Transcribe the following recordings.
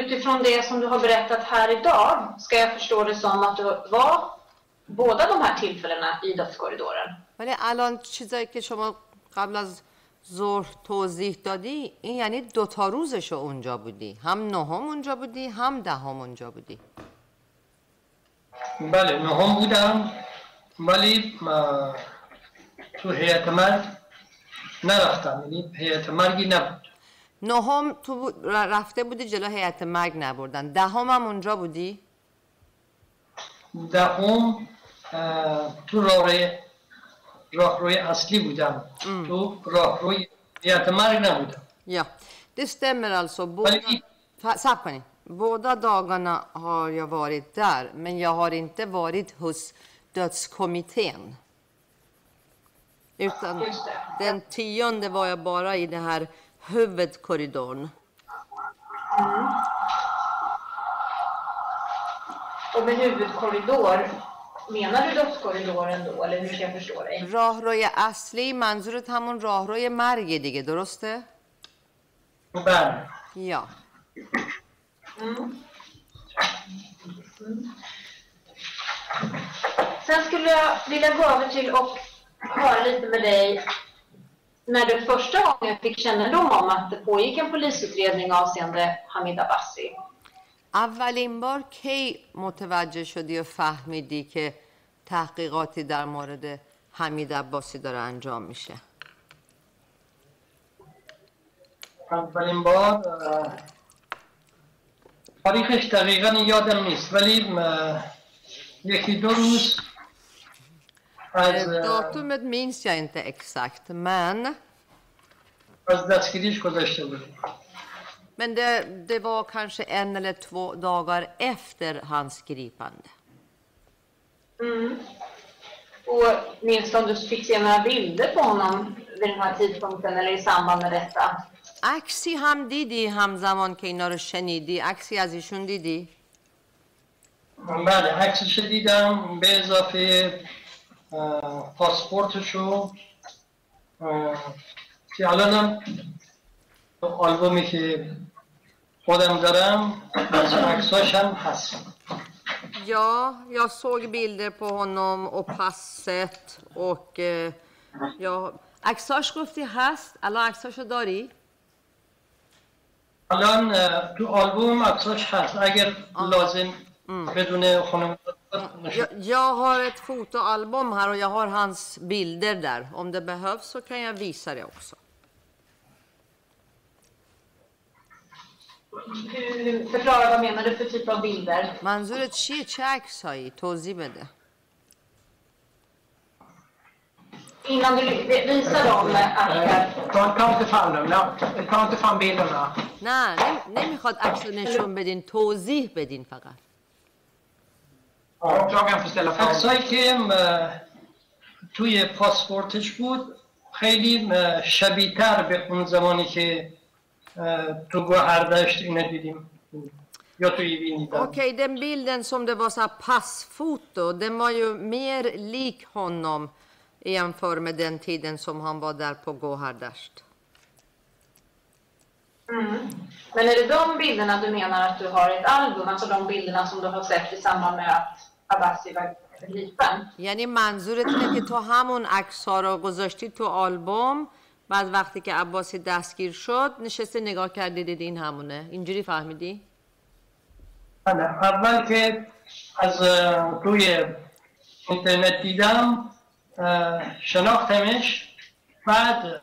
utifrån det som du har berättat här idag, ska jag förstå det som att du var båda de här tillfällena i dödskorridoren? ولی الان چیزایی که شما قبل از ظهر توضیح دادی این یعنی دو تا روزش رو اونجا بودی. هم نهم اونجا بودی هم دهم اونجا بودی. بله نهم بودم. ولی تو هیئت مرگ نرفتم. یعنی هیئت مرگی نبود. نهم تو بود- ر- رفته بودی جلو هیئت مرگ نبردن دهم هم اونجا بودی دهم اه، تو راه راهروی اصلی بودم تو راهروی هیئت مرگ نبودم Ja, det stämmer alltså. Båda, ولی Fa- Stopp, hörni. Båda dagarna har jag varit där, men jag har inte varit hos dödskommittén. Utan Just det. den tionde var jag bara i den här huvudkorridorn. Och med huvudkorridor, menar du dödskorridoren då, eller hur ska jag förstå dig? راهروی اصلی منظورت همون راهروی مرگ دیگه درسته؟ بله Ja. Sen skulle jag vilja gå över till och höra lite med dig när du första gången fick kännedom om att det pågick en polisutredning avseende Hamid Abbasi. اولین بار کی متوجه شدی و فهمیدی که تحقیقاتی در مورد حمید عباسی داره انجام میشه؟ اولین بار تاریخش دقیقا یادم نیست ولی یکی دو روز Datumet minns jag inte exakt, men, از دستگیریش گذاشته بودیم men det, det var kanske en eller två dagar efter hans gripande. Och minns du om du fick se några bilder på honom vid den här tidpunkten eller i samband med detta? عکسی هم دیدی همزمان که اینا رو شنیدی عکسی از ایشون دیدی بله عکسش دیدم به اضافه اه، پاسپورتشو که الانم تو آلبومی که خودم دارم از عکساش هم هست Ja, jag såg bilder på honom och passet och eh, ja, عکساش گفتی هست؟ الان عکساشو داری؟ الان تو آلبوم عکساش هست. اگر لازم بدون خانم jag, jag har ett fotoalbum här och jag har hans bilder där om det behövs så kan jag visa det också Hur, förklara vad menar du för typ av bilder? منظورت چیه چه عکسایی توضیح بده Innan du visar dem, Ashkar. Ta, ta inte fram dem. Ja, Ta inte fram bilderna. نه نمی- نمیخواد عکس رو نشون بدین توضیح بدین فقط Åklagaren får ställa frågor. عکسایی که اه، توی پاسپورتش بود خیلی اه، شبیه‌تر به اون زمانی که اه، تو گوهردشت اینو دیدیم یا تو ایوین دیدم Okej, den bilden som det var så här passfoto, den var ju mer lik honom jämfört med den tiden som han var där på Gohardasht. Men är det de bilderna du menar att du har i ett album? Alltså de bilderna som du har sett i samband med att Gripen? یعنی منظورت اینه که تو همون عکس ها رو گذاشتی تو آلبوم بعد وقتی که عباسی دستگیر شد نشسته نگاه کردی دیدی این همونه اینجوری فهمیدی؟ بله، اول که از روی اینترنت دیدم شناختمش بعد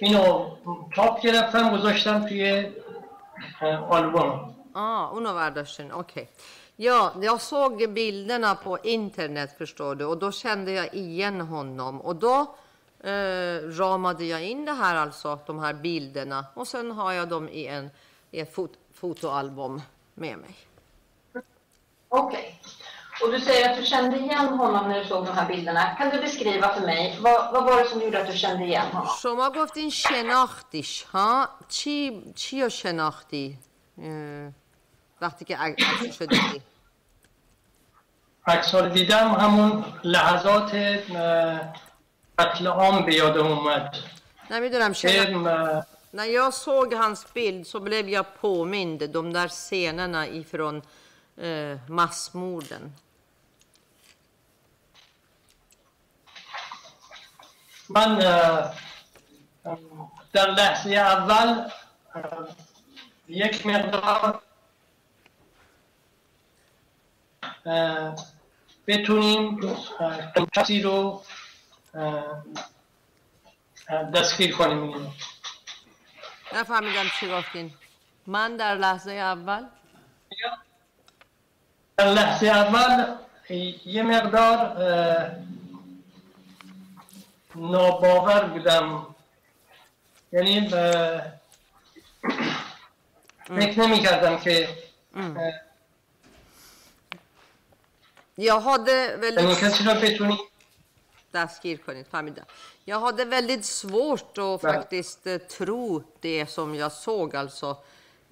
اینو تاپ گرفتم گذاشتم توی آلبوم hon har världarsen. Okej. Ja, jag såg bilderna på internet förstår du och då kände jag igen honom och då eh, ramade jag in det här alltså, de här bilderna och sen har jag dem i en, i ett fot, fotoalbum med mig. Okej. Och du säger att du kände igen honom när du såg de här bilderna. Kan du beskriva för mig, vad, vad var det som gjorde att du kände igen honom? شما گفتین شناختیش ها چی چی رو شناختی اه، وقتی که عکسش رو دیدی عکس رو دیدم همون لحظات قتل عام به یادم اومد نمی‌دونم. اه، När jag såg hans bild så blev jag påmind de där scenerna ifrån eh, massmorden. من در لحظه اول یک مقدار اه، بتونیم کسی رو دستگیر کنیم. نفهمیدم چی گفتین. من در لحظه اول؟ در لحظه اول یه مقدار ناباور بودم. یعنی فکر نمی کردم که Jag hade väldigt... Man kanske skönhet förmiddag. Jag hade väldigt svårt att faktiskt eh, tro det som jag såg, alltså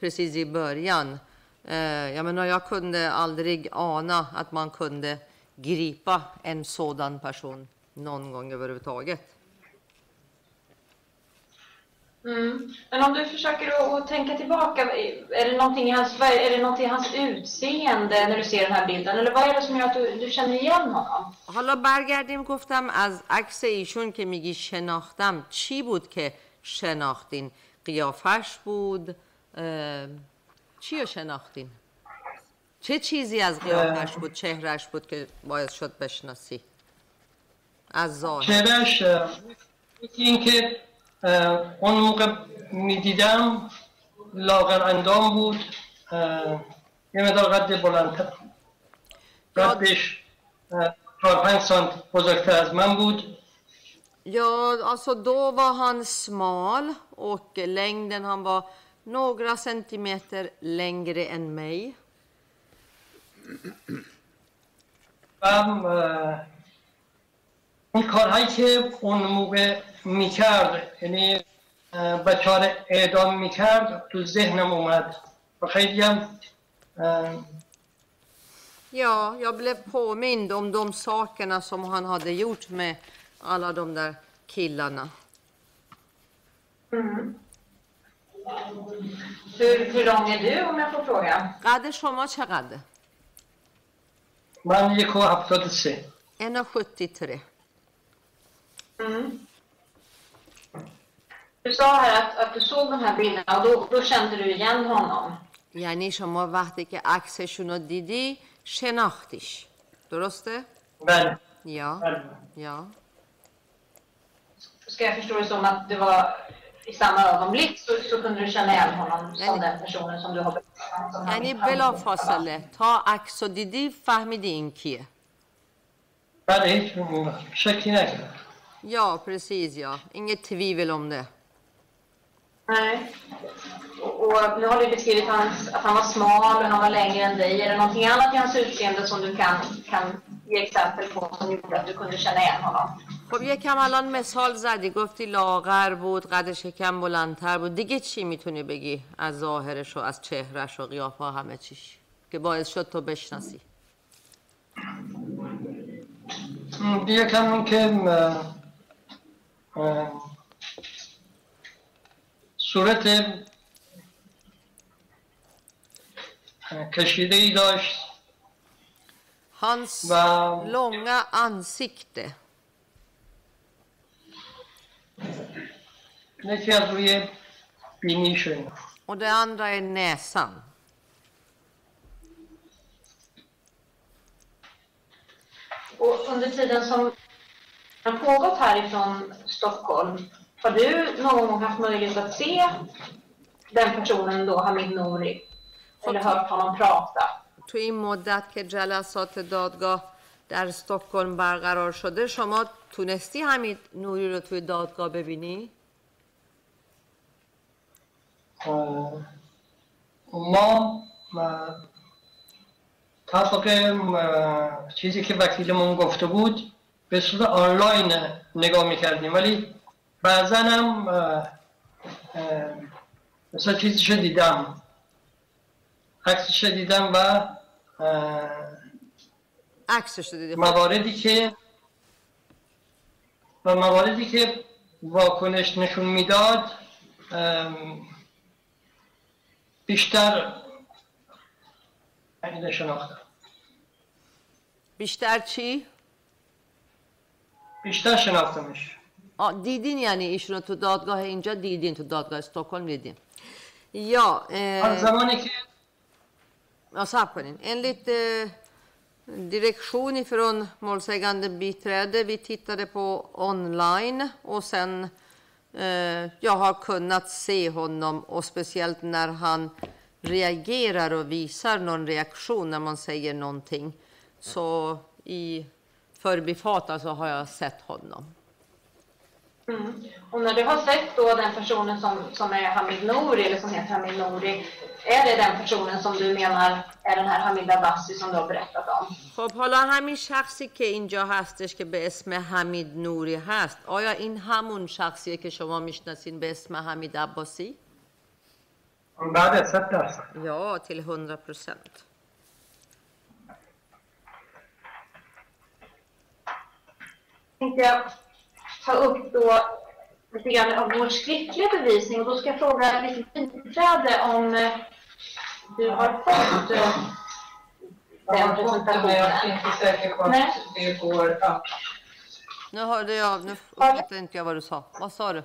precis i början. Eh, jag menar, jag kunde aldrig ana att man kunde gripa en sådan person någon gång överhuvudtaget. Mm. Men om du försöker att, tänka tillbaka, är det, någonting i hans, är det någonting i hans utseende när du ser den här bilden? Eller vad är det som gör att du, du känner igen honom? حالا برگردیم گفتم از عکس ایشون که میگی شناختم چی بود که شناختین قیافش بود چی رو شناختین چه چیزی از قیافش بود چهرش بود که باعث شد بشناسی از ظاهر چهرش اینکه اون موقع میدیدم لاغر اندام بود اه، یه مقدار قد بلندتر قدش اه، چهار پنج سانت بزرگتر از من بود Ja, alltså då var han smal och längden han var några centimeter längre än mig. اون کارهایی که اون موقع می‌کرد یعنی رو اعدام می‌کرد تو ذهنم اومد و خیلی هم اه، Ja, jag blev påmind om de sakerna som han hade gjort med alla de där killarna. Hur, hur lång är du om jag får fråga? قد شما چقدره؟ من یک و هفتاد و سه 1,73. Mm. Du sa här att, att du såg de här bilderna och då, då kände du igen honom. یعنی شما وقتی که عکسشون رو دیدی شناختیش درسته؟ بله Ja, بله ja. Ska jag förstå det som att det var i samma ögonblick så, så kunde du känna igen honom Nej, som nej. den personen som du har berättat om? یعنی بلا فاصله تا عکس رو دیدی فهمیدی این کیه بله هیچ شکی نکرد Ja, precis ja. Inget tvivel om det. Nej. Och, och nu har du beskrivit hans, att han var smal och han var längre än dig. Är det någonting annat i hans utseende som du kan, kan ge exempel på som gjorde att du kunde känna igen honom? خب یکم الان مثال زدی گفتی لاغر بود قدش یکم بلندتر بود دیگه چی می‌تونی بگی از ظاهرش و از چهرش و قیافه همه چیش که باعث شد تو بشناسی م، دیگه کم که صورت کشیده ای داشت Hans و långa ansikte یکی از روی بینیش اینا. och det andra är näsan. Och under tiden som har pågått härifrån Stockholm, har du någon gång haft möjlighet att se den personen då, Hamid Nouri? Eller hört honom prata? تو این مدت که جلسات دادگاه در استکهلم برقرار شده شما تونستی همین نوری رو توی دادگاه ببینی؟ ما طبق اه، چیزی که وکیلمون گفته بود به صورت آنلاین نگاه می‌کردیم. ولی بعضا هم مثلا چیزش رو دیدم. عکسش دیدم و عکسش رو دیدی. خب. مواردی که و مواردی که واکنش نشون می‌داد بیشتر شناختم. بیشتر چی؟ بیشتر شناختمش Ja, دیدین یعنی ایشونو تو دادگاه اینجا دیدین تو دادگاه استکهلم دیدین Ja, از eh, زمانی که ja sap کنین. Enligt eh, direktion ifrån målsägande biträde, vi tittade på online och sen eh, jag har kunnat se honom och speciellt när han reagerar och visar någon reaktion när man säger någonting. Så i förbifart alltså har jag sett honom. Mm. Och när du har sett då den personen som, som är Hamid Nouri, eller som heter Hamid Nouri, är det den personen som du menar är den här Hamid Abbasi som du har berättat om? خب حالا همین شخصی که اینجا هستش که به اسم حمید نوری هست آیا این همون شخصیه که شما میشناسین به اسم حمید عباسی؟ بعد صد درصد Ja, till 100 procent. Tänkte jag ta upp då lite grann av vår skriftliga bevisning och då ska jag fråga lite biträde om eh, du har fått eh, den men jag är presentationen. inte säker på att Nej. det går... Ja. Nu hörde jag, nu uppfattade inte jag vad du sa. Vad sa du?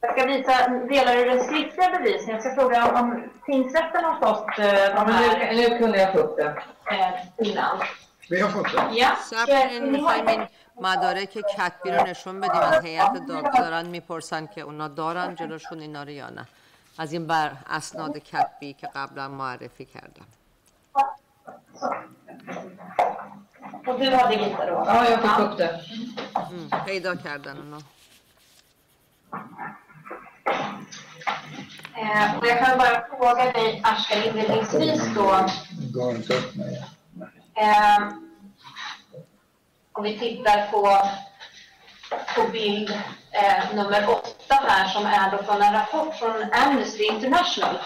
Jag ska visa delar ur den skriftliga bevisningen. Jag ska fråga om, om tingsrätten har fått eh, Ja, de men här nu, nu kunde jag få upp det. eh, innan. سب کنین می‌خوایم این مدارک کتبی رو نشون بدیم. از هیئت دادگاران می‌پرسن که اونا دارن جلوشون اینا رو یا نه. از این بر اسناد کتبی که قبلا معرفی کردم پیدا کردن اونا. Jag kan bara fråga dig, Aschka, inledningsvis då. Eh, om vi tittar på, på bild eh, nummer åtta här som är då från en rapport från Amnesty International.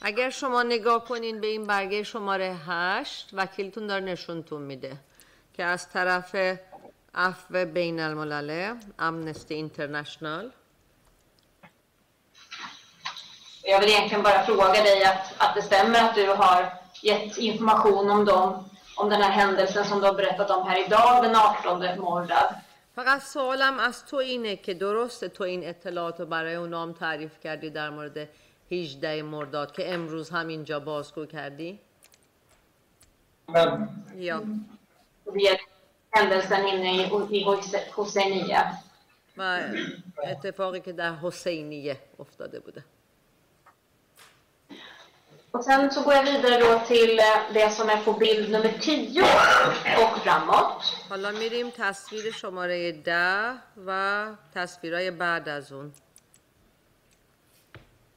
اگر شما نگاه کنین به این برگه شماره هشت وکیلتون داره نشونتون میده که از طرف عفو بین الملله امنستی اینترنشنال Jag vill egentligen bara fråga dig att, att det stämmer att du har gett information om dem, om den här händelsen som du har berättat om här idag, den 18 Mordad. فقط سوالم از تو اینه که درسته تو این اطلاعات رو برای اونا هم تعریف کردی در مورد 18 مرداد که امروز هم اینجا بازگو کردی؟ یا. و اتفاقی که در حسینیه افتاده بوده Och sen så går jag vidare då till eh, det som är på bild nummer 10 och framåt. حالا میریم تصویر شماره ده و تصویرهای بعد از اون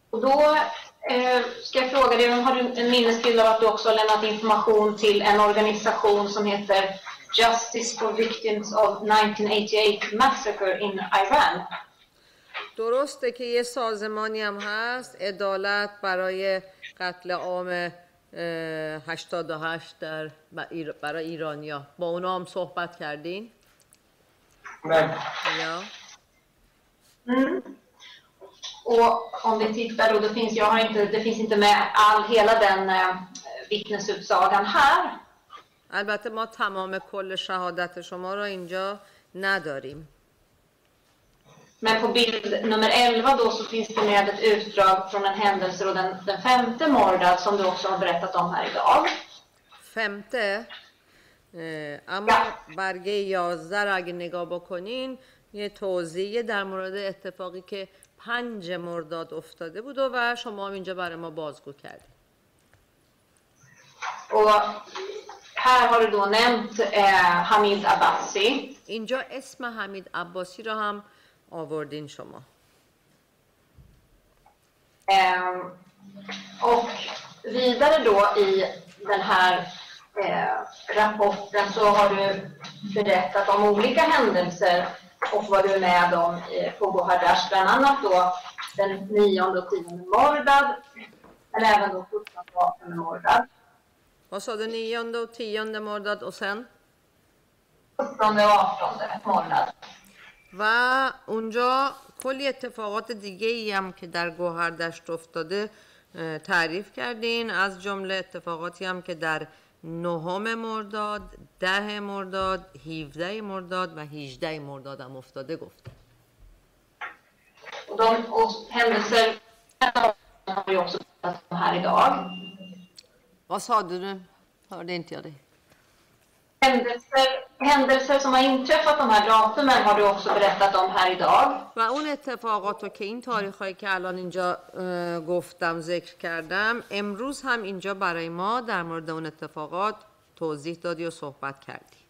Och då eh, ska jag fråga dig, har du en minnesbild av att du också har lämnat information till en organisation som heter Justice for Victims of 1988 Massacre in Iran? درسته که یه سازمانی هم هست عدالت برای قتل عام اه، 88 در برای ایرانیا با اونا هم صحبت کردین یا Och om vi tittar då, det finns, jag har inte, det finns inte med all, hela den eh, vittnesutsagan här. البته ما تمام کل شهادت شما را اینجا نداریم Men på bild nummer 11 då så finns det med ett utdrag från en händelse då den, den femte Mordad som du också har berättat om här idag. femte اما برگه 11 را اگه نگاه بکنین یه توضیح در مورد اتفاقی که پنج مرداد افتاده بود و, شما هم اینجا برای ما بازگو کردید Och här har du då nämnt eh, Hamid Abbasi. اینجا اسم حمید عباسی را هم آوردین شما Eh, och vidare då i den här eh, rapporten så har du berättat om olika händelser och vad du är med om eh, på Gohardasht, bland annat då den 9 och 10 Mordad, men även då 17 och 18 Mordad. vad sa du, nionde och tionde مرداد och sen 17 och 18 Mordad. و اونجا کلی اتفاقات دیگه ای هم که در گوهردشت افتاده اه، تعریف کردین از جمله اتفاقاتی هم که در نهم مرداد ده مرداد 17 مرداد و 18 مرداد هم افتاده گفت de, händelser har vi också idag. vad sa du nu? Hörde inte jag dig. händelser som har inträffat. De här datumen har du också berättat و اون اتفاقات و که این تاریخ هایی که الان اینجا گفتم ذکر کردم امروز هم اینجا برای ما در مورد اون اتفاقات توضیح دادی و صحبت کردی.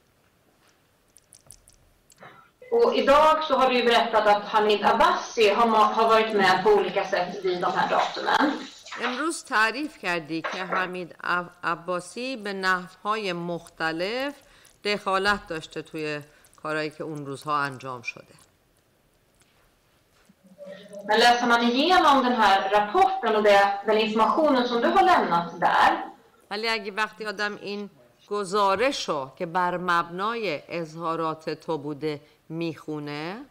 و ایداغ سو هاری برتت ات حمید عباسی ها ما ها وارد مه بولیکا سفت دی دم هر داتومن امروز تعریف کردی که حمید عب- عباسی به نحوهای مختلف دخالت داشته توی کارهایی که اون روزها انجام شده. Men läser man igenom den här rapporten och det, den informationen som du har lämnat där ولی اگه وقتی آدم این گزارش رو که بر مبنای اظهارات تو بوده می‌خونه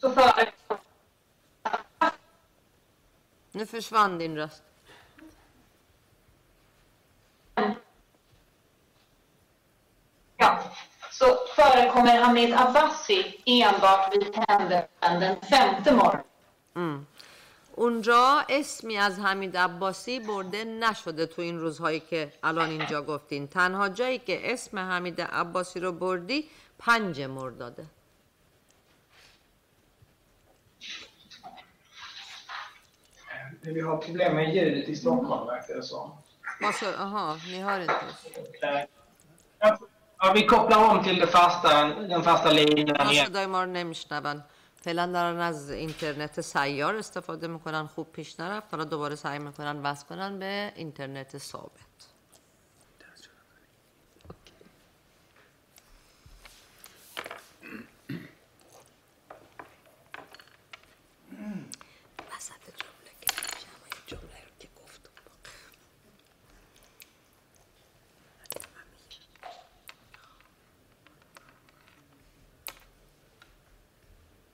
förekommer Nu försvann din röst. Ja, så förekommer Hamid Abbasi enbart vid händelsen den femte morgonen. اونجا اسمی از حمید عباسی برده نشده تو این روزهایی که الان اینجا گفتین تنها جایی که اسم حمید عباسی رو بردی پنج مرداده Vi har problem med ljudet i Stockholm verkar det som. ما شد آها ni hör inte oss. Eh, Ja, vi kopplar om till det fasta, den fasta linjen ما igen. صدای ما رو نمیشنون فعلا دارن از اینترنت سیار استفاده میکنن خوب پیش نرفت حالا دوباره سعی میکنن وصل کنن به اینترنت ثابت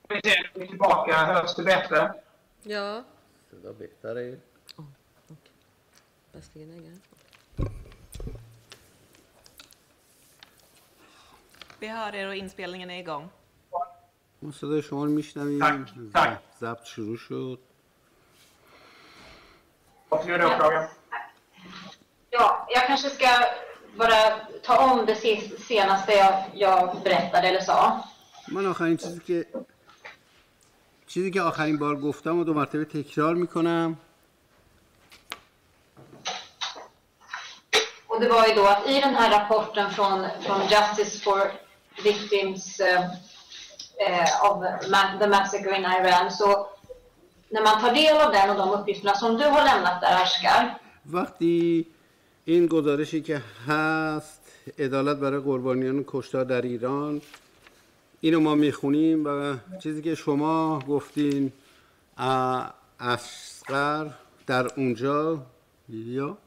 Vi ser, vi är tillbaka. Hörs det bättre? Ja, صدا بهتره پس دیگه نگرد Vi hör er och inspelningen är igång. ما صدای شما رو میشنویم تک، تک. ضبط شروع شد Varsågod åklagaren. Ja, jag kanske ska bara ta om det se- senaste jag, jag berättade eller sa. من آخرین چیزی که چیزی که آخرین بار گفتم و دو مرتبه تکرار می‌کنم Och det var ju då att i den här rapporten från, från Justice for Victims eh, eh, of the Massacre in Iran så när man tar del av den och de uppgifterna som du har lämnat där Ashkar وقتی این گزارشی که هست عدالت برای قربانیان کشتار در ایران اینو ما می‌خونیم و چیزی که شما گفتین ا- اصغر در اونجا یا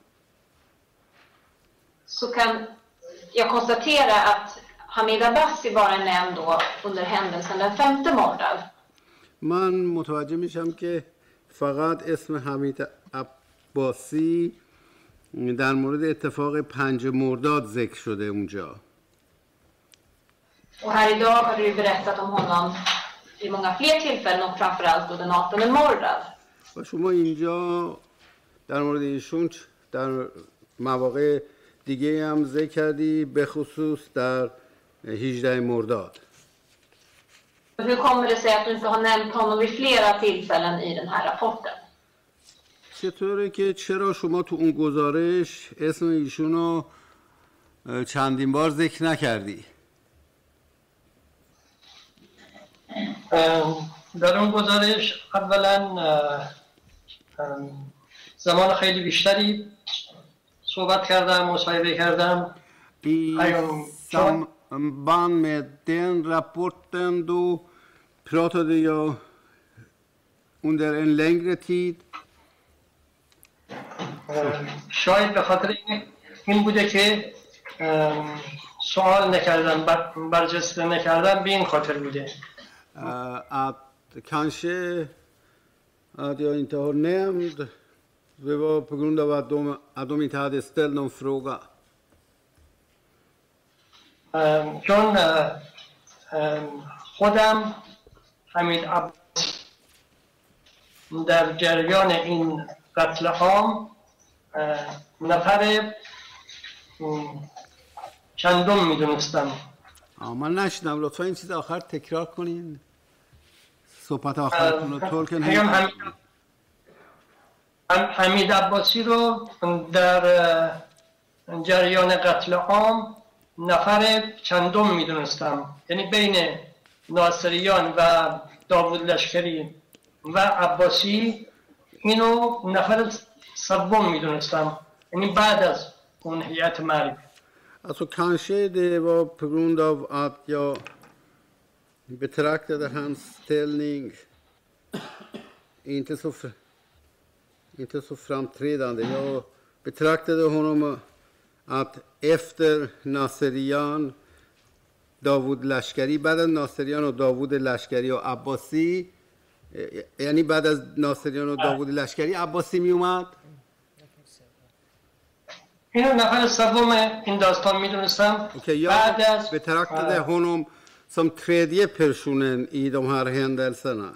så kan jag konstatera att Hamid Abbasi var en nämnd då under händelsen den femte Mordad. من متوجه میشم که فقط اسم حمید عباسی در مورد اتفاق پنج مرداد ذکر شده اونجا Och här idag har du ju berättat om honom vid många fler tillfällen och framförallt då den 18 Mordad. و شما اینجا در مورد ایشون در مواقع دیگه هم ذکر کردی به خصوص در 18 مرداد Hur kommer det sig att du inte har nämnt honom vid flera tillfällen i den här rapporten? چطوره که چرا شما تو اون گزارش اسم ایشون رو اه، چندین بار ذکر نکردی در اون گزارش اولا زمان خیلی بیشتری صحبت کردم مصاحبه کردم. I samband med den rapporten då pratade jag under en längre tid شاید به خاطر این- بوده که سوال نکردم بر- برجسته نکردم به این خاطر بوده. Att kanske att jag inte har nämnt det var på grund av att de, att de inte hade ställt någon fråga. اه، چون اه، خودم حمید عباس در جریان این قتل عام نفر چندم می‌دونستم من نشنم لطفا این چیز آخر تکرار کنین. صحبت آخرتون رو حمید هم- حمید عباسی رو در جریان قتل عام نفر چندم می‌دونستم. یعنی بین ناصریان و داوود لشکری و عباسی اینو نفر سوم می‌دونستم. یعنی بعد از اون هیئت مرگ. Alltså kanske det var på grund av att jag betraktade hans ställning inte så, inte så framträdande. Jag betraktade honom att efter Naserian, Davud Lashkari, بعد از ناصریان و داوود لشکری و عباسی یعنی بعد از ناصریان و داوود لشکری عباسی می اومد اینو نفر سوم این داستان میدونستم Okej, بعد jag از betraktade اه، honom som tredje personen i de här händelserna.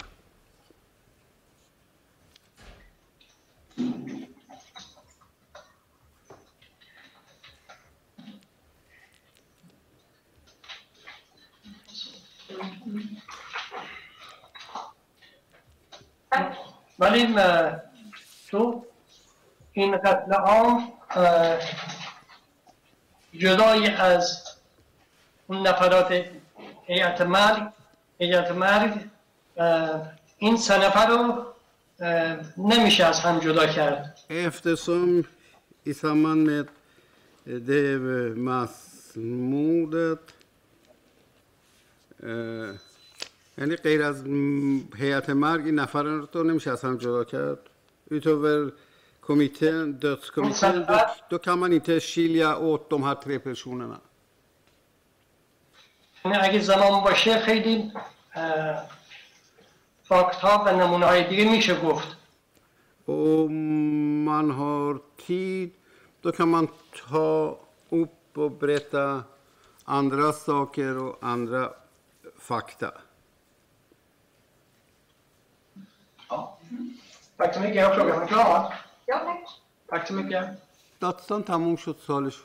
ولی اه، تو این قتل عام اه، جدای از اون نفرات هیئت مرگ هیئت مرگ این سه نفر رو نمیشه از هم جدا کرد. Eftersom i samband med det eh, یعنی غیر از هیئت مرگ این نفران رو نمیشه از هم جدا کرد؟ utöver kommittén, dödskommittén då, då kan man inte skilja åt de här tre personerna. یعنی اگه زمان باشه خیلی اه، فاکت ها و نمونه های دیگه میشه گفت Om man har tid då kan man ta upp och berätta andra saker och andra fakta. Tack så mycket. Jag har frågan är klar. Ja, tack. Tack så mycket. داستان تموم شد سالش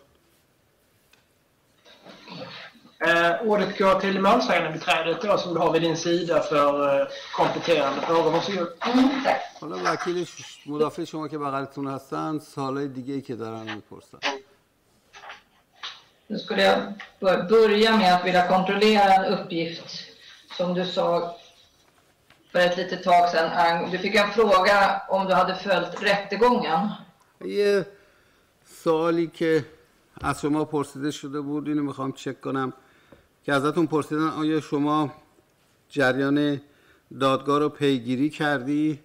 Eh, ordet går till målsägandebiträdet då som du har vid din sida för eh, kompletterande frågor. Varsågod. Mm, tack. حالا وکیل ش- مدافع شما که بغلتون هستن سالهای دیگه ای که دارن میپرسن Nu skulle jag bör- börja med att vilja kontrollera en uppgift som du sa för ett litet tag sedan. Ang- Du fick en fråga om du hade följt rättegången. یه سوالی که از شما پرسیده شده بود اینو میخوام چک کنم که ازتون پرسیدن آیا شما جریان دادگاه رو پیگیری کردی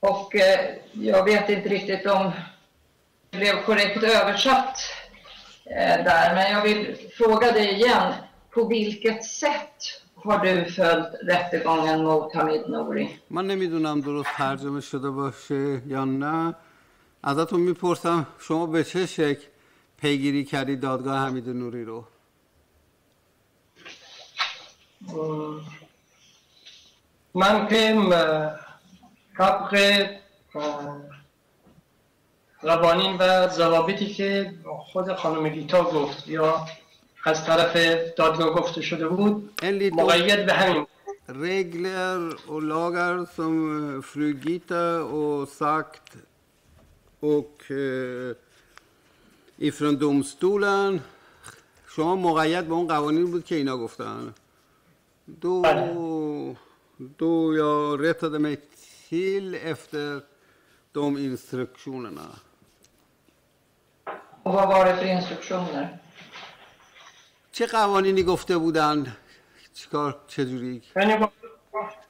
Och eh, jag vet inte riktigt om det blev korrekt översatt eh, där, men jag vill fråga dig igen. På vilket sätt har du följt rättegången mot Hamid Nouri? من نمی‌دونم درست ترجمه شده باشه یا نه ازتون می‌پرسم شما به چه شکل پیگیری کردی دادگاه حمید نوری رو من که طبق قوانین و ضوابطی که خود خانم گیتا گفت یا از طرف دادگاه گفته شده بود Enligt de مقید به همین regler och lagar som eh, fru Gita och sagt och eh, ifrån domstolen شما مقید به اون قوانین بود که اینا گفتن då, då jag rättade mig till efter de instruktionerna. Och vad var det för instruktioner? چه قوانینی گفته بودن؟ چیکار چجوری؟ یعنی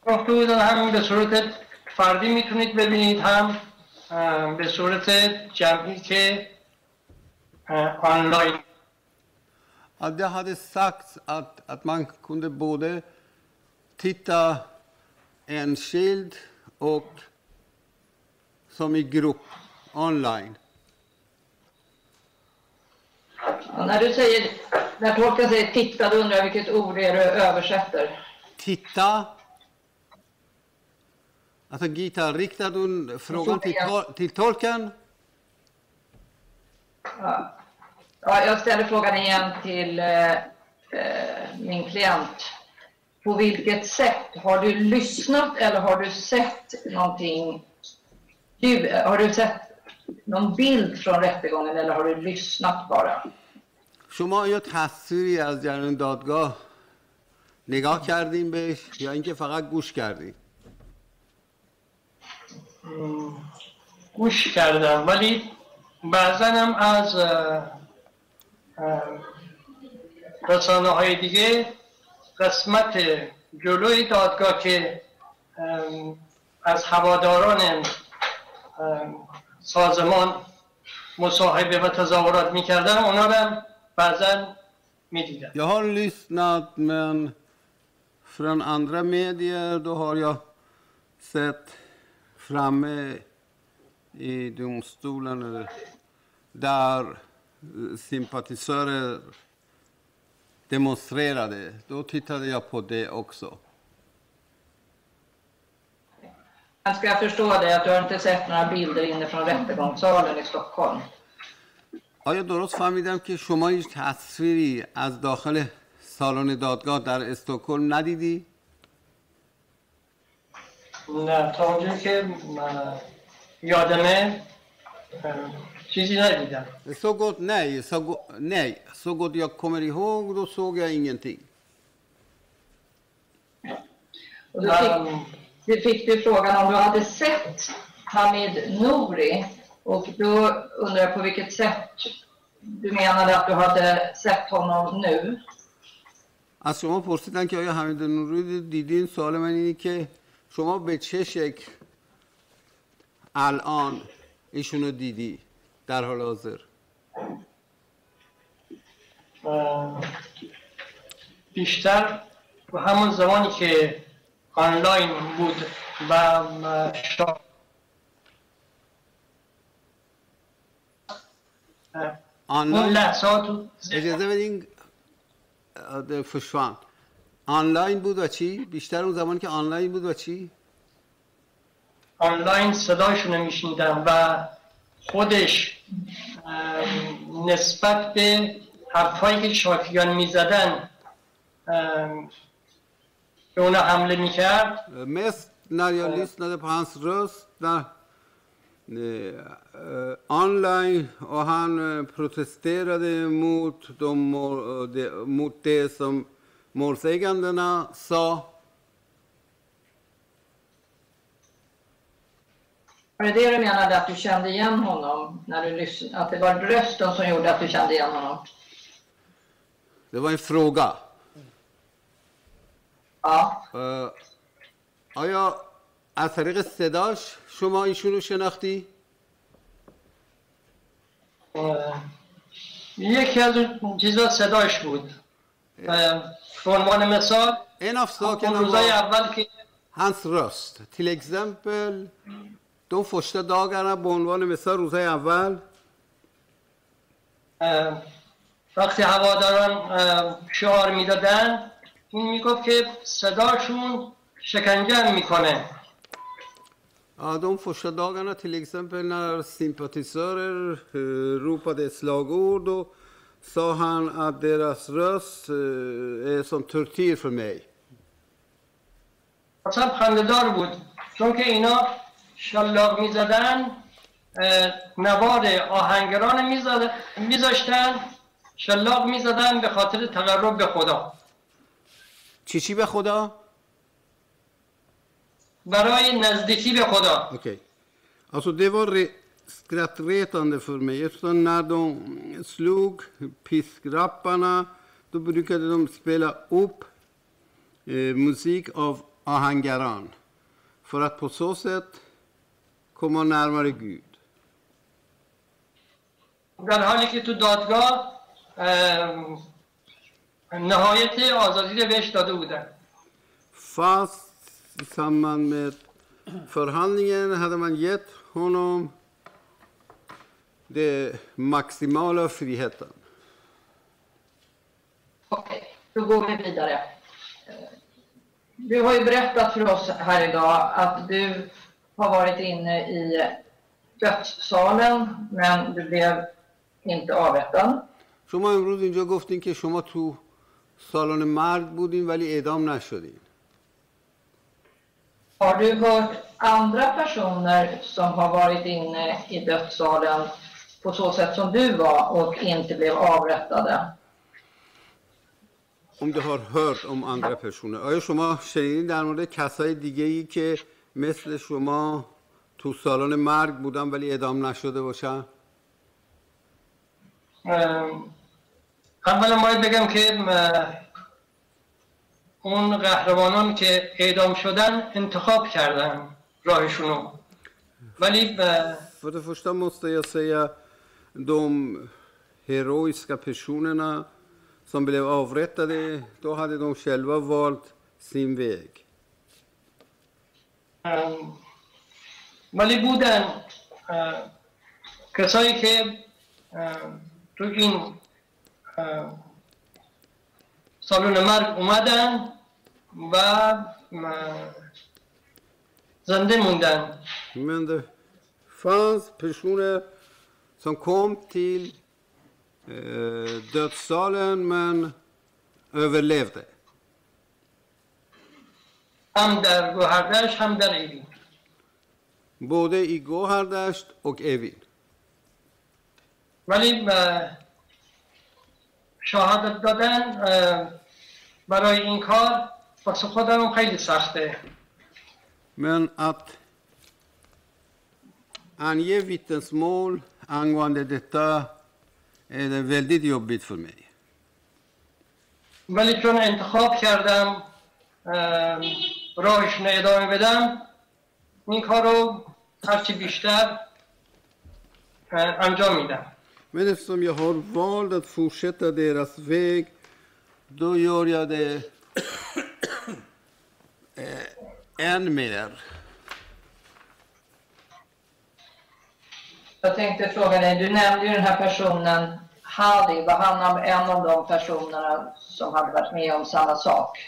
گفته بودن هم به صورت فردی می‌تونید ببینید هم به صورت جمعی که آنلاین. det hade sagts att, att man kunde både titta enskild och som i grupp online. Ja, när du säger, när tolken säger titta, då undrar jag vilket ord det är du översätter. Titta. Alltså Gita, riktar du frågan till, tol- till tolken? Ja. Ja, jag ställer frågan igen till eh, eh, min klient. På vilket sätt? Har du lyssnat eller har du sett någonting? Du, har du sett någon bild från rättegången eller har du lyssnat bara? شما آیا تصویری از جریان دادگاه نگاه کردین بهش یا اینکه فقط گوش کردین گوش کردم ولی بعضا هم از رسانه های دیگه قسمت جلوی دادگاه که از هواداران سازمان مصاحبه و تظاهرات میکردن اونا رو هم بعضا میدیدم Jag har lyssnat men från andra medier då har jag sett framme i domstolen eller där eh, sympatisörer demonstrerade. Då tittade jag på det också. Men ska jag förstå det att du har inte sett några bilder inifrån rättegångssalen i Stockholm? آیا درست فهمیدم که شما هیچ تصویری از داخل سالن دادگاه در استکهلم ندیدی؟ نه تا اونجایی که من یادمه چیزی ندیدم Så gott nej, så go- nej. Så gott jag kommer ihåg, då såg jag ingenting. Och du fick, du fick du frågan om du hade sett Hamid Nouri. Och då undrar jag på vilket sätt du menade att du hade sett honom nu. از شما پرسیدن که آیا حمید نوری دیدین سوال من اینه که شما به چه شکل الان ایشونو دیدی؟ در حال حاضر. بیشتر تو همون زمانی که آنلاین بود و شا- ام، اون آنلاین لحظات اجازه بدین فشوان آنلاین بود و چی؟ بیشتر اون زمانی که آنلاین بود و چی؟ آنلاین صداشون رو میشنیدم و خودش نسبت به حرفایی که شاکیان می‌زدن به اونا حمله میکرد Mest när jag lyssnade på hans röst när, eh, online och han eh, protesterade mot, de, mål- de, mot det som målsägandena sa. Var det det du menade att du kände igen honom? När du lyssnade, att det var rösten som gjorde att du kände igen honom? Det var en fråga. آه. آیا از طریق صداش شما ایشون رو شناختی؟ یکی از اون چیزا صداش بود. به عنوان مثال این اون اول که هنس راست. تیل اگزمپل دو فشته داگرم به عنوان مثال روزای اول. وقتی هواداران شعار می‌دادن این می‌گفت که صداشون شکنجه می‌کنه. Ja, de första till exempel när sympatisörer ropade slagord då sa han att deras röst är som tortyr för mig. اصلا خندهدار بود. چون که اینا شلاق می‌زدن نوار آهنگران میذاشتن شلاق می‌زدن به خاطر تقرب به خدا. چی چی به خدا؟ برای نزدیکی به خدا Okej. Alltså det var re- skrattretande för mig. Eftersom när de slog piskrapparna då brukade de spela upp eh, musik av Ahangaran. För att på så sätt komma närmare Gud. در حالی که تو دادگاه نهایت آزادی رو بهش داده بودن Fast i samband med förhandlingen hade man gett honom den maximala friheten. Okej, då går vi vidare. Eh, Du har ju berättat för oss här idag att du har varit inne i dödssalen, men du blev inte avrättad. شما امروز اینجا گفتین که شما تو سالن مرگ بودین ولی اعدام نشدین. Har du hört andra personer som har varit inne i dödssalen på så sätt som du var och inte blev avrättade? om du har hört om andra personer آیا شما شنیدین در مورد کسای دیگه ای که مثل شما تو سالن مرگ بودن ولی اعدام نشده باشن ام، اولا باید بگم که اون قهرمانان که اعدام شدن انتخاب کردن راهشونو. ولی فرد فشتا مسته یا سیا دوم هیرویسکا پشوننا سم بلیو دو هده دوم شلوا والد سیم ویگ ولی بودن کسایی که تو اه، سالون مرگ اومدن و زنده موندن Men det fanns personer som kom till eh, dödssalen men överlevde. هم در گوهردش هم در ایرین Både i Gohardasht och Evin. ولی شهادت دادن برای این کار واسه خودم خیلی سخته. Men att ange vittnesmål angående detta är det väldigt jobbigt för mig. ولی چون انتخاب کردم رو ادامه بدم این کار رو هرچی بیشتر انجام میدم. Men eftersom jag har valt att fortsätta deras väg, då gör jag det eh, än mer. Jag tänkte fråga dig, du nämnde ju den här personen Hadi, var han en av de personerna som hade varit med om samma sak?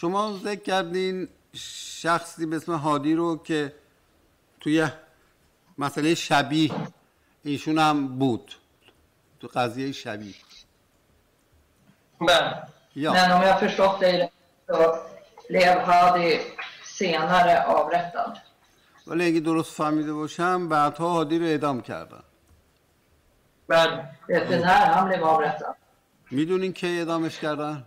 شما ذکر کردین شخصی به اسم هادی رو که توی مسئله شبیه ایشون هم بود. تو قضیه شبیه. بله. یا. Men om jag förstått dig rätt så blev Hadi senare avrättad. ولی اگه درست فهمیده باشم بعدها هادی رو اعدام کردن. بله. du när han blev avrättad? می‌دونین که اعدامش کردن؟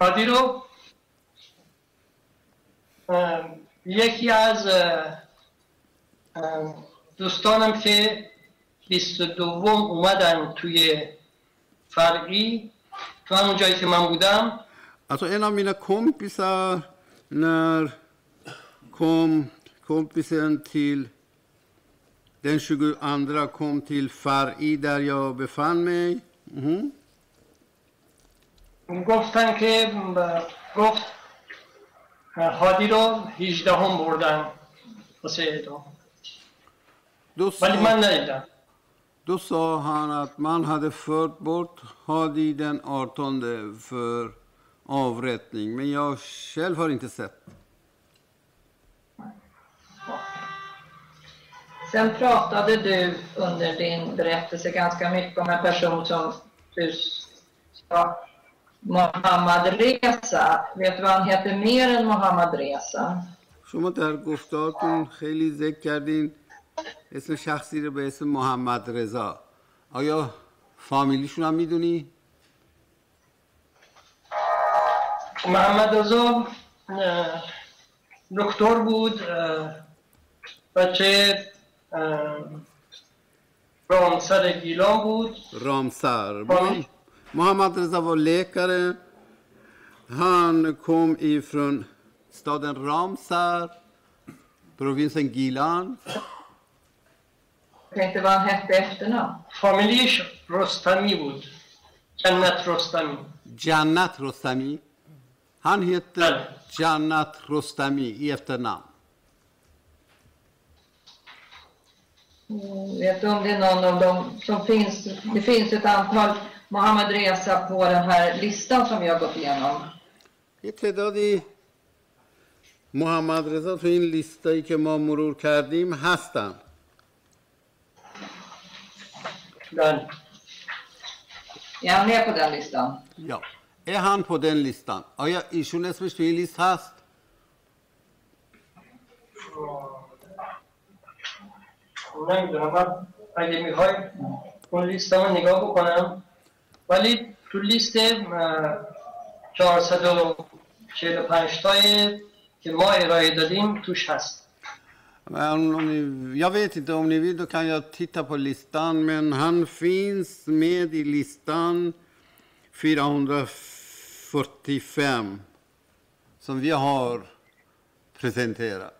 هادی رو؟ یکی از دوستانم که بیست دوم اومدن توی فرقی تو همون جایی که من بودم. اصلا اینا هم اینه کم بیسا نر کم کم بیسا تیل دن شگو اندرا کم تیل فرعی دریا بفن می. گفتن که گفت هادی رو 18 هم بردن واسه اعدام Då, ولی من sa, ندیدم då sa han att man hade fört bort Hadi den 18 för avrättning, men jag själv har inte sett. Sen pratade du under din berättelse ganska mycket om en person som du sa Mohammad Reza. Vet du vad han heter mer än Mohammad Reza? شما در گفتارتون خیلی ذکر کردین اسم شخصی رو به اسم محمد رضا آیا فامیلیشون هم می‌دونی؟ محمد رضا دکتر بود بچه رامسر گیلان بود Ramsar. Familj. Mohammad Reza var läkare. Han kom ifrån staden Ramsar, provinsen Gilan. Jag tänkte vad han hette i efternamn. فامیلیش رستمی بود جنت رستمی Jannat Rostami. Han heter Ja. Jannat Rostami i efternamn. Mm, Vet du om det är någon av dem som finns? Det finns ett antal Mohammed Reza på den här listan som vi har gått igenom. یه تعدادی محمد رضا تو این لیستایی که ما مرور کردیم هستن بله Är han med på den listan? یا är han på den listan آیا ایشون اسمش تو این لیست هست نمیدونم من اگه میخوای اون لیست رو نگاه بکنم ولی تو لیست اه، 445 تای که ما ارائه دادیم توش هست Men om ni, jag vet inte, om ni vill då kan jag titta på listan. Men han finns med i listan 445 som vi har presenterat.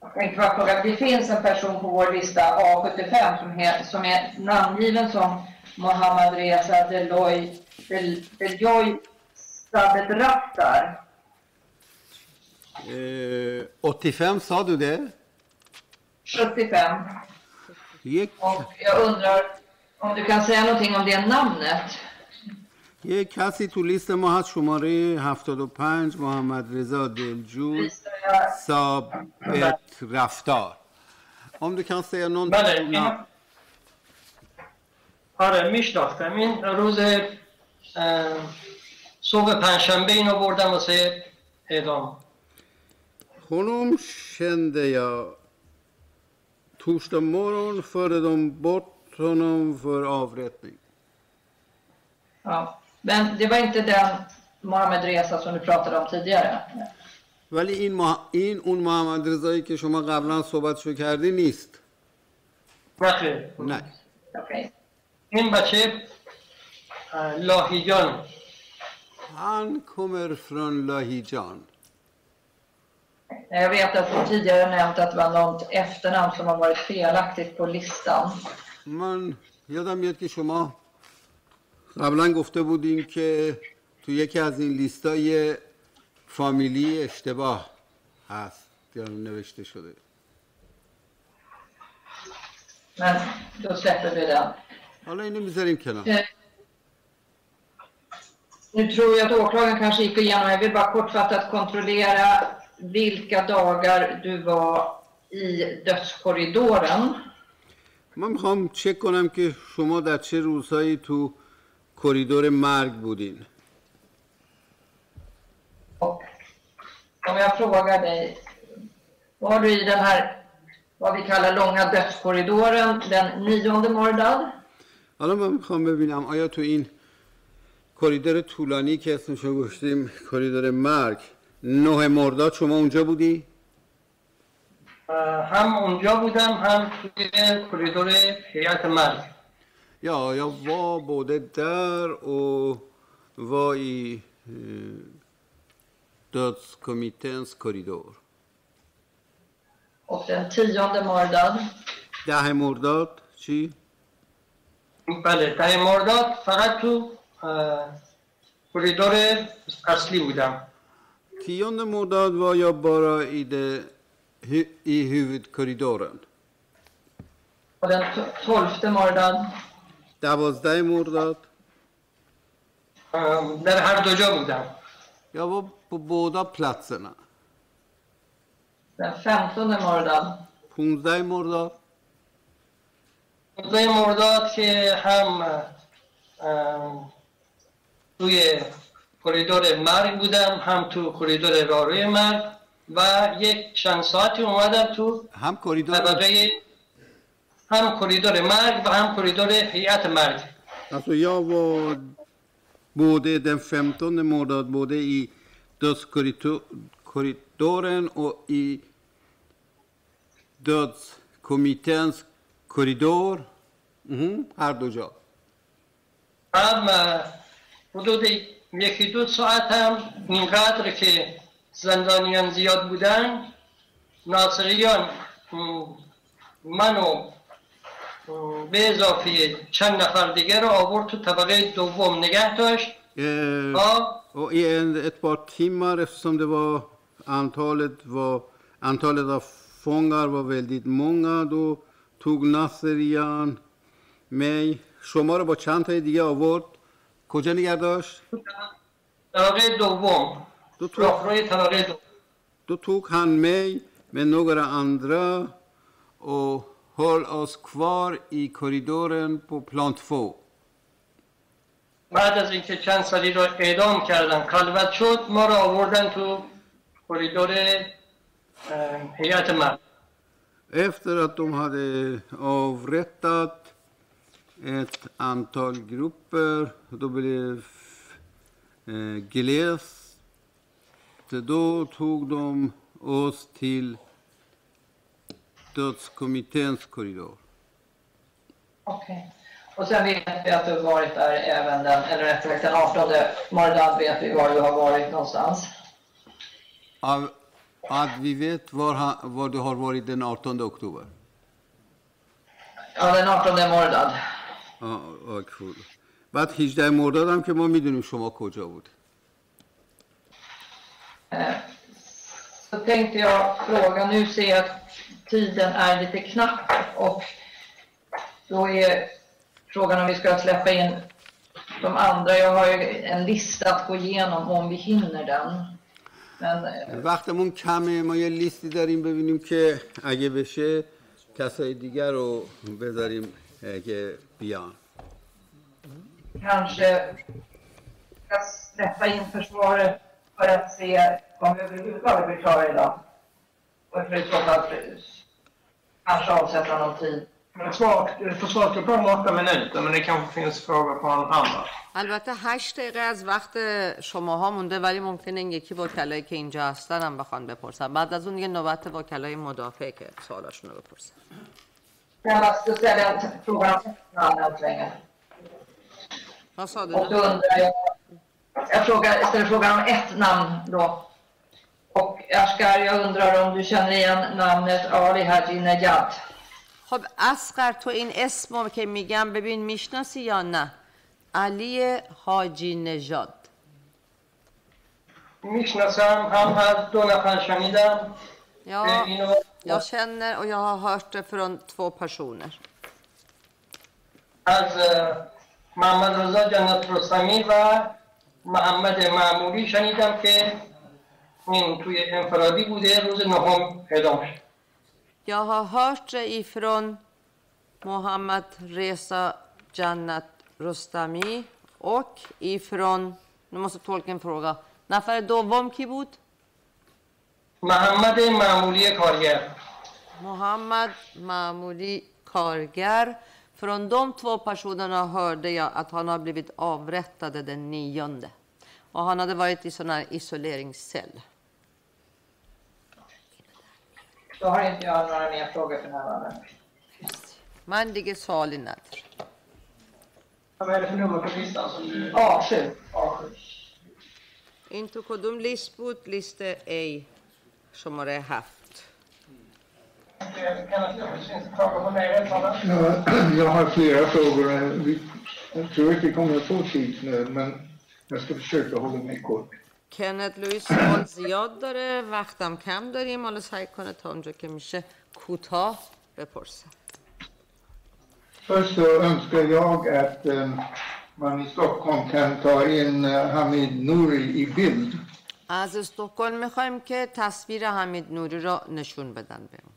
Jag tänkte bara fråga, det finns en person på vår lista A75 som är, som är namngiven som Mohammad Reza Deloy, Del, Deloy Sabedraftar. Eh, 85 sa du det? 75. یک Och jag undrar om du kan säga någonting om det namnet? یک کسی تو لیست ما هست شماره 75 محمد رضا دلجو Visar jag ثابت رفتار om du kan säga någonting بله om این namn. آره میشناختم این روز صبح پنجشنبه اینو بردم واسه اعدام Honom kände jag torsdag morgon förde de bort honom för avrättning. Ja. Men det var inte den Mohammed Reza som du pratade om tidigare? ولی این, مح... این اون محمد رضایی که شما قبلا صحبتشو کردی نیست نه. نه Okej. این بچه اه، لاهیجان han kommer från Lahijan. Jag vet att du tidigare nämnt att det var något efternamn som har varit felaktigt på listan. من یادم میاد که شما قبلا گفته بودین که تو یکی از این لیستای فامیلی اشتباه هست یا نوشته شده Men då släpper vi den. حالا اینو میذاریم کنار Eh, Nu tror jag att åklagaren kanske gick igenom, jag vill bara kortfattat kontrollera vilka dagar du var i dödskorridoren. من میخوام چک کنم که شما در چه روزهایی تو کریدور مرگ بودین Och om jag frågar dig, var du i den här, vad vi kallar långa dödskorridoren den nionde Mordad? حالا من می‌خوام ببینم آیا تو این کریدور طولانی که اسمشو گذاشتیم کریدور مرگ نه مرداد شما اونجا بودی؟ هم اونجا بودم هم توی کریدور هیئت مرگ jag var både där och var i eh, dödskommitténs korridor. Och den tionde Mordad? ده مرداد چی؟ بله ده مرداد فقط تو کوریدور اصلی بودم. کیون مرداد و یا بارا ایده ای هیوید کوریدورن بله تولفت مرداد. دوازده مرداد؟ در هر دو جا بودم. یا با بودا پلاتسنا در فمتون مرداد. پونزده مرداد؟ روزای مرداد که هم توی کریدور مرگ بودم هم تو کریدور راروی مرگ و یک چند ساعتی اومدم تو هم کریدور طبقه هم کریدور مرگ و هم کریدور هیئت مرگ Alltså jag var både den 15 mordad både i dödskorridoren och i dödskommitténs Mhm, هر دو جا. هم حدود یکی دو ساعت هم اینقدر که زندانیان زیاد بودن ناصریان منو به اضافه چند نفر دیگه رو آورد تو طبقه دوم نگه داشت. och en, ett par timmar, eftersom det var antalet, var, antalet av fångar var väldigt många, då توگ ناصریان می. شما رو با چند تای دیگه آورد. کجا نگه داشت؟ طبقه دوم. دو توک روی طبقه دوم دو توک هن می. من نگر اندرا. و هول از کوار ای کوریدورن پو پلانت فو. بعد از اینکه چند سالی رو اعدام کردن خلوت شد ما رو آوردن تو کوریدور هیئت مرد Efter att de hade avrättat ett antal grupper, då blev eh, glest, då tog de oss till dödskommitténs korridor. Okej. Och sen vet vi att du har varit där även den, eller rättare sagt den 18 Mordad vet vi var du har varit någonstans. Av, att vi vet var, han, var du har varit den 18 oktober. Ja, den 18 Mordad. آه، آه، خوب. بعد 18 مرداد هم که ما میدونیم شما کجا بود Eh, Så tänkte jag fråga, nu ser jag att tiden är lite knapp och då är frågan om vi ska släppa in de andra. Jag har ju en lista att gå igenom om vi hinner den. Eh, وقتمون کمه ما یه لیستی داریم ببینیم که اگه بشه کسای دیگر رو بذاریم که بیان kanske ska släppa in försvaret för att se om vi överhuvudtaget blir klara idag. Och för kanske avsätta någon tid. Försvaret försvaret går på om åtta minuter, men det kanske finns frågor på en andra. البته هشت دقیقه از وقت شماها مونده ولی ممکنه این یکی وکلایی که اینجا هستن هم بخوان بپرسن بعد از اون دیگه نوبت وکلای مدافع که سوالاشون رو بپرسن Jag måste ställa en fråga om namn än så länge. vad sa du Och då nu? undrar jag, jag frågar, jag ställer frågan om ett namn då. Och Ashkar, jag undrar om du känner igen namnet Ali Haji Nejad? خب اسقر تو این اسم رو که میگم ببین می‌شناسی یا نه؟ علی حاجی نژاد. می‌شناسم هم از دو نفر شنیدم اینو jag känner och jag har hört det från två personer. از محمد رضا جنت رستمی و محمد معمولی شنیدم که این توی انفرادی بوده روز نهم اعدام شد. Jag har hört det ifrån Mohammad Reza Jannat Rostami och ifrån, nu måste tolken fråga, نفر دوم کی بود؟ محمد معمولی کارگر Mohammad Mahmoudi Kargar. Från de två personerna hörde jag att han har blivit avrättad den nionde. Och han hade varit i sån här isoleringscell. Då har inte jag några mer frågor för närvarande. من دیگه سوالی ندارم Vad är det för nummer på listan som du... A7. A7. این تو کدوم لیست بود؟ لیست A شماره هفت Kenneth Lewis, finns det frågor på mig erfaren? Ja, Jag har flera frågor. Vi- Jag tror att vi kommer att få tidsnöd, men jag ska försöka hålla mig kort. کنت لوئیس سوال زیاد داره وقتم کم داریم. حالا سعی کنه تا اونجا که میشه کوتاه بپرسه Först så önskar jag att man i Stockholm kan ta in Hamid Nouri i bild. از استکهلم می‌خوایم که تصویر حمید نوری را نشون بدن بهمون.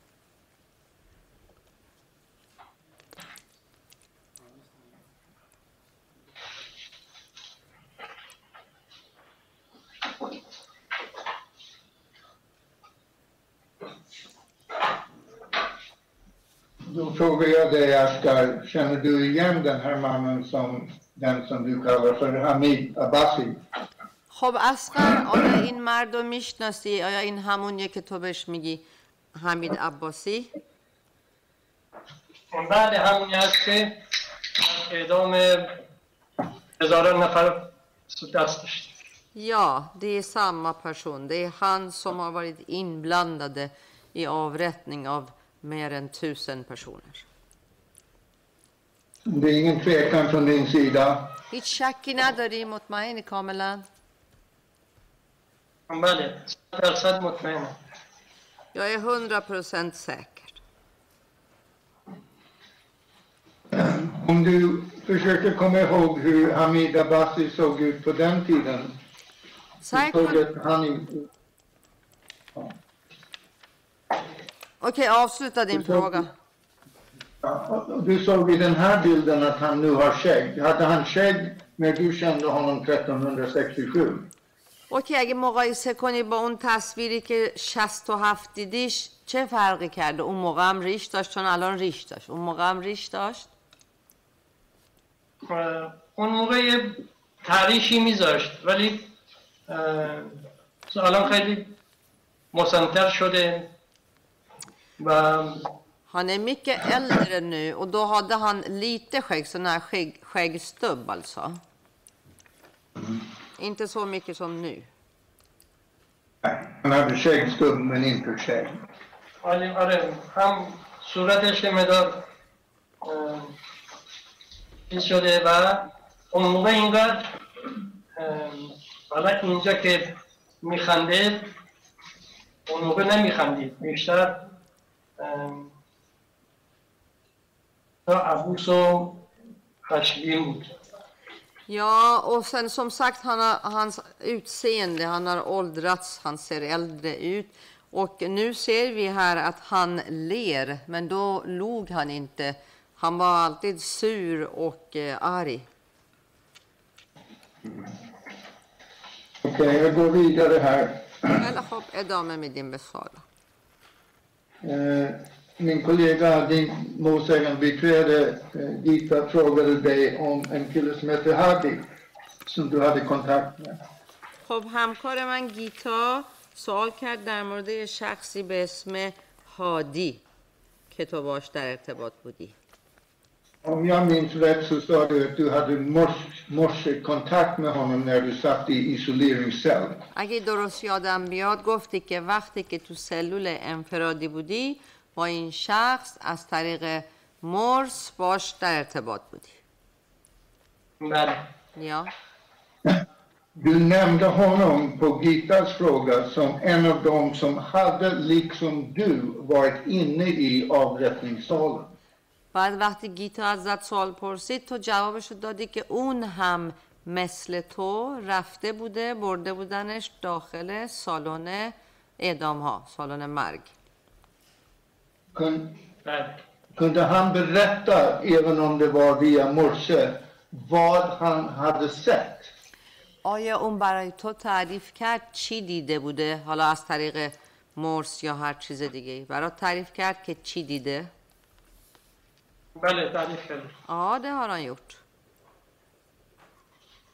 Då frågar jag dig, Askar, känner du igen den här mannen som den som du kallar för Hamid Abbasi? خب اسقر آیا این مرد رو میشناسی؟ آیا این همونیه که تو بهش میگی حمید عباسی؟ بعد همونی هست که اعدام هزاران نفر دست داشت Ja, det är samma person. Det är han som har varit inblandade i avrättning av mer än tusen personer. Det är ingen tvekan från din sida. هیچ شکی نداری مطمئنی کاملا بله صد درصد مطمئنم Jag är 100% säker. Om du försöker komma ihåg hur Hamid Abbasi såg ut på den tiden. سعی Såg کن att han i- Okej, avsluta din fråga. Ja, och Du såg i den här bilden att han nu har skägg. Hade han skägg när du kände honom 1367? اوکی اگه مقایسه کنی با اون تصویری که 67 دیدیش چه فرقی کرده اون موقع هم ریش داشت چون الان ریش داشت اون موقع هم ریش داشت اون موقع یه تعریشی میذاشت ولی الان خیلی مسنتر شده و Han är mycket äldre nu och då hade han lite skägg, sån här skägg, skäggstubb alltså. Inte så mycket som nu. Han hade skäggstubb men inte skägg. آره آره هم صورتش یه مدار اه، چیز شده و اون موقع اینقدر اه، حالا اینجا که میخنده اون موقع نمیخندید بیشتر Ja, Abuso Hashbiut. Ja, och sen som sagt, han har, hans utseende, han har åldrats, han ser äldre ut. Och nu ser vi här att han ler, men då log han inte. Han var alltid sur och eh, arg. Okej, okay, jag går vidare här. Eller hopp är med din besvara. Min kollega, din målsägandebiträde eh, Gita frågade dig om en kille som heter Hadi som du hade kontakt med. خب همکار من گیتا سوال کرد در مورد شخصی به اسم هادی که تو باش در ارتباط بودی Om jag minns rätt så sa du att du hade mors- morsekontakt med honom när du satt i isoleringscell. اگه درست یادم بیاد گفتی که وقتی که تو سلول انفرادی بودی با این شخص از طریق مرس باش در ارتباط بودی بله یا Du nämnde honom på Gitas fråga som en av dem som hade, liksom du, varit inne i avrättningssalen. بعد وقتی گیتا ازت سوال پرسید تو جوابش رو دادی که اون هم مثل تو رفته بوده برده بودنش داخل سالن اعدام ها سالن مرگ. بله. kunde han berätta, även om det var via morse, vad han hade sett? آیا اون برای تو تعریف کرد چی دیده بوده؟ حالا از طریق مرس یا هر چیز دیگه برات تعریف کرد که چی دیده؟ بله تعریف کردم Ja, det har han gjort.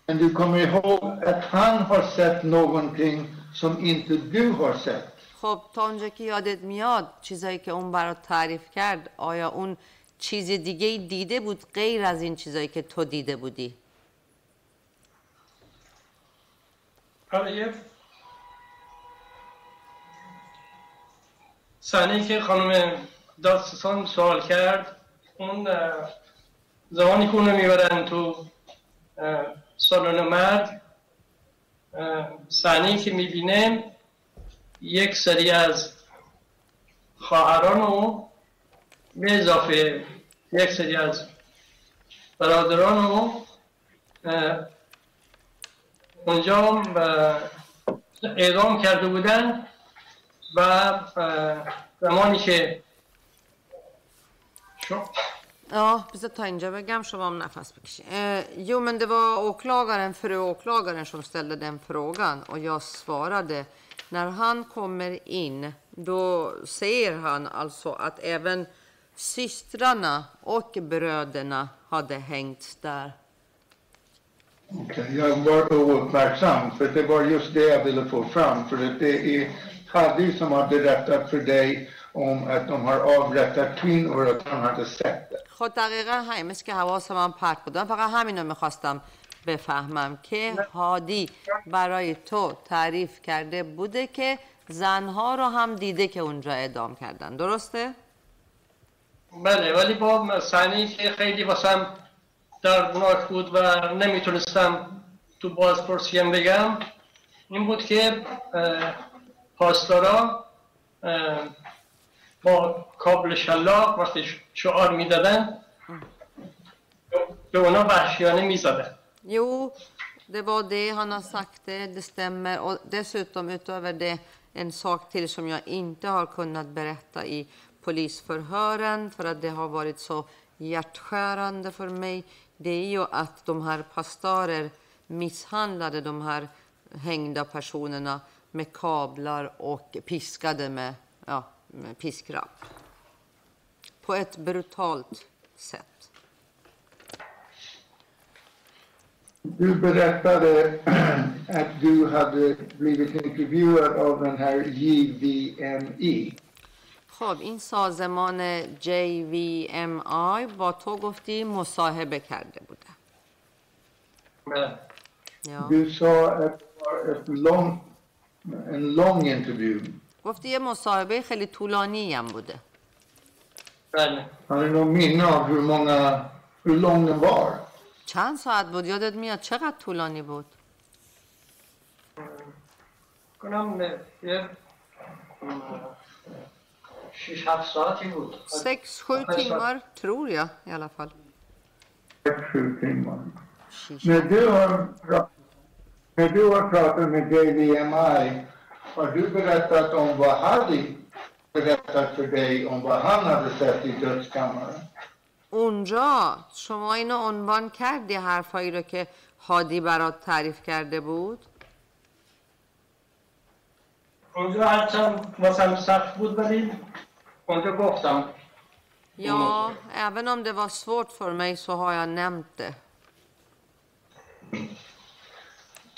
Men du kommer ihåg att han har sett någonting som inte du har sett. خب تا اونجا که یادت میاد چیزایی که اون برات تعریف کرد آیا اون چیز دیگه ای دیده بود غیر از این چیزایی که تو دیده بودی یه صحنه که خانم داستان سوال کرد اون زمانی که اونو می‌برن تو سالن مرد صحنه که می‌بینه یک سری از خواهران و به اضافه یک سری از برادران و اه، اونجا اعدام کرده بودن و زمانی که Gamshop. Ja, precis. Tanjab Gamshop eh, jo, men det var åklagaren, fru åklagaren, som ställde den frågan och jag svarade. När han kommer in, då säger han alltså att även systrarna och bröderna hade hängts där. Okay, jag var ouppmärksam, för det var just det jag ville få fram. För det är Hadi som har berättat för dig om att de har avrättat kvinnor och att han hade sett det. خب دقیقا که حواسم هم پرت بود من فقط همین رو می‌خواستم بفهمم که هادی برای تو تعریف کرده بوده که زنها رو هم دیده که اونجا اعدام کردن درسته؟ بله ولی با صحنه که خیلی واسم دردناک بود و نمی‌تونستم تو بازپرسیم بگم این بود که پاسدارا با کابل شلاق وقتی شعار میدادن به اونا وحشیانه میزدن Jo, det var det han har sagt, det, det stämmer. Och dessutom utöver det en sak till som jag inte har kunnat berätta i polisförhören för att det har varit så hjärtskärande för mig. Det är ju att de här pastorer misshandlade de här hängda personerna med kablar och piskade med, ja, med piskrapp. På ett brutalt sätt. Du berättade att du hade blivit intervjuad av den här JVMI. خب این سازمان JVMI با تو گفتی مصاحبه کرده بوده اه، ja. Du sa att det var ett lång, en lång intervju. گفتی یه مصاحبه خیلی طولانی هم بوده. بله. چند ساعت بود؟ یادت میاد چقدر طولانی بود؟ کنم شیش هفت ساعتی بود. سکس شوتینگار ترور یا i alla fall När du har, när du har pratat med JVMI har du berättat om vad Hadi berättat för dig om vad han hade sett i dödskammaren? اونجا شما اینو عنوان کردی حرفایی رو که هادی برات تعریف کرده بود اونجا هرچند واسم سخت بود ولی اونجا گفتم Ja, även om det var svårt för mig så har jag nämnt det.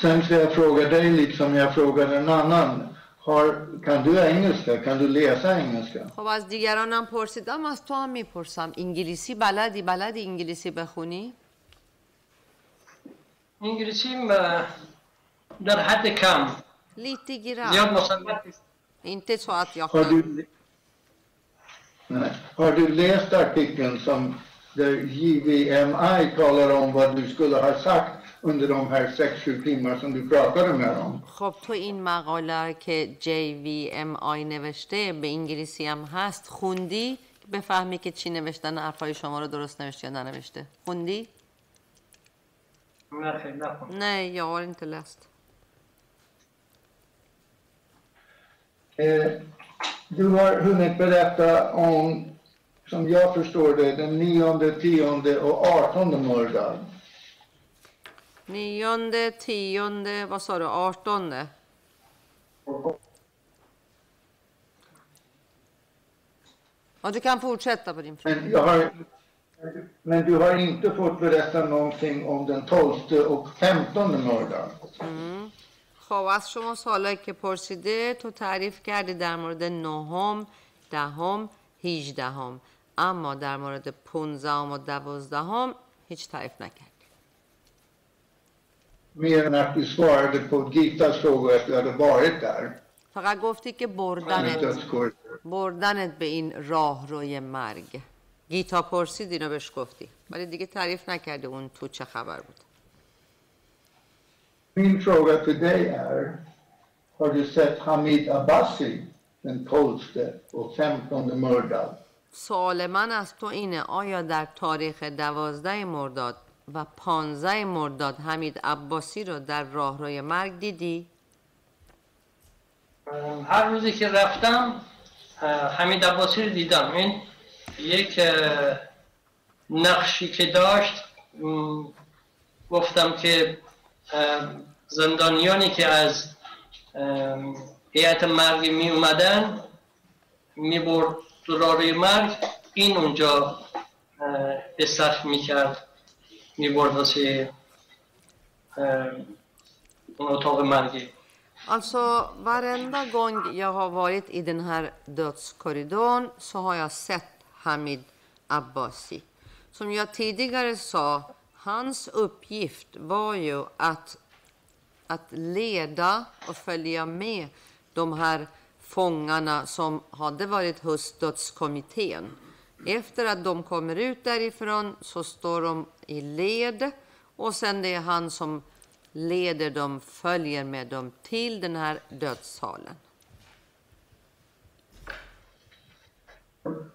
Sen ska jag fråga dig liksom jag frågade en annan. Har, kan du engelska? Kan du läsa engelska? خب از دیگرانم پرسیدم از تو هم میپرسم انگلیسی بلدی بلدی انگلیسی بخونی؟ انگلیسیم اه، در حد کم Lite زیاد grann. مسلط نیست Inte så att jag Har kan. du, nej. har du läst artikeln som där JVMI talar om vad du skulle ha sagt Under de här 6-7 timmar som du pratade med dem? خب تو این مقاله که JVMI نوشته به انگلیسی هم هست خوندی بفهمی که چی نوشتن حرفای شما رو درست نوشته یا ننوشته خوندی؟ نه خیلی نخون Nej, jag har inte läst. Eh, du har hunnit berätta om, som jag förstår det, den 9, 10 och 18 Mordad. Nionde, tionde, vad sa du, artonde? Ja, du kan fortsätta på din fråga. Men, jag har, men du har inte fått berätta någonting om den 12 och 15 Mordad. خب از شما سوالایی که پرسیده تو تعریف کردی در مورد نهم دهم هیجدهم اما در مورد پونزدهم و دوازدهم هیچ تعریف نکردی Mer än att du svarade på Gitas fråga att du hade varit där. فقط گفتی که بردنت. بردنت به این راهروی مرگ گیتا پرسید اینو بهش گفتی ولی دیگه تعریف نکردی اون تو چه خبر بود Min fråga till dig är, har du sett Hamid Abbasi den 12 och 15 mördad? سوال من از تو اینه آیا در تاریخ دوازده مرداد و پانزده مرداد حمید عباسی رو در راهروی مرگ دیدی؟ هر روزی که رفتم حمید عباسی رو دیدم این یک نقشی که داشت گفتم که زندانیانی که از هیئت مرگی می اومدن می برد مرگ این اونجا اه، استخ می کرد ये borda se och tagit Margi. Alltså varenda gång jag har varit i den här dödskorridoren så har jag sett Hamid Abbasi. Som jag tidigare sa, hans uppgift var ju att, att leda och följa med de här fångarna som hade varit hos dödskommittén. Efter att de kommer ut därifrån så står de i led och sen det är han som leder dem, följer med dem till den här dödssalen.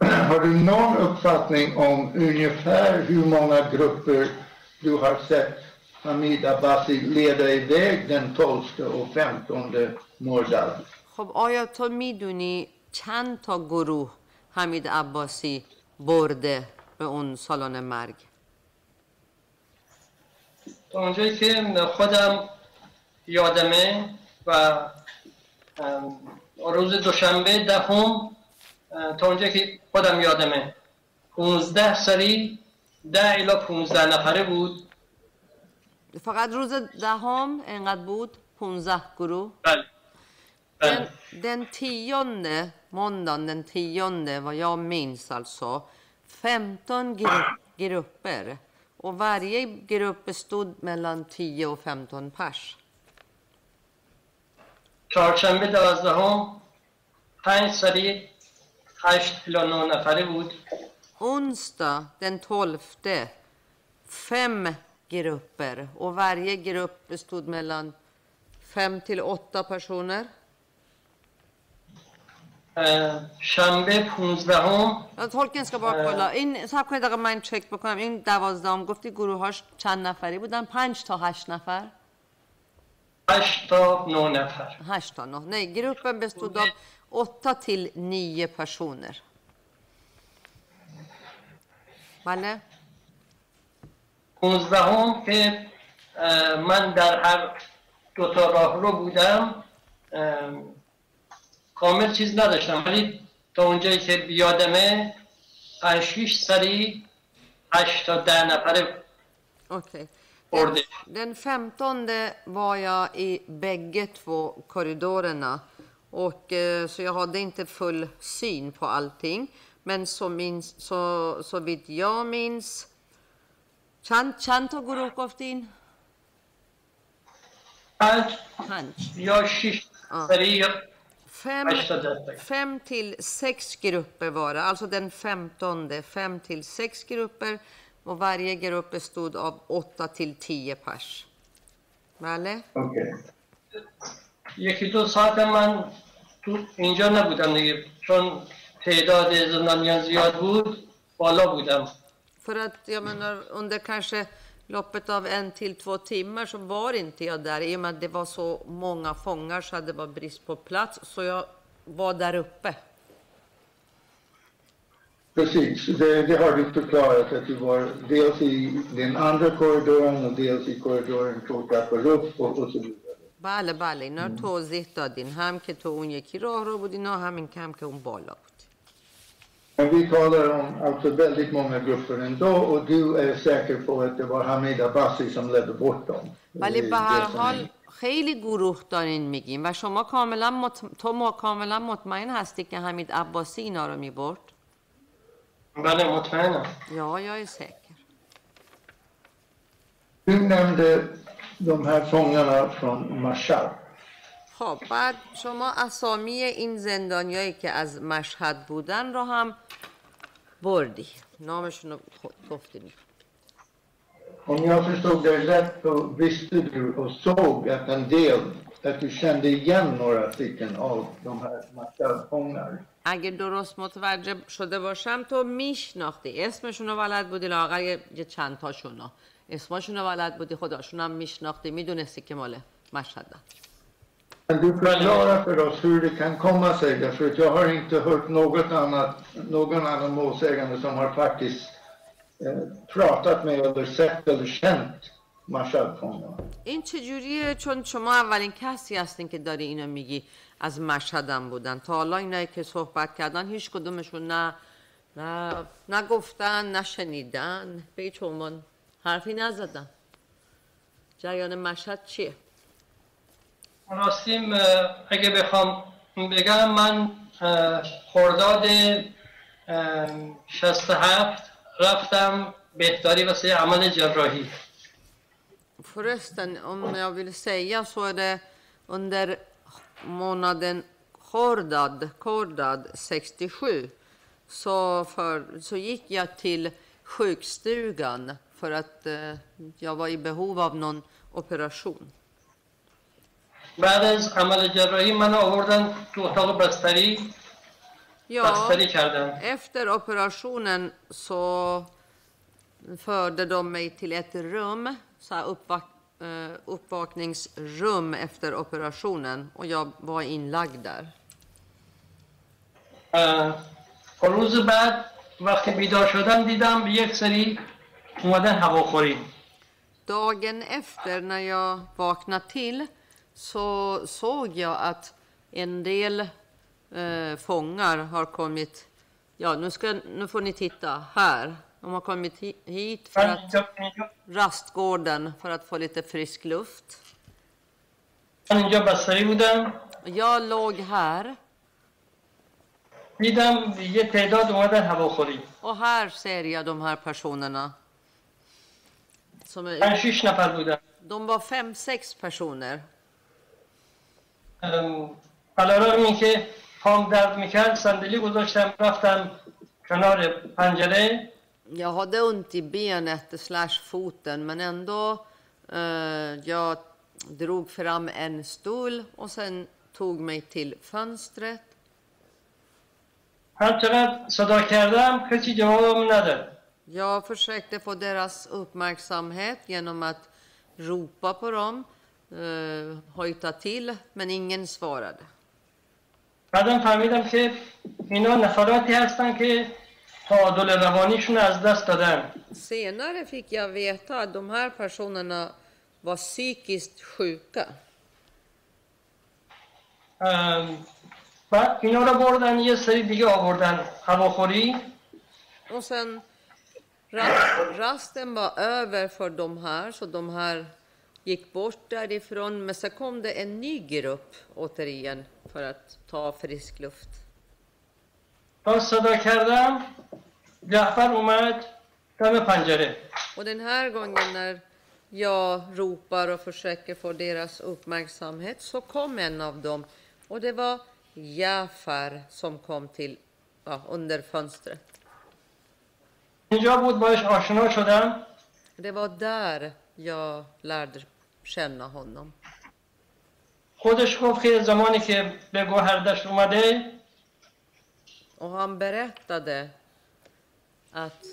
Har du någon uppfattning om ungefär hur många grupper du har sett Hamid Abbasi leda iväg den 12 och 15 Mordad? خب آیا تو میدونی چند تا گروه حمید عباسی برده به اون سالن مرگ. تا اونجایی که خودم یادمه و روز دوشنبه دهم تا اونجایی که خودم یادمه. 15 سری ده الا 15 نفره بود. فقط روز دهم انقدر بود؟ 15 گروه؟ بله. Den, بله den tionde, måndagen den tionde, vad jag minns alltså, 15 gru grupper. Och varje grupp bestod mellan 10 och 15 pers. چهارشنبه دوازدهم پنج سری هشت الا 9 نفره بود Onsdag den 12, fem grupper. Och varje grupp bestod mellan 5 till 8 personer. شنبه 15 Ja, tolken ska bara kolla. این صبر کنید دقیقا من چک بکنم. این دوازدهم گفتی گروهاش چند نفری بودن؟ پنج تا هشت نفر. 8 تا 9 نفر. هشت تا نه nej gruppen bestod av åtta till nio personer بله؟ 15 که اه، من در هر دو تا راه رو بودم کامل چیز نداشتم ولی تا اونجایی که بیادمه 5 6 سری 8 تا 10 نفره Okej. برده Den 15 var jag i bägge två korridorerna. Och, eh, så jag hade inte full syn på allting. Men så, minns, så, så vitt jag minns... چند, چند تا گروه گفتین؟ 5 پنج. یا 6 Ja. سری یا Fem, 8 تا 10 سری. fem till sex grupper var det. Alltså den 15. Fem till sex grupper. Och varje grupp bestod av åtta till tio pers. Vale? Okej. یکی دو ساعت من تو اینجا نبودم دیگه چون تعداد زندانیان زیاد بود بالا بودم För att jag menar under kanske loppet av en till två timmar så var inte jag där. I och med att det var så många fångar så hade det var brist på plats. Så jag var där uppe. Precis, det, det har du förklarat att du var dels i den andra korridoren och dels i korridoren två trappor upp och, och så vidare. بله بله اینا رو توضیح دادین هم که تو اون یکی راه رو بودین و همین کم که اون بالا بود Men vi talar om alltså väldigt många grupper ändå och du är säker på att det var Hamid Abbasi som ledde bort dem. ولی Det به är هر det som är- حال خیلی گروه دارین میگین و شما کاملا مط... تو ما کاملا مطمئن هستی که حمید عباسی اینا رو میبرد بله مطمئنم ja jag är säker Du nämnde de här fångarna från Mashhad. خب بعد شما اسامی این زندانیایی که از مشهد بودن رو هم بردی. نامشون رو خود گفتیم Om jag förstod dig rätt så visste du och såg att en del, att du kände igen några stycken av de här Mashhad-fångar. اگه درست متوجه شده باشم تو میشناختی. اسمشون رو بلد بودی لاغر یه چند تاشون رو. اسمشون رو بلد بودی خداشون هم میشناختی. می‌دونستی که مال مشهدن. Kan du förklara för oss hur det kan komma sig? Därför att jag har inte hört något annat, någon annan målsägande som har faktiskt eh, pratat med eller sett eller känt Mashhad-fångarna. این چجوریه چون شما اولین کسی هستین که داری اینو میگی از مشهدم بودن تا حالا اینایی که صحبت کردن هیچ کدومشون نه نه نگفتن نشنیدن به هیچ عنوان حرفی نزدن جریان مشهد چیه راستیم اه، اگه بخوام بگم من اه، خرداد اه، 67 رفتم بهداری واسه عمل جراحی Förresten, om jag vill säga så är det under månaden Khordad, Khordad 67 så, för, så gick jag till sjukstugan för att eh, jag var i behov av någon operation. بعد از عمل جراحی من آوردن تو اتاق بستری Ja, بستری کردن efter operationen så förde de mig till ett rum, så här uppvak eh, uppvakningsrum efter operationen och jag var inlagd där. اه، روز بعد وقتی بیدار شدم دیدم یک سری اومدن هواخوری Dagen efter när jag vaknade till så såg jag att en del eh, fångar har kommit. Ja, nu, ska, nu får ni titta här. De har kommit hit för att rastgården för att få lite frisk luft. Jag låg här. Och här ser jag de här personerna. Som är, de var fem, sex personer. ام، علیرغم اینکه پام درد میکرد صندلی گذاشتم رفتم کنار پنجره Jag hade ont i benet slash foten men ändå eh, jag drog fram en stol och sen tog mig till fönstret. هر چقدر صدا کردم کسی جوابم نداد Jag försökte få deras uppmärksamhet genom att ropa på dem, eh, hojta till, men ingen svarade. بعدم فهمیدم که اینا نفراتی هستن که تعادل روانیشون از دست دادن Senare fick jag veta att de här personerna var psykiskt sjuka. ام، بعد اینا رو بردن یه سری دیگه آوردن هواخوری Och sen rast, rasten var över för de här, så de här gick bort därifrån. Men sen kom det en ny grupp återigen för att ta frisk luft. تا صدا کردم جعفر اومد دم پنجره Och den här gången när jag ropar och försöker få deras uppmärksamhet så kom en av dem och det var Jafar som kom till ja, under fönstret. اینجا بود باش آشنا شدم Det var där jag lärde känna honom. خودش گفت که زمانی که به گوهردشت اومده Och han berättade att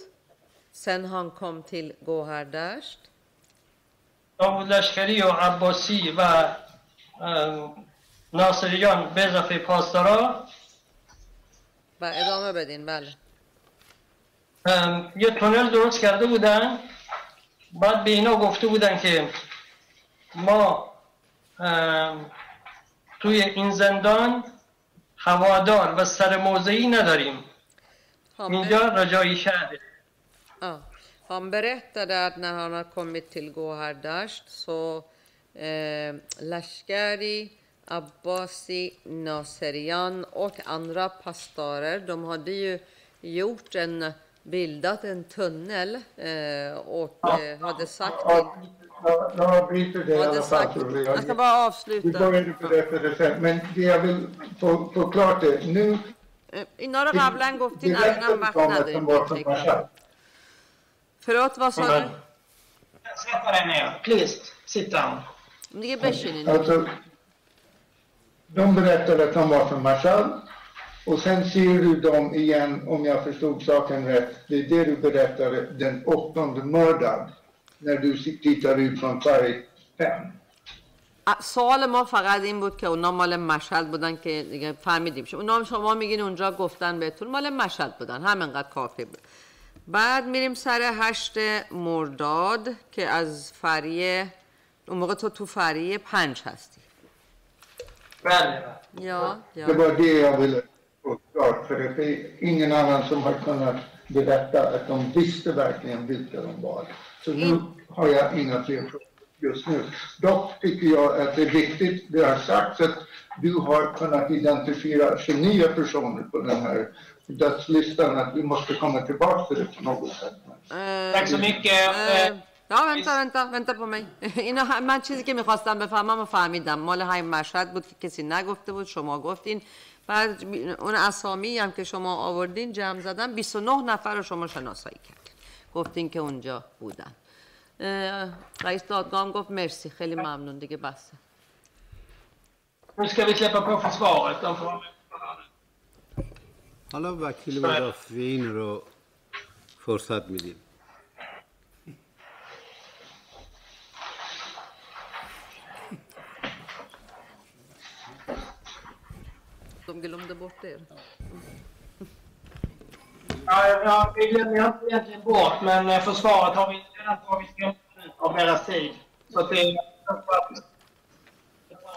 sen han kom till Gohardasht داوود لشکری و عباسی و ناصریان به اضافه پاسدارا و ادامه بدین بله یه تونل درست کرده بودن بعد به اینا گفته بودن که ما ام، توی این زندان هوادار و سر موضعی نداریم han, اینجا ber- رجایی شهره ja, han berättade att när han har kommit till Gohardasht så eh, Lashkari, Abbasi, Naserian och andra pastorer, de hade ju gjort en, bildat en tunnel eh, och eh, hade sagt till Ja, jag, jag avbryter det i alla fall. Jag, jag ska bara avsluta. Du började berätta det sen, men det jag vill få, få klart är nu... Eh, Innan Ravlan går till annan marknad. Förlåt, vad sa du? Sätt dig ner, please. Sit down. Det är Beshinin. Alltså, de berättade att de var från Marshall. Och sen ser du dem igen, om jag förstod saken rätt. Det är det du berättade, den åttonde mördad. När du tittar ut från färg 5. سوال ما فقط این بود که اونا مال مشهد بودن که دیگه فهمیدیم. شما اونا شما میگین اونجا گفتن بهتون مال مشهد بودن. همینقدر کافی بود. بعد میریم سر هشت مرداد که از فریه اون موقع تو تو فریه پنج هستی. بله یا یا. Det var det jag ville få klart, för det är ingen annan som har kunnat berätta att de visste verkligen vilka de var. Så nu har jag inga fler frågor just nu. Dock tycker jag att det är viktigt, det har sagts att du har kunnat identifiera 29 personer på den här dödslistan, att vi måste komma tillbaka till det på något sätt. Eh, Tack så mycket. eh, Eh, Ja, vänta, vänta, vänta på mig. اینا من چیزی که می‌خواستم بفهمم و فهمیدم مال همین مشهد بود که کسی نگفته بود شما گفتین بعد اون اسامی هم که شما آوردین جمع زدن 29 نفر رو شما شناسایی کردین گفتین که اونجا بودن. رئیس دادگاه هم گفت مرسی. خیلی ممنون. دیگه بسه Nu ska vi släppa på försvaret. De får... حالا وکیل مدافعین رو فرصت میدیم. De glömde bort er. Ja, ja, vi glömmer inte egentligen bort, men eh, försvaret har vi redan tagit 15 minuter av deras tid. Så att det är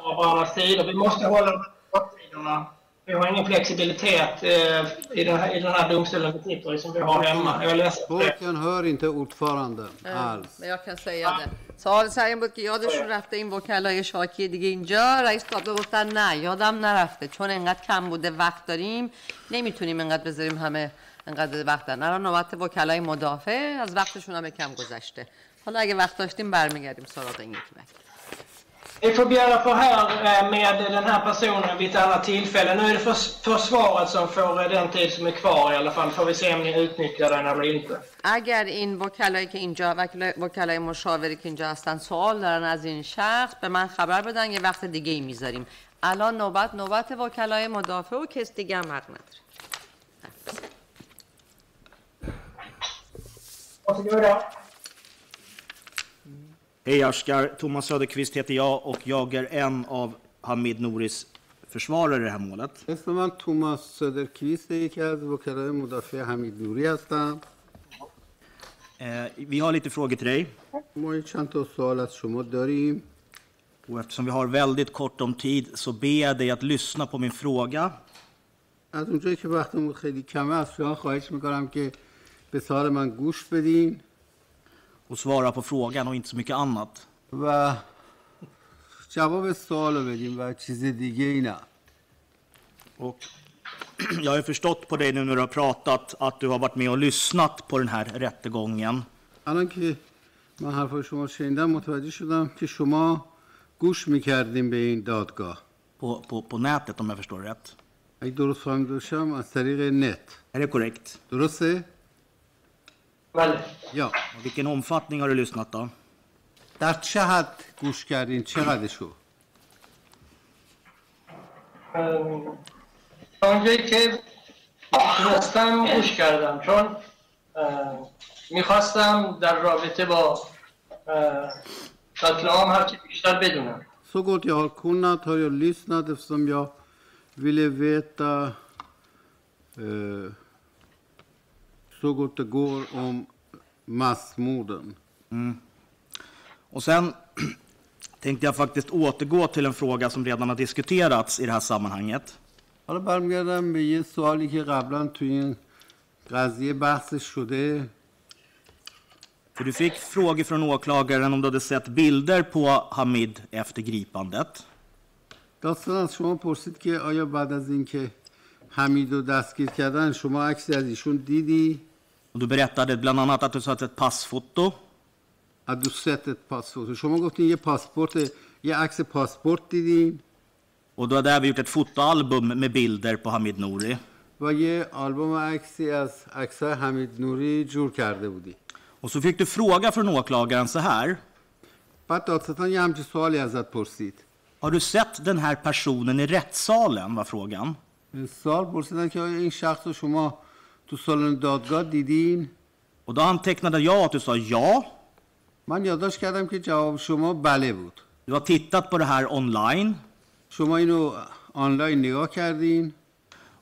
av varandras sidor. Vi måste hålla de här tiderna. Vi har ingen flexibilitet eh, i, den här, i den här domstolen vi sitter i som vi har hemma. Jag är ledsen för det. ترکیان hör inte ordföranden alls Men jag kan säga det. سوال سر این بود که یادشون رفته این وکلای شاکی دیگه اینجا رئیس دادگاه گفتن نه یادم نرفته چون انقدر کم بوده وقت داریم نمیتونیم انقدر بذاریم همه انقدر وقت دارن الان نوبت وکلای مدافع از وقتشون هم کم گذشته حالا اگه وقت داشتیم برمیگردیم سراغ این یکی وکیل Vi får begära förhör eh, med den här personen vid ett annat tillfälle. Nu är det förs- försvaret som får eh, den tid som är kvar i alla fall. Får vi se om ni utnyttjar den eller inte. اگر این وکلایی که اینجا وکلای, وکلای مشاوری که اینجا هستن سوال دارن از این شخص به من خبر بدن یه وقت دیگه ای می‌ذاریم الان نوبت نوبت وکلای مدافع و کس دیگه هم حق نداره Varsågoda. Hej Askar, Thomas Söderqvist heter jag och jag är en av Hamid Nouris försvarare i det här målet. اسم من توماس صدرکویست یکی از وکلای مدافع حمید نوری هستم Eh, vi har lite frågor till dig ما یه چند تا سوال از شما داریم och eftersom vi har väldigt kort om tid så ber jag dig att lyssna på min fråga از اونجایی که وقتمون خیلی کمه از شما خواهش میکنم که به سوال من گوش بدین och svara på frågan och inte så mycket annat. و جواب سوال رو بدین و چیز دیگه ای نه Och jag har ju förstått på dig nu när du har pratat att du har varit med och lyssnat på den här rättegången. الان که من حرفای شما شنیدم متوجه شدم که شما گوش میکردیم به این دادگاه På, på, på nätet om jag förstår det rätt. اگه درست فهمیده باشم از طریق نت Är det korrekt? درسته؟ بله. یا بیکن امفات نگاره لیست دام در چه حد گوش کردین چقدرشو آنجایی که رستم گوش کردم چون می‌خواستم در رابطه با قتل عام هرچی بیشتر بدونم سو گوت یا کون نت یا لیست نت افسم یا ویلی ویتا så gott det går om massmorden. Och sen tänkte jag faktiskt återgå till en fråga som redan har diskuterats i det här sammanhanget. حالا برمیگردم به یه سوالی که قبلا توی این قضیه بحثش شده För du fick frågor från åklagaren om du hade sett bilder på Hamid efter gripandet. داستان از شما پرسید که آیا بعد از اینکه حمید رو دستگیر کردن شما عکسی از ایشون دیدی؟ Och du berättade bland annat att du sett ett passfoto از دو ست پاسپورت شما گفتین یه پاسپورت یه عکس پاسپورت دیدین och du hade även gjort ett fotoalbum med bilder på Hamid Nouri. و یه آلبوم عکسی از عکسای حمید نوری جور کرده بودی Och så fick du fråga från åklagaren så här. بعد دادستان یه همچین سوالی ازت پرسید Har du sett den här personen i rättssalen? var frågan. سوال پرسیدن که آیا این شخص رو شما تو سالن دادگاه دیدین Och då antecknade jag att du sa ja. من یادداشت کردم که جواب شما بله بود Du har tittat på det här online شما اینو آنلاین نگاه کردین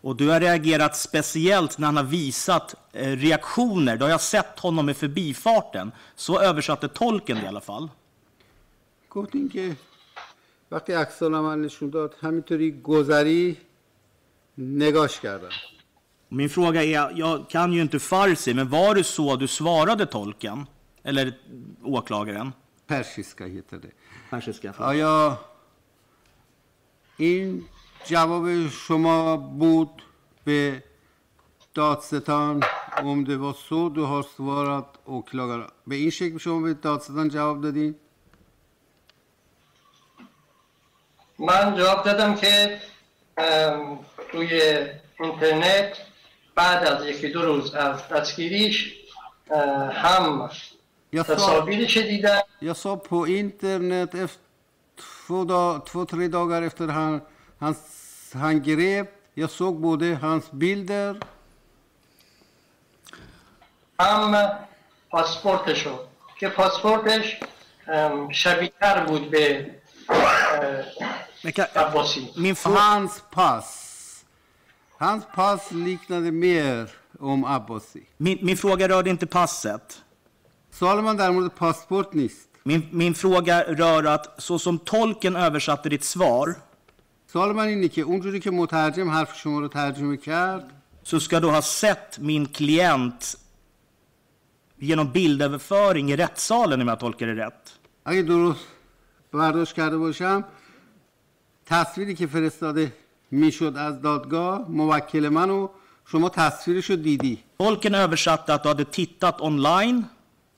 och du har reagerat speciellt när han har visat eh, reaktioner. Då har jag sett honom i förbifarten. Så översatte tolken det i alla fall. گفتین که وقتی عکس من نشون داد همینطوری گذری نگاش کردم Min fråga är, jag kan ju inte farsi, men var det så du svarade tolken? Eller åklagaren? پرشیسکا heter det Persiska. آیا این جواب شما بود به دادستان om det var så du har svarat åklagaren. به این شکل شما به دادستان جواب دادین؟ من جواب دادم که ام، روی اینترنت بعد از یکی دو روز از دستگیریش هم تصاویرش دیدن. یا سو پو اینترنت اف تو دا تو تری داگر افتر هن هن هن گریب یا سوک بوده هنس بیلدر. هم پاسپورتشو که پاسپورتش شبیه‌تر بود به عباسی. من فرانس پاس. Hans pass liknade mer om Abbasi. Min, min fråga rörde inte passet. سوال من در مورد پاسپورت نیست. Min, min fråga rör att så som tolken översatte ditt svar سوال من اینه که اونجوری که مترجم حرف شما رو ترجمه کرد så ska du ha sett min klient genom bildöverföring i rättssalen om jag tolkar det rätt. اگه درست برداشت کرده باشم تصویری که فرستاده می‌شد از دادگاه موکل منو شما تصویرش رو دیدی Tolken översatte att du hade tittat online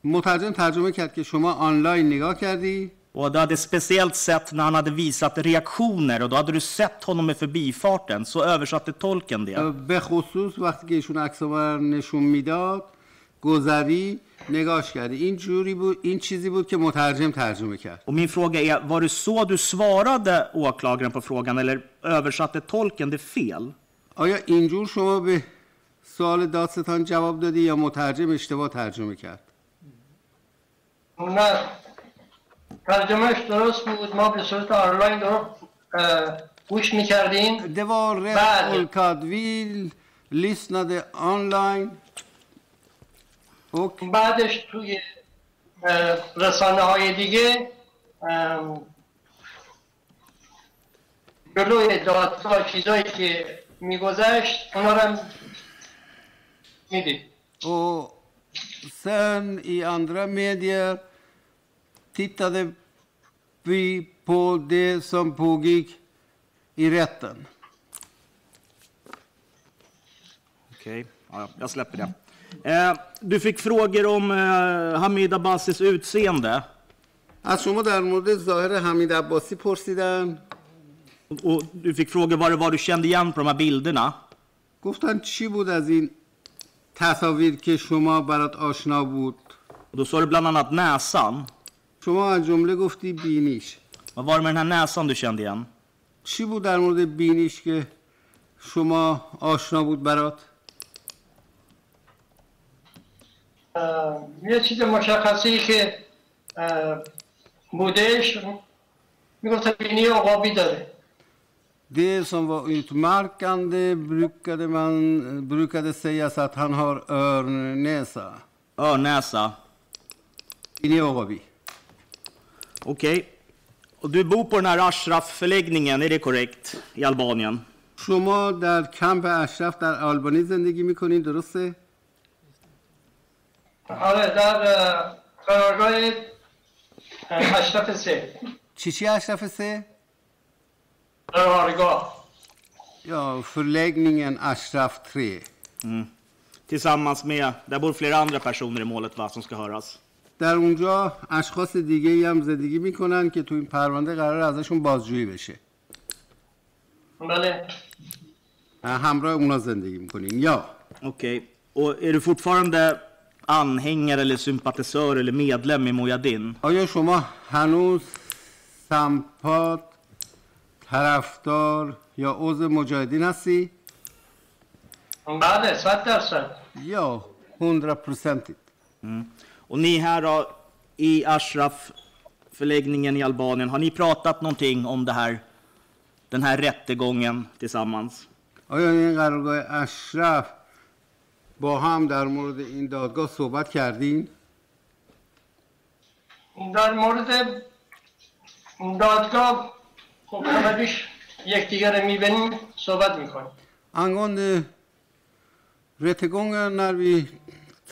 مترجم ترجمه کرد که شما آنلاین نگاه کردی och du hade speciellt sett när han hade visat reaktioner och då hade du sett honom i förbifarten. Så översatte tolken det. به خصوص وقتی که ایشون رو نشون می‌داد گذری نگاش کردی این جوری بود این چیزی بود که مترجم ترجمه کرد Och min fråga är, var det så du svarade åklagaren på frågan eller översatte tolken det fel? آیا اینجور شما به سوال دادستان جواب دادی یا مترجم اشتباه ترجمه کرد نه ترجمهش درست بود ما به صورت آنلاین رو اه، گوش می‌کردیم Det var rätt tolkat. Vi lyssnade online. Och بعدش توی رسانه های دیگه جلوی دادگاه چیزایی که میگذشت اونا رو هم می‌دید Och sen i andra medier tittade vi på det som pågick i rätten. Okej, ja, jag släpper det. Eh, du fick frågor om eh, Hamid Abbasis utseende. از شما در مورد ظاهر حمید عباسی پرسیدن Och du fick frågor vad det var du kände igen på de här bilderna. گفتن چی بود از این تصاویر که شما برات آشنا بود Och då sa du bland annat näsan. شما از جمله گفتی بینیش Vad var det med den här näsan du kände igen? چی بود در مورد بینیش که شما آشنا بود برات یه چیز مشخصی که اه، بودش میگفتن بینی عقابی داره Det som var utmärkande brukade, man, brukade sägas att han har örnnäsa. Örnäsa. Ini Ogabi. Okej. Och du bor på den här Ashraf-förläggningen, är det korrekt? I Albanien? شما در کمپ اشرف در آلبانی زندگی میکنین درسته؟ آره در اه، قرارگاه اه، اشرف سه چی چی اشرف سه؟ قرارگاه Ja, förläggningen Ashraf 3. Tillsammans med, där bor flera andra personer i målet va, som ska höras. در اونجا اشخاص دیگه ای هم زندگی می‌کنن که تو این پرونده قرار ازشون بازجویی بشه بله همراه اونا زندگی می‌کنین یا Okej. Och är du fortfarande anhängare eller sympatisör eller medlem i Mujahedin? آیا شما هنوز سمپات طرفدار یا عضو مجاهدین هستی؟ بله صد درصد یا 100 پرسنتید Och ni här då, i Ashraf-förläggningen i Albanien, har ni pratat någonting om det här, den här rättegången tillsammans? آیا این قرارگاه اشرف با هم در مورد این دادگاه صحبت کردین؟ در مورد دادگاه خب همه یکدیگر رو میبینیم صحبت میکنیم Angående rättegången när vi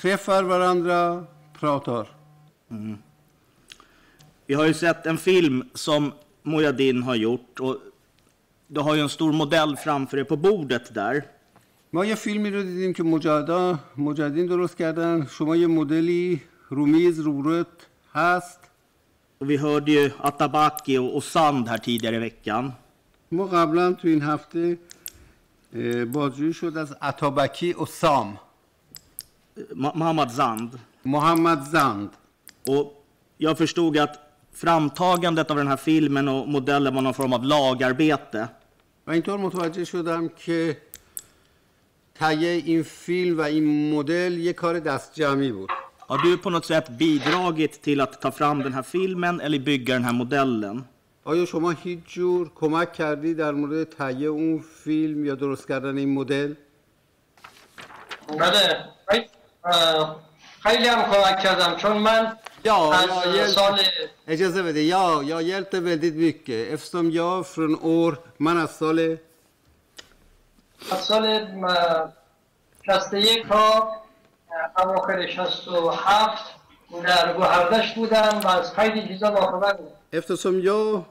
träffar varandra, pratar. Vi har ju sett en film som Mujahedin har gjort och du har ju en stor modell framför dig på bordet där. ما یه فیلمی رو دیدیم که مجاهدا مجاهدین درست کردن شما یه مدلی رومیز روبروت هست vi hörde ju Atabaki och Sand här tidigare i veckan. ما قبلا تو این هفته بازجویی شد از اتابکی و سام Mohammad Zand. محمد زند Och jag förstod att framtagandet av den här filmen och modellen var någon form av lagarbete. و اینطور متوجه شدم که تهیه این فیلم و این مدل یه کار دست جمعی بود. Har du på något sätt bidragit till att ta fram den här filmen eller bygga den här modellen? آیا شما هیچ جور کمک کردی در مورد تهیه اون فیلم یا درست کردن این مدل؟ بله. خیلی- هم کمک کردم. چون من Ja, از ja, hjälp, سال اجازه بده. یا jag hjälpte väldigt mycket eftersom jag från år من از سال از سال اه، 61 تا اه، اواخر 67 در گوهردشت بودم و از خیلی چیزا باخبر بودم Eftersom jag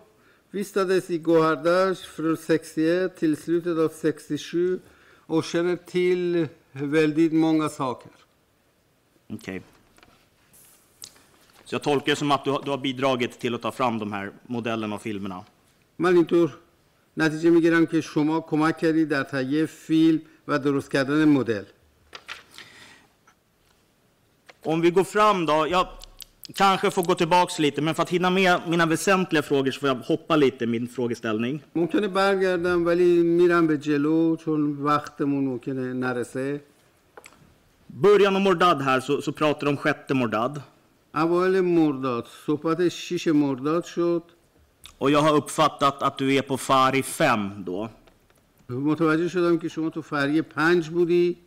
vistades i Gohardach från 61 till slutet av 67 och känner till väldigt många saker. Okej. Så jag tolkar det som att du har, du har bidragit till att ta fram de här modellerna och filmerna. من اینطور نتیجه میگیرم که شما کمک کردید در تهیه فیلم و درست کردن مدل Om vi går fram då. Jag kanske får gå tillbaks lite, men för att hinna med mina väsentliga frågor så får jag hoppa lite i min frågeställning. ممکنه برگردم ولی میرم به جلو چون وقتمون ممکنه نرسه Början av Mordad här så, så pratar de om sjätte Mordad. اوایل مرداد صحبت شیش مرداد شد Och jag har uppfattat att du är på Fari 5 då. متوجه شدم که شما تو فریه پنج بودی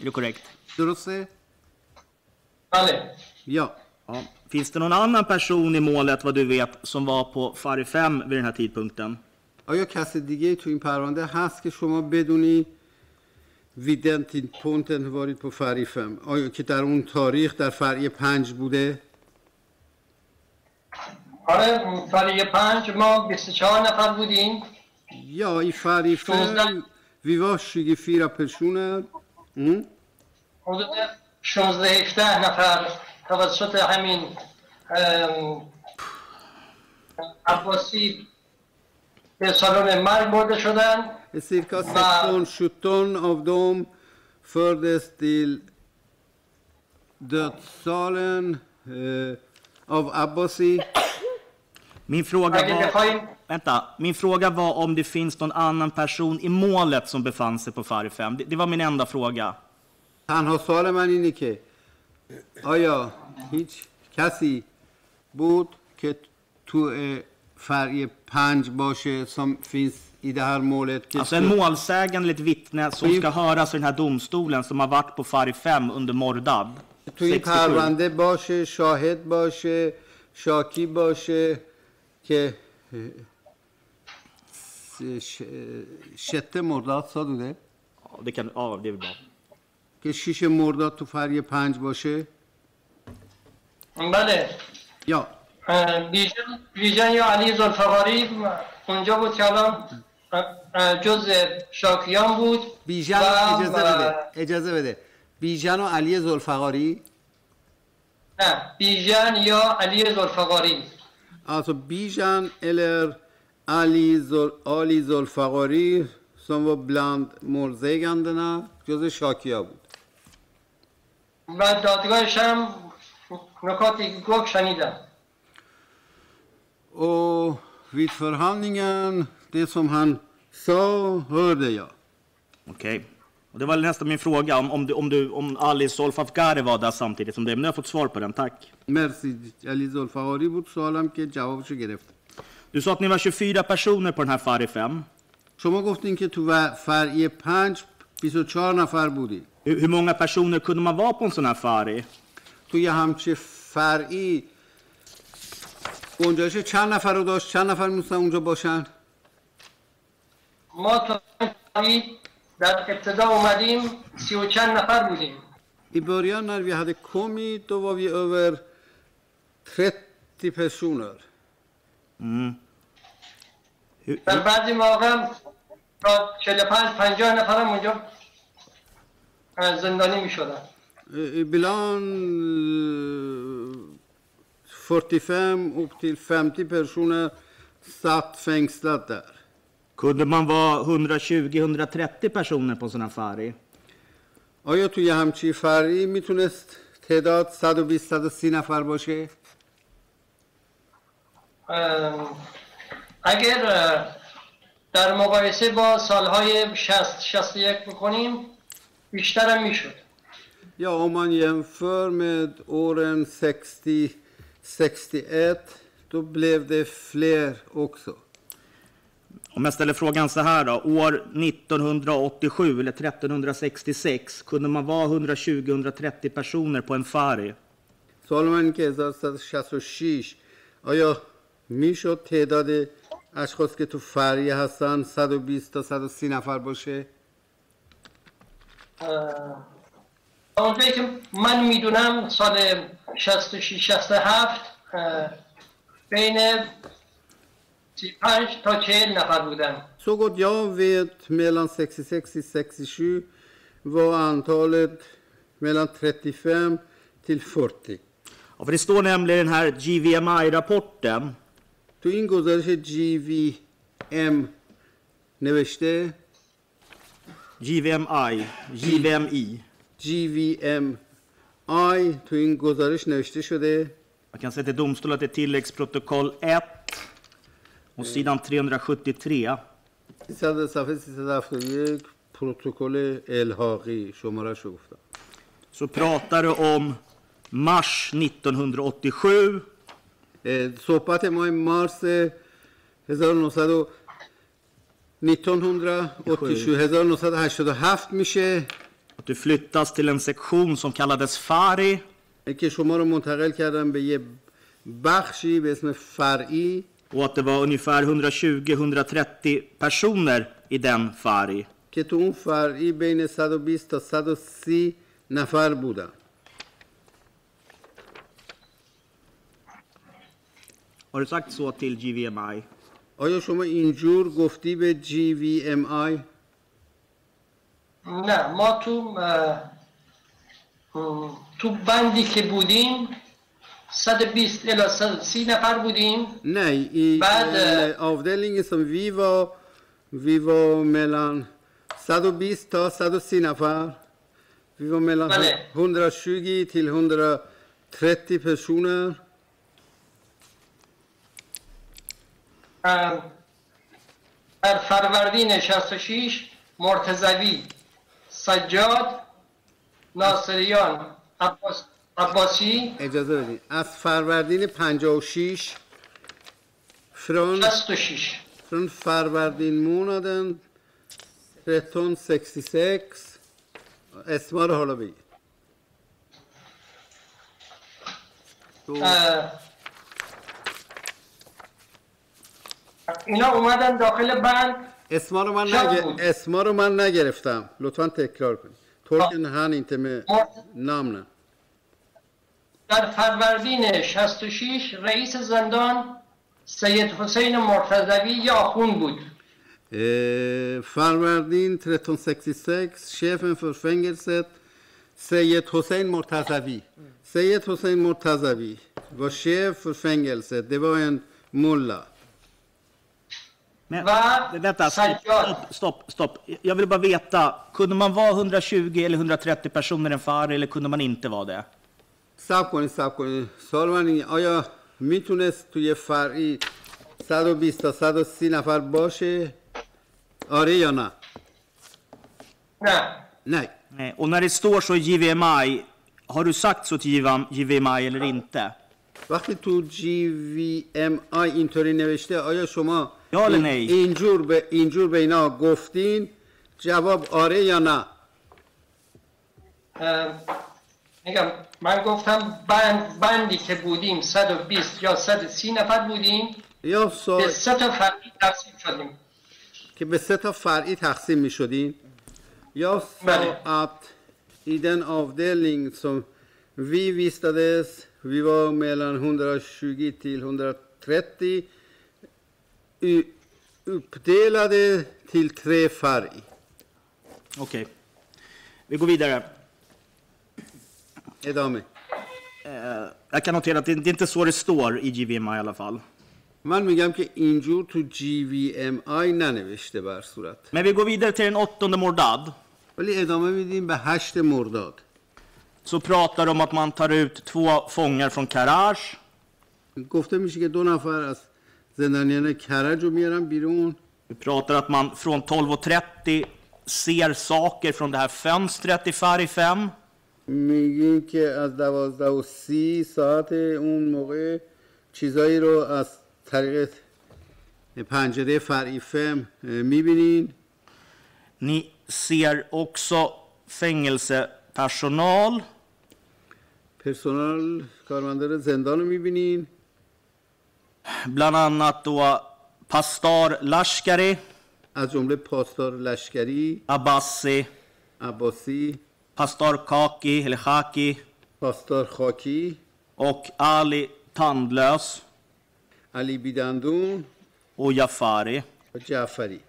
Är det korrekt? درسته؟ بله یا Ja. Finns det någon annan person i målet vad du vet som var på Fari 5 vid den här tidpunkten? آیا کس دیگه تو این پرونده هست که شما بدونی ویدن پونتن وارید på فری فم آیا که در اون تاریخ در فری پنج بوده آره فری پنج ما 24 نفر بودیم. یا ای فری فر ویواش شیگی فیرا پشونه حدود 16 17 نفر توسط همین عباسی به سالن مرگ بوده شدن. سیرکا سکتون شتون آف دوم فردستیل دوت سالن آف عباسی. Min fråga اگه var... بخوایم Vänta, min fråga var om det finns någon annan person i målet som befann sig på Fari 5. Det, det var min enda fråga. تنها سوال من اینه که آیا هیچ کسی بود که تو فرعی پنج باشه som finns i det här målet که Alltså en målsägande eller ett vittne som ska höras i den här domstolen som har varit på Fari 5 under Mordad. تو این 67. پرونده باشه شاهد باشه شاکی باشه که شته مرداد är bra. که شیش مرداد تو فریه پنج باشه؟ بله. یا. بیژن یا علی زلفقاری اونجا بود که الان جز شاکیان بود بیژن و- اجازه بده اجازه بده. بیژن و علی زلفقاری نه بیژن یا علی زلفقاری Alltså Bijan eller Ali, Zol, Ali Zolfagari som var bland målsägandena جز شاکیا بود و دادگاهش هم نکاتی گفت شنیدم Och vid förhandlingen, det som han sa, hörde jag. Okej. Och det var nästan min fråga, om, om, du, om, du, om Ali Solfafgari var där samtidigt som dig. Men nu har jag fått svar på den, tack. مرسی علی زلفقاری بود سوالم که جوابشو گرفت Du sa att ni var 24 personer på den här Fari 5. شما گفتین که تو و- فرعی پنج 24 نفر بودی Hur, hur många personer kunde man vara på en sån här Fari? توی همچه فرعی گنجایش چند نفر رو داشت چند نفر میتونستن اونجا باشن ما تا این تاریخ در ابتدا اومدیم سی و چند نفر بودیم I början när vi hade kommit då var vi över 30 personer. Hur, در بعضی مواقع هم تا 45 50 نفرم اونجا زندانی می شدن Ibland eh, 45 upp till 50 personer satt fängslade där. Kunde man vara 120-130 personer på en sån här ferry? آیا توی همچی فرعی میتونست تعداد 120 130 نفر باشه؟ اه، اگر اه، در مقایسه با سالهای 60 61 بکنیم بیشترم میشد Ja, om man jämför med åren 60, 61, då blev det fler också. Om jag ställer frågan så här då. År 1987 eller 1366, kunde man vara 120-130 personer på en ferry? سوال من اینه که 1166 آیا میشد تعداد اشخاص که تو فریه هستن 120 تا 130 نفر باشه؟ اه، تا اونجایی که من میدونم سال 66 67 اه، بین 35 تا 40 نفر بودن Så gott jag vet mellan 66 och 67 var antalet mellan 35 till 40. Ja, för det står nämligen i den här GVMI-rapporten تو این گزارش GVM نوشته GVMI, GVMI. GVMI تو این گزارش نوشته شده Jag kan säga till domstol att det är tilläggsprotokoll 1 och sidan 373. 300 صفحه 371 پروتکل الحاقی شماره شو گفتم Så pratar det om mars 1987 اه، صحبت ما این مارس 1900 و 1987 1987 میشه att du flyttas till en sektion som kallades Fari که شما رو منتقل کردم به یه بخشی به اسم فرعی och att det var ungefär 120-130 personer i den Fari. که تو اون فرعی بین 120 تا 130 نفر بودن Har du sagt så till GVMI? آیا شما اینجور گفتی به GVMI نه ما تو اه، م، تو بندی که بودیم 120 الا 130 نفر بودیم. نه بعد آفدلینگ سم ویوا و و ملان 120 تا 130 نفر ویو و ملان 120 تا 130 پرسونه در فروردین 66 مرتزوی سجاد ناصریان عباس عباسی. اجازه بدید. از فروردین 56 från, 66 från فروردین månaden 1366 اسما رو حالا بگید. اینا اومدن داخل بند اسما رو من نگ... اسما رو من نگرفتم. لطفا تکرار کنید. ترکن هن inte med namnen در فروردین 66 رئیس زندان سید حسین مرتضوی یا آخون بود eh, فروردین 1366 chefen för fängelset Seyed Hossein Mortazavi Seyed Hossein Mortazavi var chef för fängelset det var en mulla Men, Va? vänta, stopp, Sajjad. stopp, stopp, stopp. Jag vill bara veta, kunde man vara 120 eller 130 personer i en Fari eller kunde man inte vara det? سب کنید سب کنید. سوال من اینه آیا می‌تونست توی فرعی 120 تا 130 نفر باشه؟ آره یا نه؟ نه. nej Nej. Och när det står så JVMI, har du sagt så till JVM JVMI eller inte? وقتی تو جی وی ام آی اینطوری نوشته آیا شما یا ولی این- نه؟ اینجور به اینجور به اینا گفتین؟ جواب آره یا نه؟ میگم من گفتم بند بندی که بودیم 120 یا 130 نفر بودیم یا به. سه تا فرقی تقسیم شدیم که به سه تا فرعی تقسیم می شدین یا بله. sa att i den avdelning som vi vistades vi var mellan 120 till 130 U- uppdelade till tre färg. Okej. Vi går vidare. ادامه Eh, jag kan notera att det, det är inte så det står i GVMA i alla fall. من میگم که اینجور تو GVMI ننوشته بر صورت Men vi går vidare till den åttonde Mordad. ولی ادامه میدیم به هشت مرداد Så pratar de om att man tar ut två fångar från Karaj. گفته میشه که دو نفر از زندانیان کرج رو میارن بیرون Vi pratar att man från 12.30 ser saker från det här fönstret i Fari 5. میگیم که از دوازده و سی ساعت اون موقع چیزایی رو از طریق پنجره فرعی فم می‌بینین؟ Ni ser också fängelsepersonal. پرسنل کارمندان زندان رو می‌بینین؟ Bland annat då Lashkari, از جمله پاسدار لشکری. Abbasi, عباسی. Pastar Kaki, eller Khaki پاسدار خاکی och Ali Tandlös علی بیدندون och Jafari. و جعفری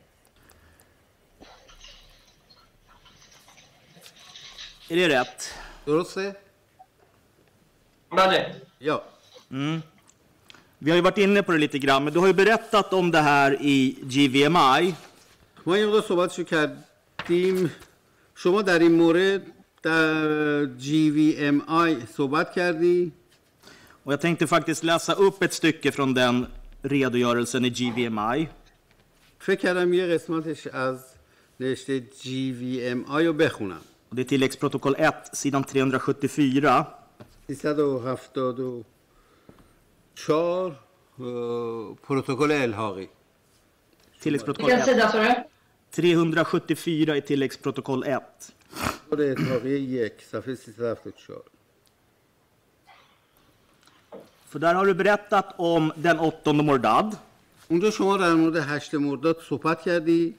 Är det rätt? درسته؟ بله یا Vi har ju varit inne på det lite grann, men du har ju berättat om det här i GVMI. ما یه مقدار صحبتشو کردیم شما در این مورد در GVMI صحبت کردی Och jag tänkte faktiskt läsa upp ett stycke från den redogörelsen i GVMI. فکر کردم یه قسمتش از نوشته GVMI رو بخونم Och Det är tilläggsprotokoll 1, sidan 374. 374 اه، پروتکل الحاقی Tilläggsprotokoll Vilken 1. sida sa du? 374 i tilläggsprotokoll 1. پروتکل الحاقی یک صفحه 374 För där har du berättat om den åttonde Mordad. اونجا شما در مورد هشت مرداد صحبت کردی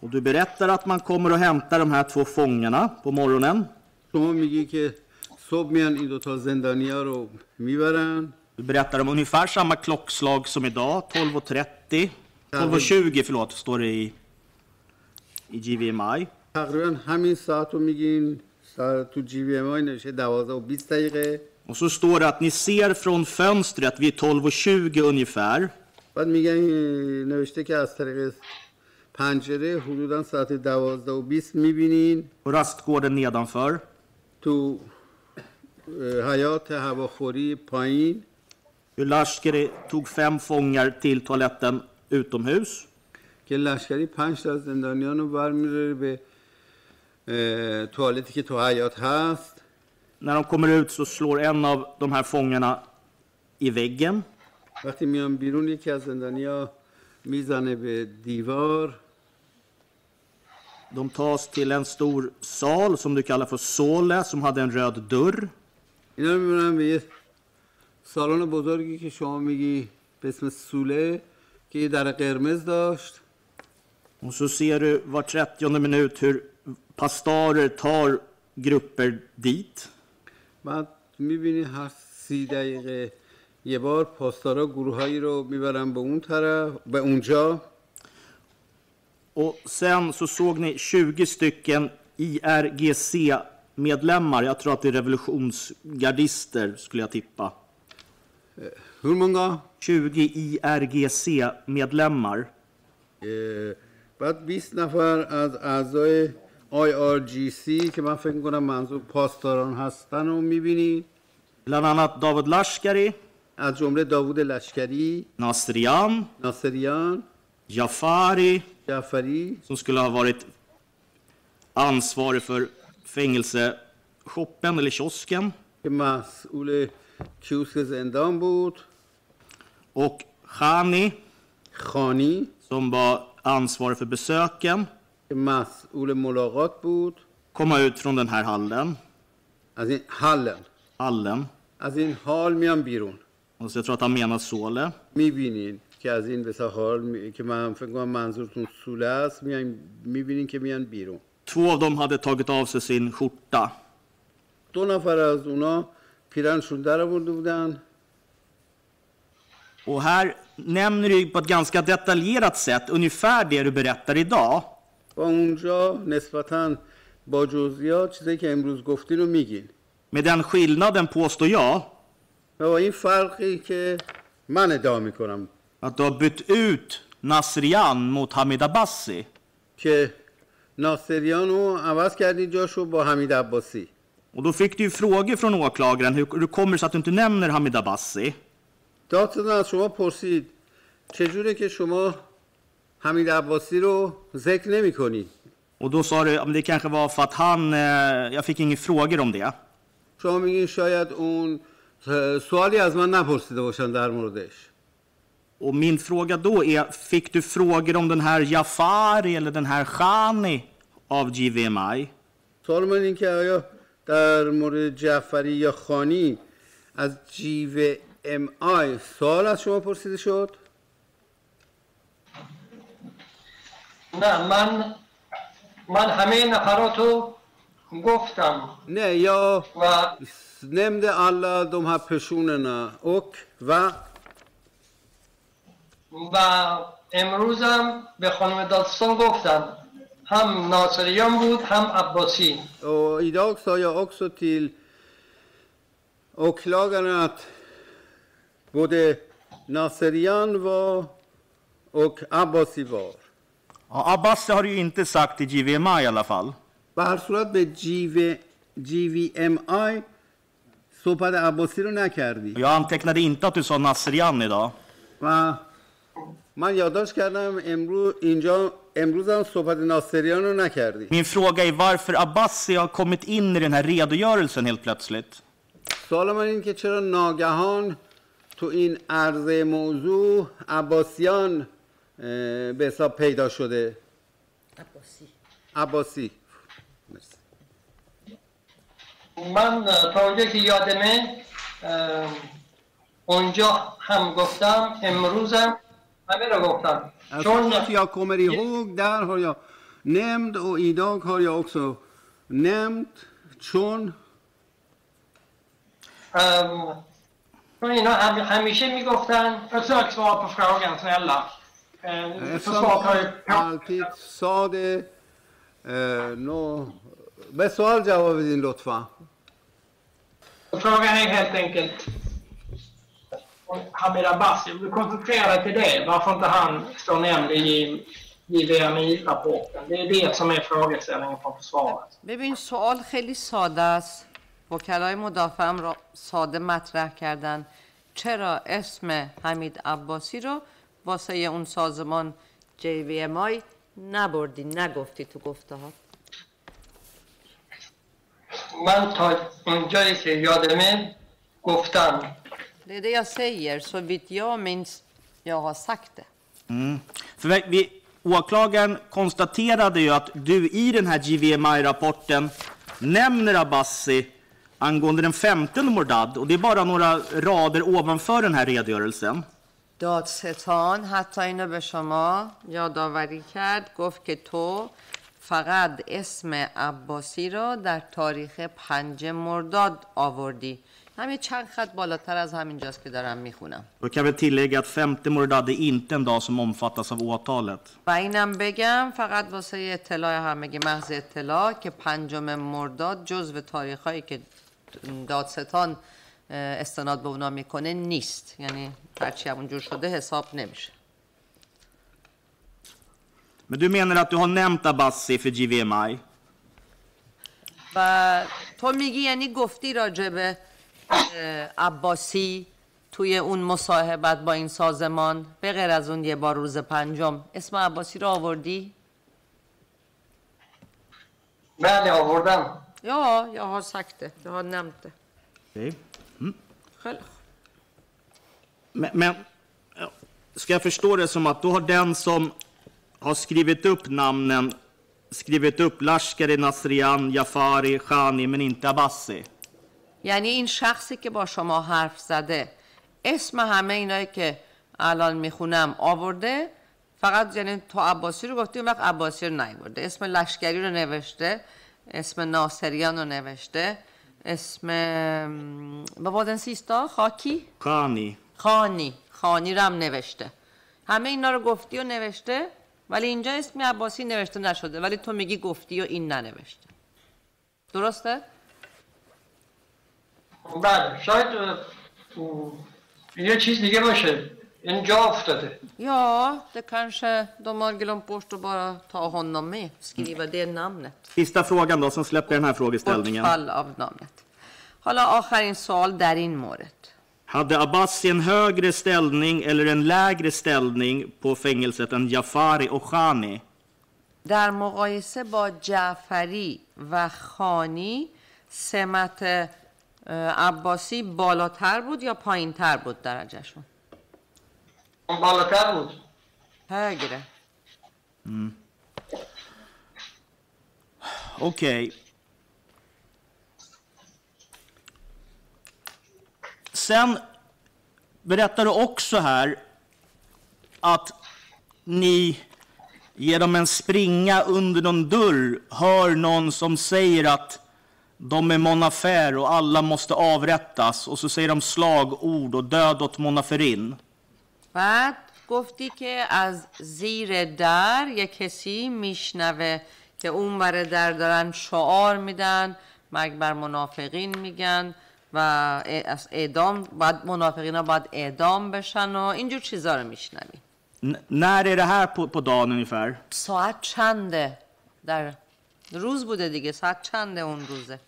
Och du berättar att man kommer och hämtar de här två fångarna på morgonen. شما میگی که صبح میان این دوتا زندانیا رو میبرن Du berättar om ungefär samma klockslag som idag, 12.30. 12.20 förlåt, står det i, i GVMI. تقریبا همین ساعت رو میگین ساعت تو جی وی ام آی نوشته 12 و 20 دقیقه Och så står det att ni ser från fönstret vid 12.20 ungefär. بعد میگن نوشته که از طریق پنجره حدودا ساعت 12 و 20 میبینین På rastgården nedanför. تو اه، حیات هواخوری پایین Hur Lashkari tog fem fångar till toaletten utomhus. که لشکری پنج تا از زندانیان رو برمیداره به اه، توالتی که تو حیات هست När de kommer ut så slår en av de här fångarna i väggen. وقتی میان بیرون یکی از زندانیا میزنه به دیوار De tas till en stor sal som du kallar för Sole som hade en röd dörr. اینا رو میبرن به یه سالن بزرگی که شما میگی به اسم سوله که یه در قرمز داشت Och så ser du var 30 minut hur pastorer tar grupper dit. بعد میبینی هر سی دقیقه یه بار پاسدارا گروههایی رو میبرن به اون طرف به اونجا Och sen så såg ni 20 stycken IRGC-medlemmar. Jag tror att det är revolutionsgardister skulle jag tippa. hur många 20 IRGC-medlemmar. اه، بعد 20 نفر از اعضای IRGC که من فکر کنم منظور پاسداران هستن رو میبینی Bland annat David Lashkari, از جمله داوود لشکری Nasrian, ناصریان Jafari, جعفری som skulle ha varit ansvarig för fängelseshoppen eller kiosken. که مسئول کیوسک زندان بود Och Khani, خانی som var ansvarig för besöken, که مسئول ملاقات بود komma ut från den här hallen. از این حلن hallen. از این حال میان بیرون Och så jag tror att han menar Sole. میبینین که از این به حال می... که من فکر کنم منظورتون سوله است میان میبینین که میان بیرون Två av dem hade tagit av sig sin skjorta. دو نفر از اونا پیرنشون در آورده بودن Och här nämner du på ett ganska detaljerat sätt ungefär det du berättar idag. و اونجا نسبتا با جزئیات چیزی که امروز گفتی رو میگین. مدن خیل نادن پوستو یا؟ و با این فرقی که من ادعا می‌کنم. اتا بت اوت ناصریان موت حمید عباسی. که ناصریان رو عوض کردی جاشو با حمید عباسی. و دو فکر دیو فروگه فران اوکلاگرن رو کمیر ساتون تو نمنر حمید عباسی. دادتون از شما پرسید. چجوره که شما حمید عباسی رو ذکر نمی کنی Och då sa du, ja, men det kanske var för att han, eh, jag fick inga frågor om det. شما میگین شاید اون سوالی از من نپرسیده باشن در موردش Och min fråga då är, fick du frågor om den här Jafari eller den här Khani av GVMI? سوال من این که آیا در مورد جعفری یا خانی از جیو ام آی سوال از شما پرسیده شد نه من من همه نفرات رو گفتم. نه یا و نمده الله دوم ها پشوننا اوک و و امروزم به خانم دادستان گفتم. هم ناصریان بود هم عباسی. او ایدا اکسا یا اکسو تیل اکلاگنات بوده ناصریان و اک عباسی بار Ja, Abbasi har du ju inte sagt i GVMI i alla fall. به هر صورت به GV, GVMI صحبت عباسی رو نکردی Jag antecknade inte att du sa Nasrian idag. و من یادداشت کردم امروز اینجا امروز هم صحبت ناصریان رو نکردی Min fråga är varför Abbasi har kommit in i den här redogörelsen helt plötsligt. سوال من این که چرا ناگهان تو این عرضه موضوع عباسیان اه، به حساب پیدا شده. عباسی. عباسی. من تا اونجا که یادمه اونجا هم گفتم امروزم همه رو گفتم. چون یا کمری هوگ در هایا نمد و ایدان هایا اکسو نمد چون چون اینا همیشه می‌گفتن. اصلا اکسو آپ فراغ Eh, det اه، نو به سوال جواب بدین لطفا Frågan är helt enkelt Hamid Abbasi. Du koncentrerar dig till det. Varför inte han står nämnd i JVMI-rapporten. Det är det som är frågeställningen från försvaret. ببین سوال خیلی ساده است وکلای مدافعم را ساده مطرح کردن چرا اسم حمید عباسی رو واسه اون سازمان JVMI نبردی نگفتی تو گفته ها من تا اونجایی که یادمه گفتم Det är det jag säger, så vitt jag minns, jag har sagt det. Mm. För vi, vi, åklagaren konstaterade ju att du i den här GVMI-rapporten nämner Abbasi angående den 15 Mordad och det är bara några rader ovanför den här redogörelsen. دادستان. حتی اینو به شما یادآوری کرد. گفت که تو فقط اسم عباسی را در تاریخ پنج مرداد آوردی. همین چند خط بالاتر از همینجاست که دارم می‌خونم. Jag kan väl tillägga att 5 Mordad är inte en dag som omfattas av åtalet. و اینم بگم فقط واسه اطلاع همگی محض اطلاع که پنجم مرداد جزو تاریخ هایی که دادستان استناد به اونا می‌کنه نیست یعنی هرچی همونجور شده حساب نمیشه Men du menar att du har nämnt Abbasi för GVMI? و تو میگی یعنی گفتی راجع به عباسی توی اون مصاحبت با این سازمان به غیر از اون یه بار روز پنجم اسم عباسی رو آوردی؟ بله آوردم Ja, jag har sagt det. Jag har nämnt det. Okej. Själv. Men, men ja, ska jag förstå det som att då har den som har skrivit upp namnen skrivit upp Lashkari, Nasrian, Jafari, Khani men inte Abbasi? یعنی این شخصی که با شما حرف زده اسم همه اینایی که الان میخونم آورده فقط یعنی تو عباسی رو گفتی اون وقت عباسی رو نیورده اسم لشکری رو نوشته اسم ناصریان رو نوشته اسم var den sista? خاکی؟ Khani. خانی خانی رم نوشته همه اینا رو گفتی و نوشته ولی اینجا اسم عباسی نوشته نشده ولی تو میگی گفتی و این ننوشته درسته؟ بله شاید یه چیز دیگه باشه اینجا افتاده Ja, det kanske de har glömt bort att bara ta honom med, skriva det namnet. Sista frågan då, sen släpper jag den här frågeställningen. Bortfall av namnet. حالا آخرین سوال در این مورد Hade Abbasi en högre ställning eller en lägre ställning på fängelset än Jafari och Khani? در مقایسه با جعفری و خانی سمت اه، عباسی بالاتر بود یا پایینتر بود درجهشون om ballet här Högre. Mm. Okej. Okay. Sen berättar du också här att ni genom en springa under någon dörr hör någon som säger att de är Monafer och alla måste avrättas. Och så säger de slagord och död åt Monaferin. بعد گفتی که از زیر در یه کسی میشنوه که اون بر در دارن شعار میدن مرگ بر منافقین میگن و از اعدام باید منافقین ها باید اعدام بشن و اینجور چیزا رو میشنوی. när är det här på, på dagen ungefär? ساعت چنده؟ در روز بوده دیگه ساعت چنده اون روزه؟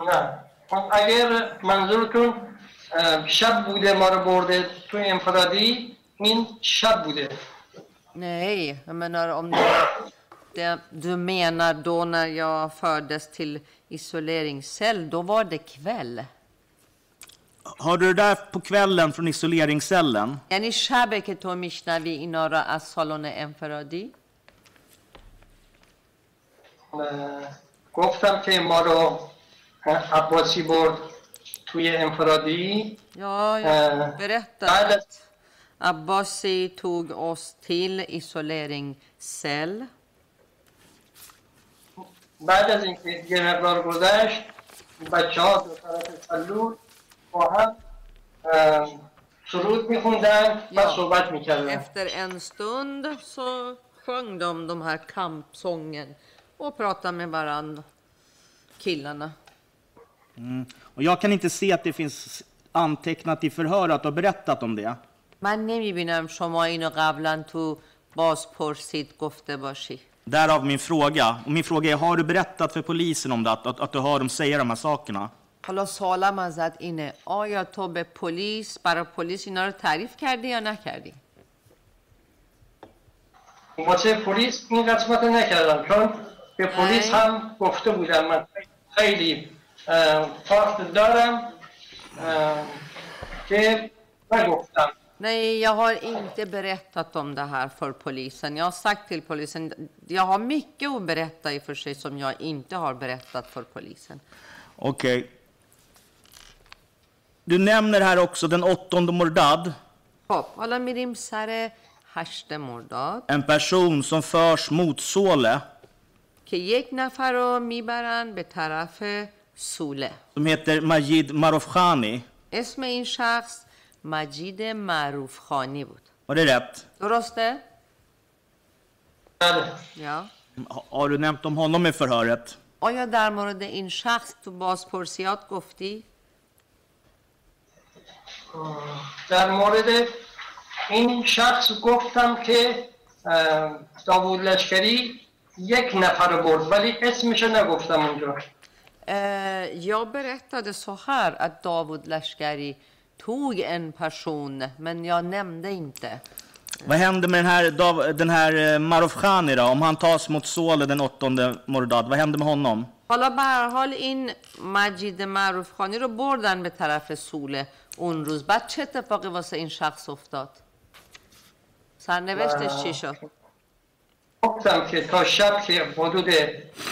نه. خب اگر منظورتون شب بوده ما رو برده تو انفرادی این شب بوده Nej, jag menar om det, det du menar då när jag fördes till isoleringscell, då var det kväll. Hörde du det där på kvällen från isoleringscellen? یعنی شبه که تو میشنوی اینا را از سالن انفرادی اه، گفتم که ما رو اه، عباسی برد توی انفرادی Ja, Eh, jag berättade nej, det- att Abbasi tog oss till isoleringscell. بعد از اینکه یه مقدار گذشت بچه ها دو طرف سلول با هم اه، سرود میخوندن و Ja. صحبت میکردن Efter en stund så sjöng de de här kampsången och pratade med varandra, killarna. Och jag kan inte se att det finns antecknat i förhör att du har berättat om det. من نمیبینم شما اینو قبلا تو بازپرسید گفته باشی Därav min fråga. Och min fråga är, har du berättat för polisen om det? Att, att, att du hör dem säga de här sakerna? حالا سوالم ازت اینه آیا تو به پلیس برای پلیس اینا رو تعریف کردی یا نکردی واسه پلیس این قسمت رو نکردم چون به پلیس ای. هم گفته بودم من خیلی اه، فاخت دارم اه، که نگفتم Nej, jag har inte berättat om det här för polisen. Jag har sagt till polisen, jag har mycket att berätta i och för sig som jag inte har berättat för polisen. Okej. Du nämner här också den åttonde Mordad, خب حالا میریم سر هشت مرداد en person som förs mot Sole, که یک نفر رو میبرن به طرف سوله som heter Majid Marofkhani. اسم این شخص مجید معروف خانی بود Var det rätt? درسته؟ بله Ja. Ha- Har du nämnt om honom i förhöret? آیا در مورد این شخص تو بازپرسیات گفتی؟ در مورد این شخص گفتم که اه، داوود لشکری یک نفر برد ولی اسمش نگفتم اونجا jag berättade så här att Davud Lashkari tog en person, men jag nämnde inte. Vad händer med den här, Dav- den här eh, Marofkhani då? Om han tas mot Sole den åttonde Mordad, vad händer med honom? حالا به هر حال این مجید معروف خانی رو بردن به طرف سوله اون روز بعد چه اتفاقی واسه این شخص افتاد سرنوشتش چی شد گفتم که تا شب که حدود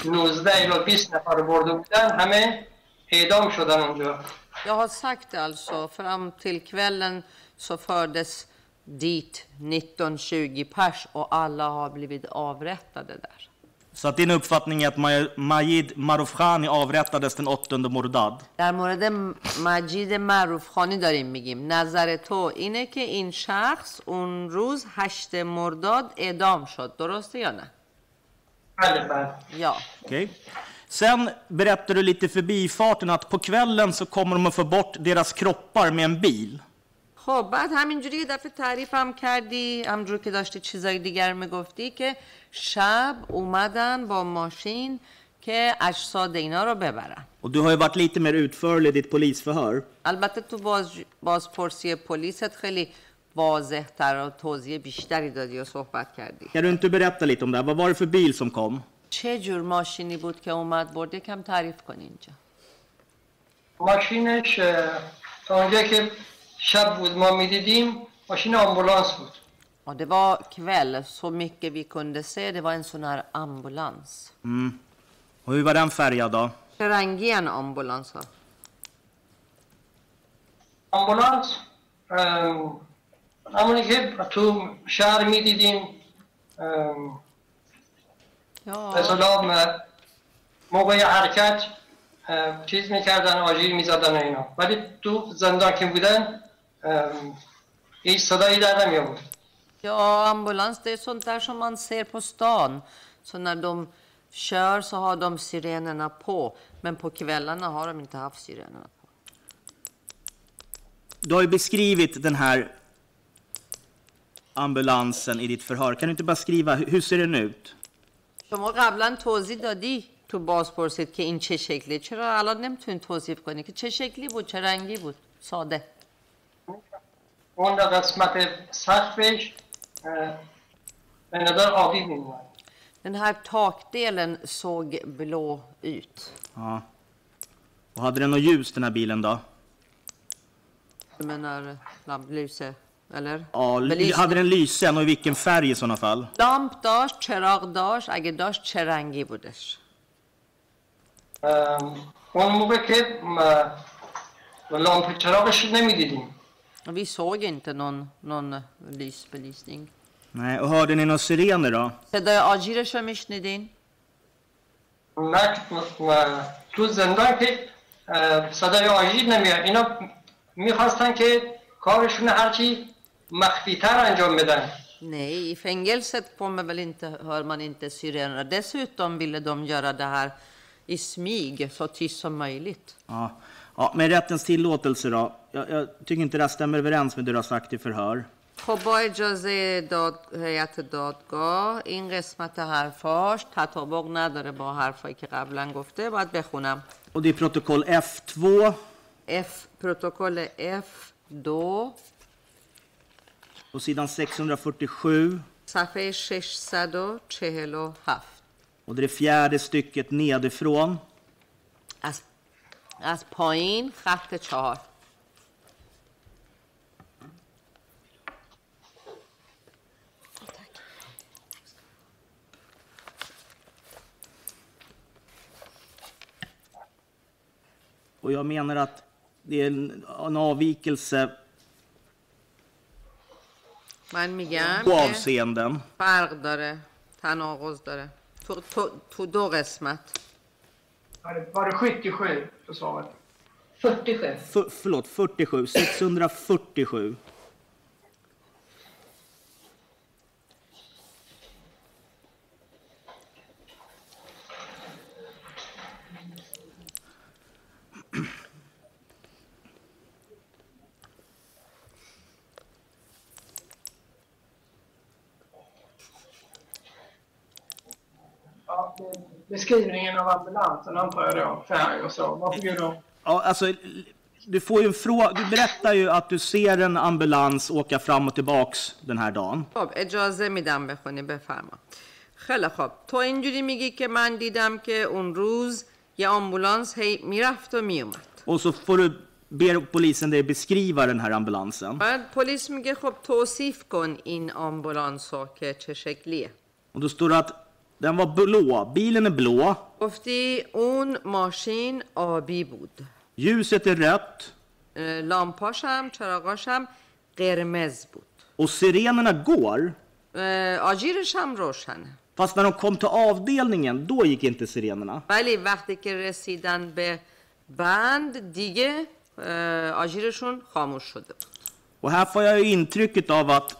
19 الی 20 نفر برده بودن همه اعدام شدن اونجا Jag har sagt alltså, fram till kvällen så fördes dit 19-20 pers och alla har blivit avrättade där. Så att din uppfattning är att Maj- Majid Marofkhani avrättades den 8 Mordad? در مورد مجید معروف خانی داریم میگیم نظر تو اینه که این شخص اون روز هشت مرداد اعدام شد درسته یا نه؟ Bälle, bälle. Ja. Okej. Sen berättar du lite i förbifarten att på kvällen så kommer de att få bort deras kroppar med en bil. خب بعد همینجوری یه دفعه تعریف هم کردی همجور که داشتی چیزای دیگر می‌گفتی که شب اومدن با ماشین که اجساد اینا رو ببرن Och du har ju varit lite mer utförlig i ditt polisförhör. البته تو باز بازپرسی پلیست خیلی واضح تر و توضیح بیشتری دادی و صحبت کردی Kan du inte berätta lite om det? Vad var det för bil som kom? چه جور ماشینی بود که اومد برد یکم تعریف کنی اینجا ماشینش تا اونجا که شب بود ما می‌دیدیم ماشین آمبولانس بود Ja, det var kväll, så mycket vi kunde se. Det var en sån här ambulans. Och hur var den färgad då? آمبولانس ها؟ آمبولانس ام، همونی که تو شهر می‌دیدیم Ja, اصلا موقع حرکت چیز می‌کردن آژیر می‌زدن اینا ولی تو زندان که بودن ام، هیچ صدایی در نمی آورد ja, ambulans det är sånt där som man ser på stan. Så när de kör så har de sirenerna på. Men på kvällarna har de inte haft sirenerna på. Du har ju beskrivit den här ambulansen i ditt förhör. Kan du inte bara skriva, hur hur ser den ut? شما قبلا توضیح دادی تو باز پرسید که این چه شکلیه چرا الان نمیتونی توصیف کنی که چه شکلی بود چه رنگی بود ساده اون قسمت سقفش اه، به نظر آبی میومد Den här takdelen såg blå ut. Ja. Och hade den något ljus den här bilen då? Du menar lamplyse, eller? Ja, ly- Belysning. hade den lysen och i vilken färg i sådana fall? لامپ داشت چراغ داشت اگه داشت چه رنگی بودش ام، اون موقع که م، لامپ چراغش نمیدیدیم Och vi såg inte någon, någon lysbelysning. Nej, och hörde ni några sirener då? صدای آجیرش رو میشنیدین؟ نه م، تو زندان که اه، صدای آژیر نمیاد اینا میخواستن که کارشون هرچی مخفیتر انجام بدن Nej, i fängelset kommer väl inte, hör man inte sirenerna. Dessutom ville de göra det här i smyg, så tyst som möjligt. Ja. ja, med rättens tillåtelse då. Jag, jag tycker inte det här stämmer överens med det du har sagt i förhör. خب با اجازه داد... هیئت دادگاه این قسمت حرفاش تطابق نداره با حرفایی که قبلا گفته باید بخونم Och det är protokoll F2 F protokoll F2 på sidan 647 صفحه 647 och det är det fjärde stycket nedifrån. از, از پایین خط چهار Och jag menar att det är en, en avvikelse من میگم på که avseenden. فرق داره تناقض داره تو, تو, تو دو قسمت Var det, var det 77 försvaret? 47. För, förlåt, 47. 647. beskrivningen av ambulansen antar jag då, färg och så. Varsågod då. Ja, alltså, du, får ju en fråga, du berättar ju att du ser en ambulans åka fram och tillbaks den här dagen. خب اجازه میدم بخونی بفرما خیلی خب تو اینجوری میگی که من دیدم که اون روز یه آمبولانس هی میرفت و میومد Och så får du be polisen dig beskriva den här ambulansen. بعد پلیس میگه خب توصیف کن این آمبولانس رو که چه شکلیه Och då står det att den var blå. Bilen är blå. گفتی اون ماشین آبی بود Ljuset är rött. اه، لامپاشم چراغاشم قرمز بود Och sirenerna går. اه، آجیرش هم روشنه Fast när de kom till avdelningen, då gick inte sirenerna. ولی وقتی که رسیدن به بند دیگه اه، آژیرشون خاموش شده بود Och här får jag ju intrycket av att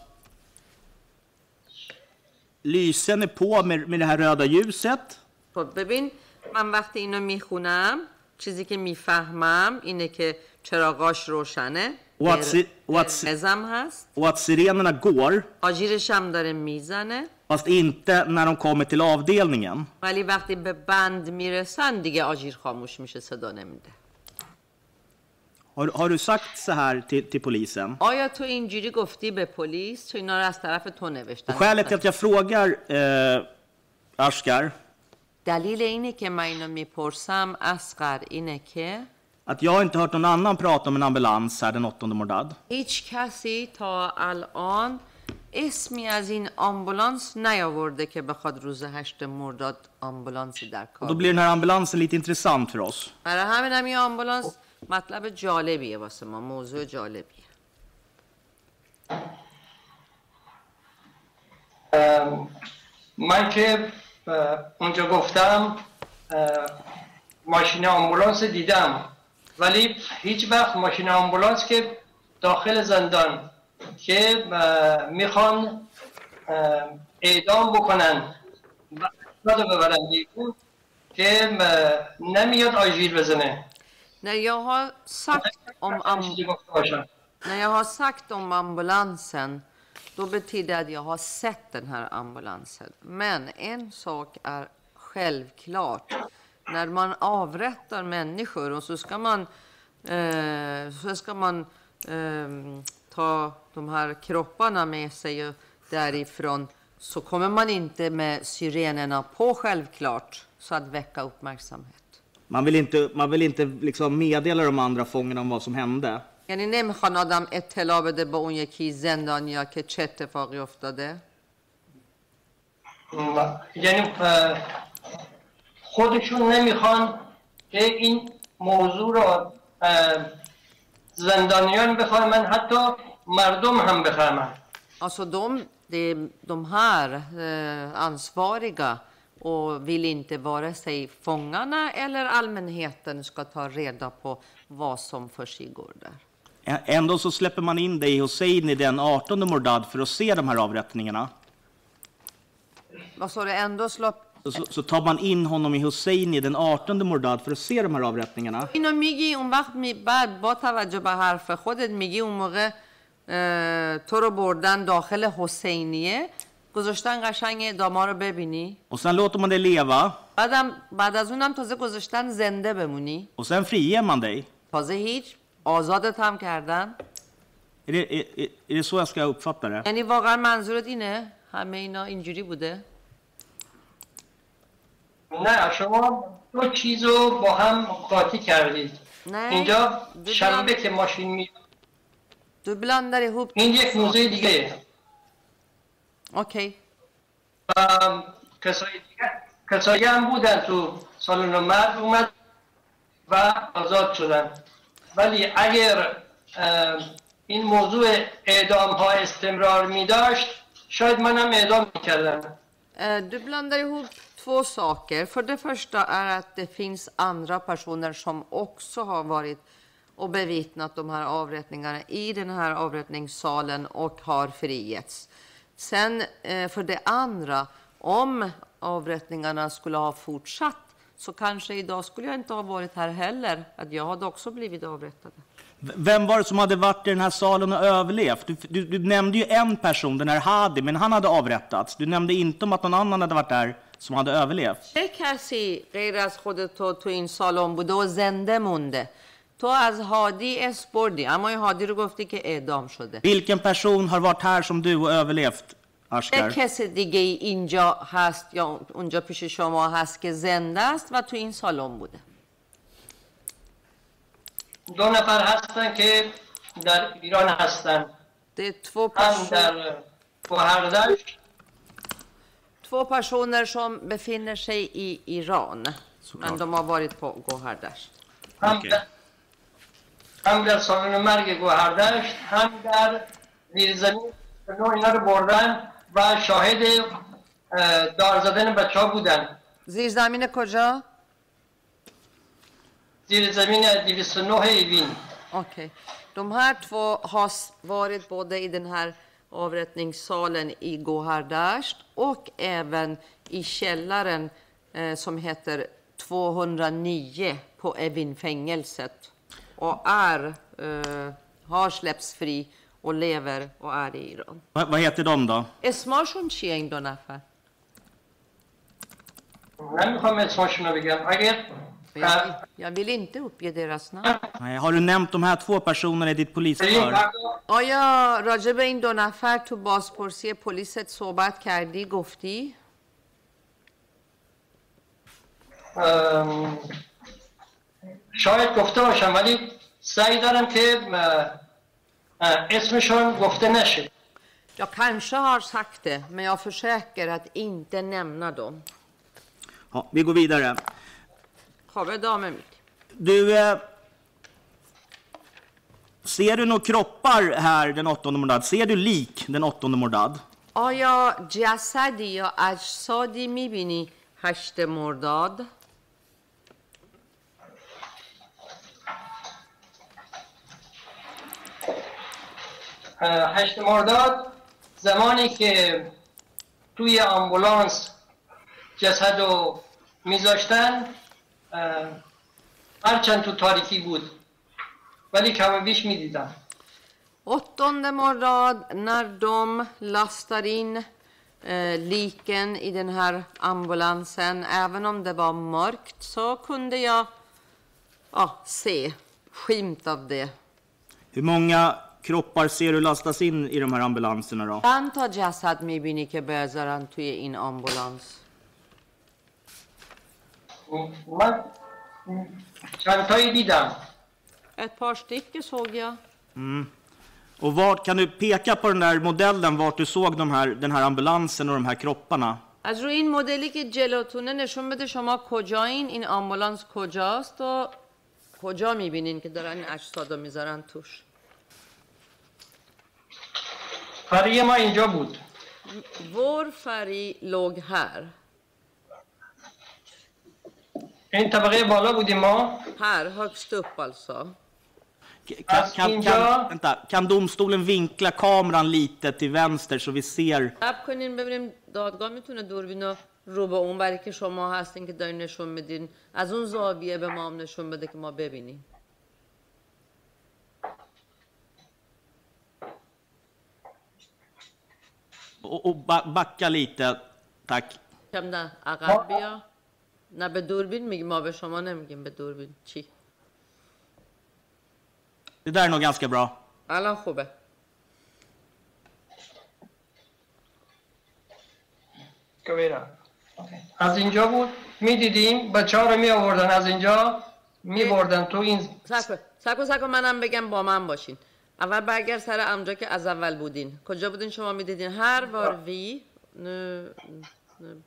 lysen är på med, med det här röda ljuset. خب ببین من وقتی اینو می‌خونم چیزی که می‌فهمم اینه که چراغاش روشنه what's- قرمزم هست Och att sirenerna går, آژیرش هم داره می‌زنه fast inte när de kommer till avdelningen. ولی وقتی به بند می‌رسن دیگه آژیر خاموش میشه صدا نمیده Har, har du sagt så här till, till polisen? آیا تو اینجوری گفتی به پلیس تو اینا رو از طرف تو نوشتن Och skälet till att jag frågar eh, Ashkar, دلیل اینه که من اینو میپرسم اسقر اینه که att jag har inte hört någon annan prata om en ambulans här den 8 Mordad. هیچ کسی تا الان اسمی از این آمبولانس نیاورده که بخواد روز هشت مرداد آمبولانسی در Och کار då blir den här ambulansen lite intressant för oss. برای همین هم این آمبولانس مطلب جالبیه واسه ما موضوع جالبیه. من که اونجا گفتم ماشین آمبولانس دیدم. ولی هیچ وقت ماشین آمبولانس که داخل زندان که می‌خوان اعدام بکنن و ببرن که نمیاد آژیر بزنه. När jag har sagt om, när jag har sagt om ambulansen, då betyder det att jag har sett den här ambulansen. Men en sak är självklart. När man avrättar människor och så ska man, eh, så ska man eh, ta de här kropparna med sig därifrån så kommer man inte med syrenerna på självklart, så att väcka uppmärksamhet. Man vill inte, man vill inte liksom meddela de andra fångarna om vad som hände. یعنی نمیخوان آدم اطلاع بده به اون یکی زندانیا که چه اتفاقی افتاده م- یعنی اه، خودشون نمیخوان که این موضوع رو اه، زندانیان بفهمن حتی مردم هم بفهمن Alltså de, de, de här eh, ansvariga och vill inte vare sig fångarna eller allmänheten ska ta reda på vad som försiggår där. Ä- Ändå så släpper man in dig Hussein i den 18 Mordad för att se de här avrättningarna. Vad sa du? Ändå slå... Så, så, så tar man in honom i Hussein i den 18 Mordad för att se de här avrättningarna. اینو میگی اون وقت می بعد با توجه به حرف خودت میگی اون موقع اه، تو رو بردن داخل حسینیه گذاشتن قشنگ اعداما رو ببینی. Och sen låter man dig leva بعدم بعد از اونم تازه گذاشتن زنده بمونی. och sen friger man dig. تازه هیچ. آزادت هم کردن. Är det, är, är- är det så jag ska uppfatta det? یعنی واقعا منظورت اینه؟ همه اینا اینجوری بوده؟ نه شما دو چیز رو با هم قاطی کردید. نه. اینجا شنبه که ماشین می Du blandar ihop... این یک موضوع دیگه. Okej. و کسایی دیگه کسایی هم بودن تو سالن مرد اومد و آزاد شدن ولی اگر این موضوع اعدام ها استمرار می داشت شاید منم اعدام می کردم Eh, Du blandar ihop två saker. För det första är att det finns andra personer som också har varit och bevittnat de här avrättningarna i den här avrättningssalen och har frigetts. Sen eh, för det andra, om avrättningarna skulle ha fortsatt så kanske idag skulle jag inte ha varit här heller. Att jag hade också blivit avrättad. V- Vem var det som hade varit i den här salen och överlevt? Du, du, du nämnde ju en person, den här Hadi, men han hade avrättats. Du nämnde inte om att någon annan hade varit där som hade överlevt. چه کسی غیر از خودت تو تو این سالن بوده و زنده مونده تو از هادی اس بردی اما این هادی رو گفتی که اعدام شده. Vilken person har varit här som du och överlevt, چه Ashkar? کس دیگه ای اینجا هست یا اونجا پیش شما هست که زنده است و تو این سالن بوده؟ دو نفر هستن که در ایران هستن. هم در två personer som befinner sig i Iran. Men de har varit på Gohardash. در هم در سالن مرگ گوهردشت هم در زیرزمین اینا رو بردن و شاهد اه، دار زدن بچه ها بودن زیرزمین کجا؟ زیر زمین 209 ایوین Okej. De här två har varit både i den här avrättningssalen i Gohardasht och även i källaren eh, som heter 209 på Evin-fängelset. Och är, eh, har släppts fri och lever och är i Iran. Va, vad heter de då? اسمشون چیه این دو نفر؟ نمیخوام اسمشون رو بگم اگر Jag, jag vill inte uppge deras namn. Nej, Har du nämnt de här två personerna i ditt در این polisförhör? فردا آیا راجع به این دو نفر تو بازپرسی پلیست صحبت کردی گفتی؟ ام، شاید گفته باشم ولی سعی دارم که اسمشون گفته نشه Jag kanske har sagt det, men jag försöker att inte nämna dem. Ja, vi går vidare. خب Du, eh, ser du några kroppar här den 8 Mordad? Ser du lik den 8 Mordad? آیا جسدی یا اجسادی می‌بینی هشت مرداد؟ هشت مرداد زمانی که توی آمبولانس جسد رو میذاشتن هرچند تو تاریکی بود ولی کم بیش می‌دیدم Åttonde mordad, när de lastar in eh, liken i den här ambulansen, även om det var mörkt, så kunde jag ja, se skymt av det. Hur många kroppar ser du lastas in i de här ambulanserna då? چند تا جسد میبینی که بذارن توی این آمبولانس؟ من چند تایی دیدم Ett par stycken såg jag. Och vart, kan du peka på den där modellen vart du såg de här, den här ambulansen och de här kropparna? از روی این مدلی که جلوتونه نشون بده شما کجایین این آمبولانس کجاست و کجا میبینین که دارن این اجساد رو میذارن توش ما اینجا بود Vår färg låg här. این طبقه بالا بودیم ما Här, högst upp alltså. Kan, kan, kan, vänta, kan domstolen vinkla kameran lite till vänster så vi ser? صبر کنین ببینیم دادگاه می‌تونه دوربین رو به اون برای که شما هستین که دارین نشون میدین از اون زاویه به ما هم نشون بده که ما ببینیم Och, och ba- backa lite, tack. کم نه عقب بیا نه به دوربین میگیم ما به شما نمیگیم به دوربین چی Det där är nog ganska bra. الان خوبه برم. از اینجا بود می‌دیدیم بچه ها رو می آوردن از اینجا می بردن تو این سکو سکو سکو منم بگم با من باشین اول برگرد سر امجا که از اول بودین کجا بودین شما می‌دیدین هر var vi nu, nu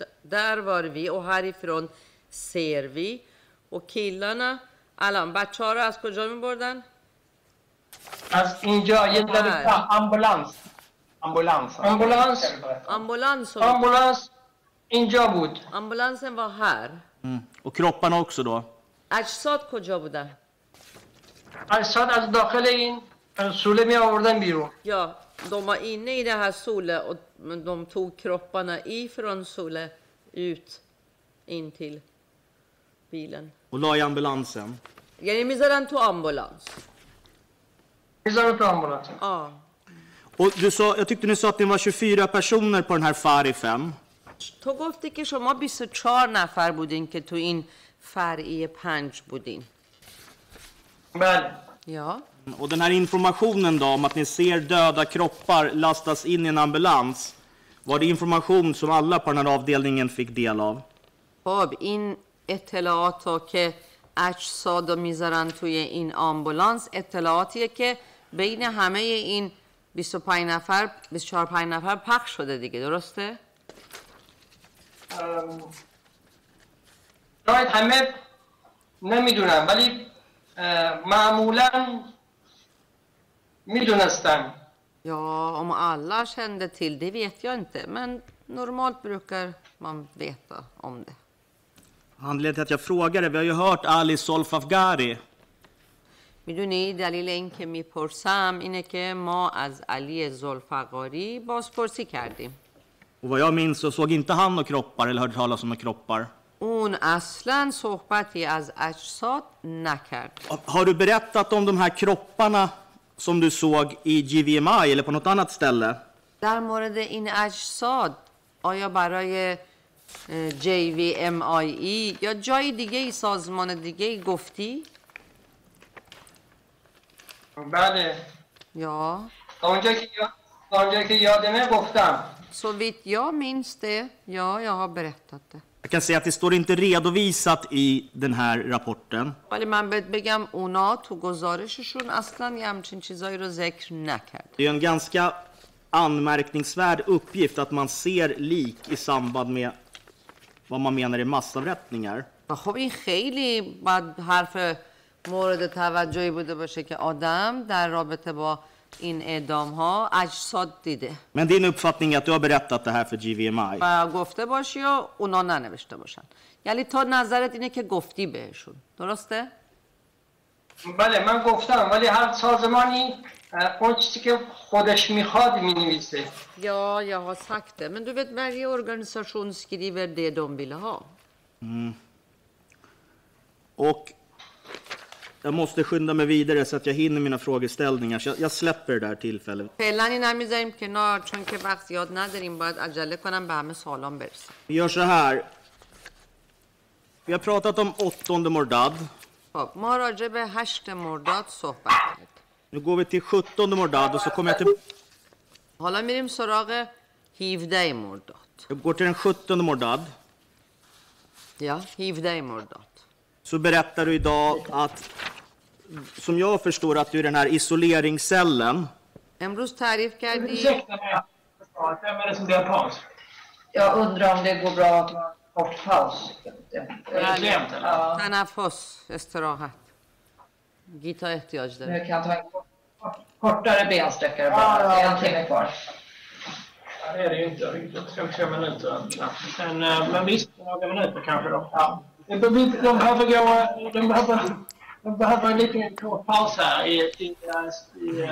D- där var vi och härifrån ser vi och killarna الان بچه ها رو از کجا می بردن؟ از اینجا یه. در Ambulans. Ambulans. آمبولانس Ambulans och, آمبولانس اینجا بود ambulansen var här Mm. Och kropparna också då? اجساد کجا بودن؟ اجساد از داخل این سوله می آوردن بیرون Ja, de var inne i det här Sole och men de tog kropparna ifrån Sole ut in till bilen. Och la i ambulansen? یعنی میذارن تو آمبولانس میذارن تو آمبولانس آه. Och du sa, jag tyckte ni sa att ni var 24 personer på den här Farifen. تو گفتی که شما 24 نفر بودین که تو این فرعی پنج بودین بله Ja. Och den här informationen då om att ni ser döda kroppar lastas in i en ambulans. Var det information som alla på den här avdelningen fick del av? خب این اطلاعات رو که اجساد رو میذارن توی این آمبولانس اطلاعاتیه که بین همه این 25 نفر 24 5 نفر پخش شده دیگه درسته؟ ام، شاید همه نمیدونم ولی اه، معمولا میدونستم Ja, om alla kände till det vet jag inte, men normalt brukar man veta om det. Anledningen till att jag frågar är, vi har ju hört Ali Solfafgari. میدونی دلیل اینکه میپرسم اینه که ما از علی زلفقاری بازپرسی کردیم Och vad jag minns så såg inte han några kroppar eller hörde talas om några kroppar. اون اصلا صحبتی از اجساد نکرد Har du berättat om de här kropparna som du såg i GVMI eller på något annat ställe? در مورد این اجساد آیا برای JVMIE یا جای دیگه ای سازمان دیگه ای گفتی؟ بله Ja, تا اونجا که یا- تا اونجا که یادمه گفتم så vitt jag minns det, ja, jag har berättat det. Jag kan säga att det står inte redovisat i den här rapporten. ولی من بهت بگم اونا تو گزارششون اصلا یه همچین چیزایی رو ذکر نکرد Det är en ganska anmärkningsvärd uppgift att man ser lik i samband med vad man menar är massavrättningar. و خب این خیلی باید حرف مورد توجهی بوده باشه که آدم در رابطه با این اعدام ها اجساد دیده Men din uppfattning är att du har berättat det här för GVMI. و گفته باشی و اونا ننوشته باشن یعنی تو نظرت اینه که گفتی بهشون درسته؟ بله من گفتم ولی هر سازمانی اون چیزی که خودش می‌خواد می‌نویسه Ja, jag har sagt det. Men du vet, varje organisation skriver det de vill ha. Och jag måste skynda mig vidare så att jag hinner mina frågeställningar. Så jag, jag släpper det där tillfället. فعلا این هم میذاریم کنار چون که وقت زیاد نداریم باید عجله کنم به همه سالان برسیم Vi gör så här. Vi har pratat om åttonde Mordad. خب ما راجع به هشت مرداد صحبت کردیم Nu går vi till sjuttonde Mordad och så kommer jag till... حالا میریم سراغ 17 مرداد Jag går till den sjuttonde Mordad. یا 17 مرداد Så berättar du idag att, som jag förstår att du i den här isoleringscellen امروز تعریف کردی Ursäkta mig. Vem är det som deltar? Jag undrar om det går bra att ha en kort paus. Är det klient eller? Ja, تنفس استراحت گیتا احتیاج داره nu kan jag ta en kort, kortare bensträckare bara. Ja, ja, Det är en okej. timme kvar. Ja, det är det ju inte. Riktigt fem, fem minuter. Ja. Men, eh, men visst, några minuter kanske då. Ja. De, de, de behöver gå... De behöver, de behöver en liten kort paus här i... i, i, i, i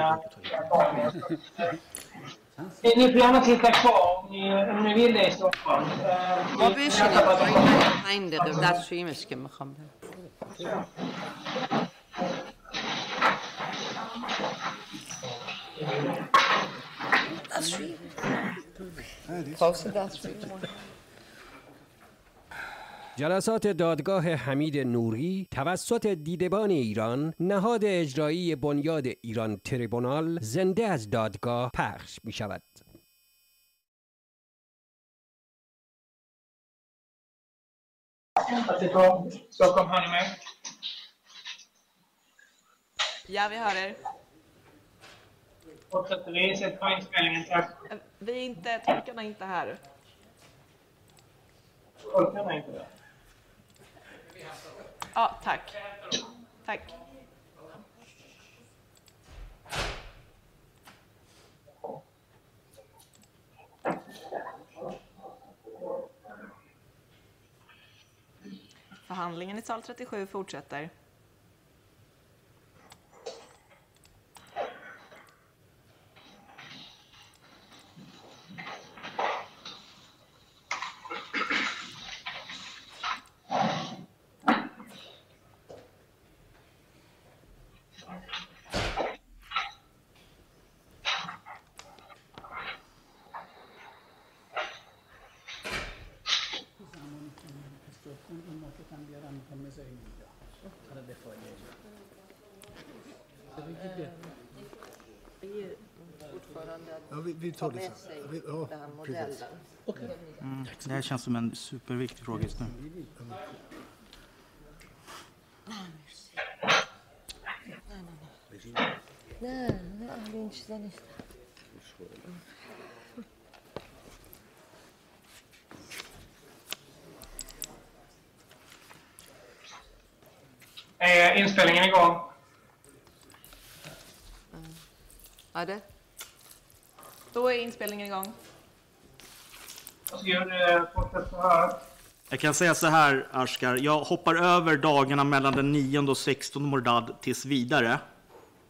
ni, ni får gärna sitta kvar om ni, om ni vill det i Stockholm. Eh, ما vi بشینیم väntar på att de- پنج دقیقه دستشوییمش که میخوام برم دستشویی پاس دستشویی جلسات دادگاه حمید نوری توسط دیدبان ایران نهاد اجرایی بنیاد ایران تریبونال زنده از دادگاه پخش می شود. Äh, vi är inte, tolkarna är inte här. Tolkarna är inte där. Ja, tack. Tack. Förhandlingen i sal 37 fortsätter. vi, vi tar det sen. Vi, ja, precis. Mm, det här känns som en superviktig fråga just nu. نه نه اهل این چیزا نیست Är inspelningen igång? آره Då är inspelningen igång. Varsågod, eh, fortsätt så här. Jag kan säga så här, Ashkar. Jag hoppar över dagarna mellan den 9 och 16 Mordad tills vidare.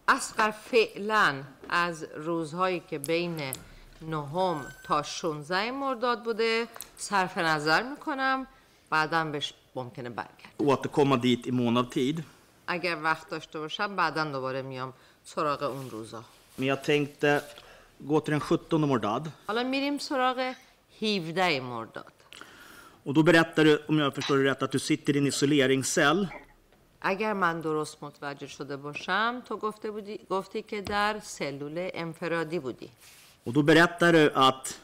اسقر فعلا از روزهایی که بین نهم تا 16 مرداد بوده صرف نظر میکنم بعدا بهش ممکنه برگرد Återkomma dit i månadtid. اگر وقت داشته باشم بعدا دوباره میام سراغ اون روزا Men jag tänkte gå till den 17 Mordad. حالا میریم سراغ 17 مرداد Och då berättar du, om jag förstår det rätt, att du sitter i en isoleringscell. اگر من درست متوجه شده باشم تو گفته بودی گفتی که در سلول انفرادی بودی Och då berättar du att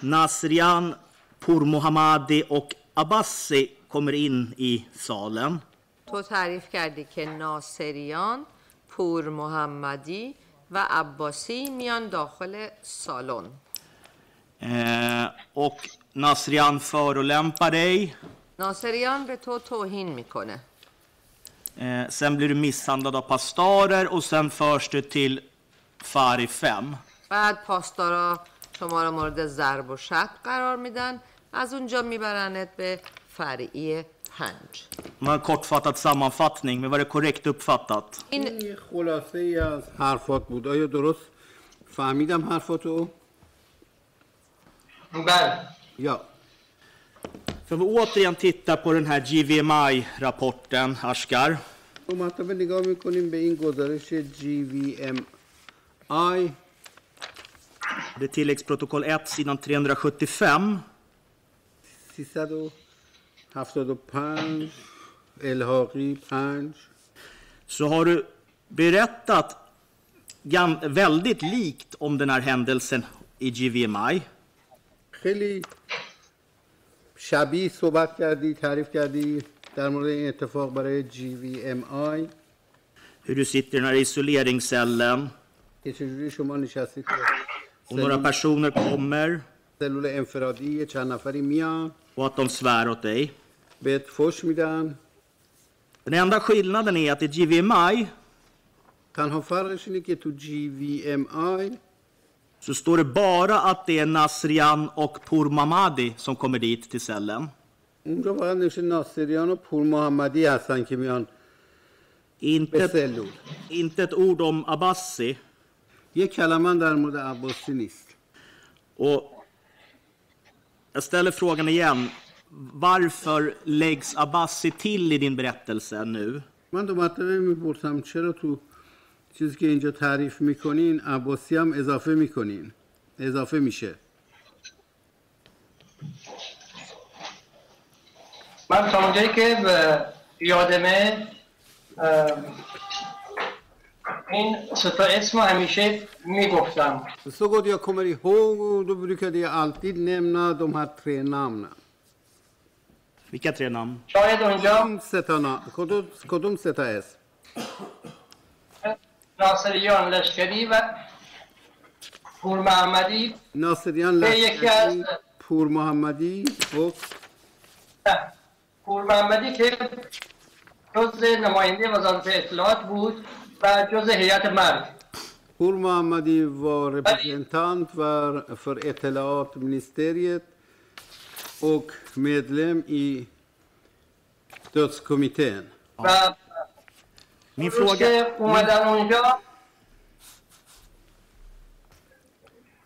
Nasrian, Pourmohammadi och Abbasi kommer in i salen. تو تعریف کردی که ناصریان پور محمدی و عباسی میان داخل سالن och Nasrian förolämpar dig. ناصریان به تو توهین می‌کنه sen blir du misshandlad av pastorer och sen förs du till Fari 5. بعد پاسدارا شما را مورد ضرب و شتم قرار میدن از اونجا میبرنت به فرعی پنج Det var en kortfattad sammanfattning, men var det korrekt uppfattat? این یه خلاصه ای از حرفات بود آیا درست فهمیدم حرفاتو؟ بله یا För vi återigen tittar på den här GVMI-rapporten, Ashkar. دو مرتبه نگاه میکنیم به این گزارش GVMI Det är tilläggsprotokoll 1, sidan 375. 375 الحاقی 5 Så har du berättat gam- väldigt likt om den här händelsen i GVMI. خیلی شبیه صحبت کردی تعریف کردی در مورد این اتفاق برای GVMI Hur du sitter i den här isoleringscellen که چجوری شما نشستی تو och några سلول, personer kommer سلول انفرادی یه چند نفری میان och att de svär åt dig. بهت فش میدن Den enda skillnaden är att i GVMI تنها فرقش اینه که تو GVMI så står det bara att det är Nasrian och Pourmamadi som kommer dit till cellen. اونجا فقط نوشته ناصریان و پور محمدی هستن که میان به Inte, سلول inte ett ord om Abbasi. یه کلمه هم در مورد عباسی نیست Och jag ställer frågan igen. Varför läggs Abbasi till i din berättelse nu? من دو مرتبه می‌پرسم چرا تو چیزی که اینجا تعریف می‌کنین عباسی هم اضافه می‌کنین اضافه میشه من تا اونجایی که یادمه این ستا اسم همیشه می‌گفتم Så gott jag kommer ihåg, och då brukade jag alltid nämna de här tre namnen. Vilka tre namn? شاید اونجا کدوم سه تا نا- کدوم کدوم سه تا اسم ناصریان لشکری و پور محمدی ناصریان لشکری پور محمدی و پور محمدی که جز نماینده وزارت اطلاعات بود و جز هیئت مرگ پور محمدی var representant var för Etelat-ministeriet och medlem i dödskommittén. و Min روز fråga, که اومدن اونجا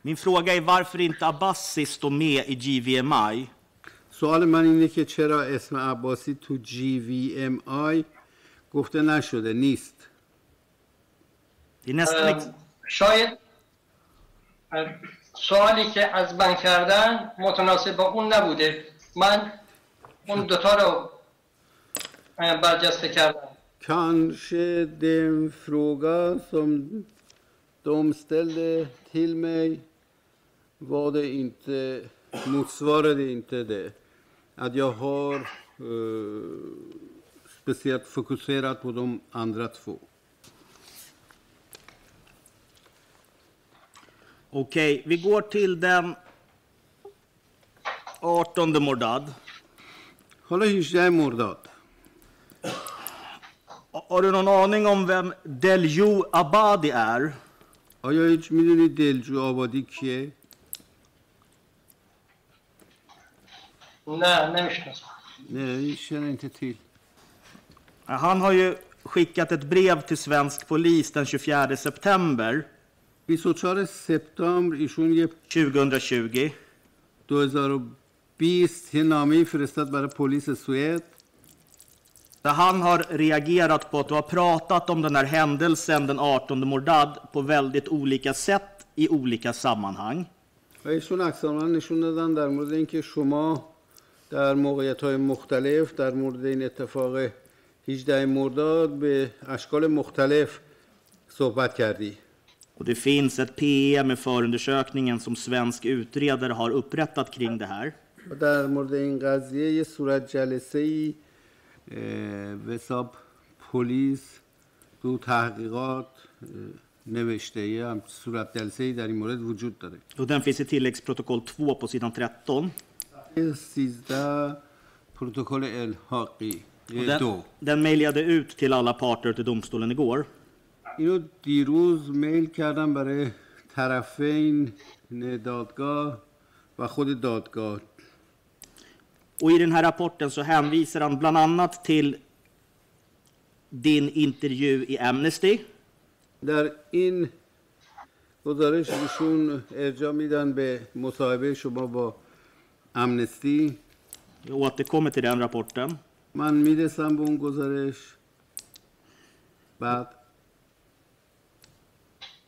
min fråga är varför inte Abbasi står med i GVMI? سوال من اینه که چرا اسم عباسی تو GVMI گفته نشده نیست Det är nästan ex- اه، شاید اه، سوالی که از من کردن متناسب با اون نبوده من اون دوتا رو اه، برجسته کردم Kanske den fråga som de ställde till mig var det inte, motsvarade inte det. Att jag har eh, speciellt fokuserat på de andra två. Okej, vi går till den 18 Mordad. حالا 18 مرداد Har du någon aning om vem Deljo Abadi är? آیا هیچ میدونید دلجو آبادی کیه؟ نه نمیشناسم نه هیچ känner inte till. Han har ju skickat ett brev till svensk polis den 24 september 24 سپتامبر ایشون یه 2020 2020 یه نامه فرستاد برای پلیس سوئد. Där han har reagerat på att du har pratat om den här händelsen den 18 Mordad på väldigt olika sätt i olika sammanhang. ایشون عکسالعمل نشون دادن در مورد اینکه شما در موقعیت های مختلف در مورد این اتفاق 18 مرداد به اشکال مختلف صحبت کردی Och det finns ett PM med förundersökningen som svensk utredare har upprättat kring det här. و در مورد این قضیه یه صورت جلسه ای به حساب پلیس تو تحقیقات اه، نوشته یه هم صورت جلسه ای در این مورد وجود داره Och den finns i tilläggsprotokoll 2 på sidan 13. 13 پروتکل الحاقی Och اه، دو den, den mejlade ut till alla parter till domstolen igår. اینو دیروز میل کردم برای طرفین دادگاه و خود دادگاه Och i den här rapporten så hänvisar han bland annat till din intervju i Amnesty. در این گزارش ایشون ارجاع میدن به مصاحبه شما با امنستی Jag återkommer till den rapporten. من می‌رسم به اون گزارش بعد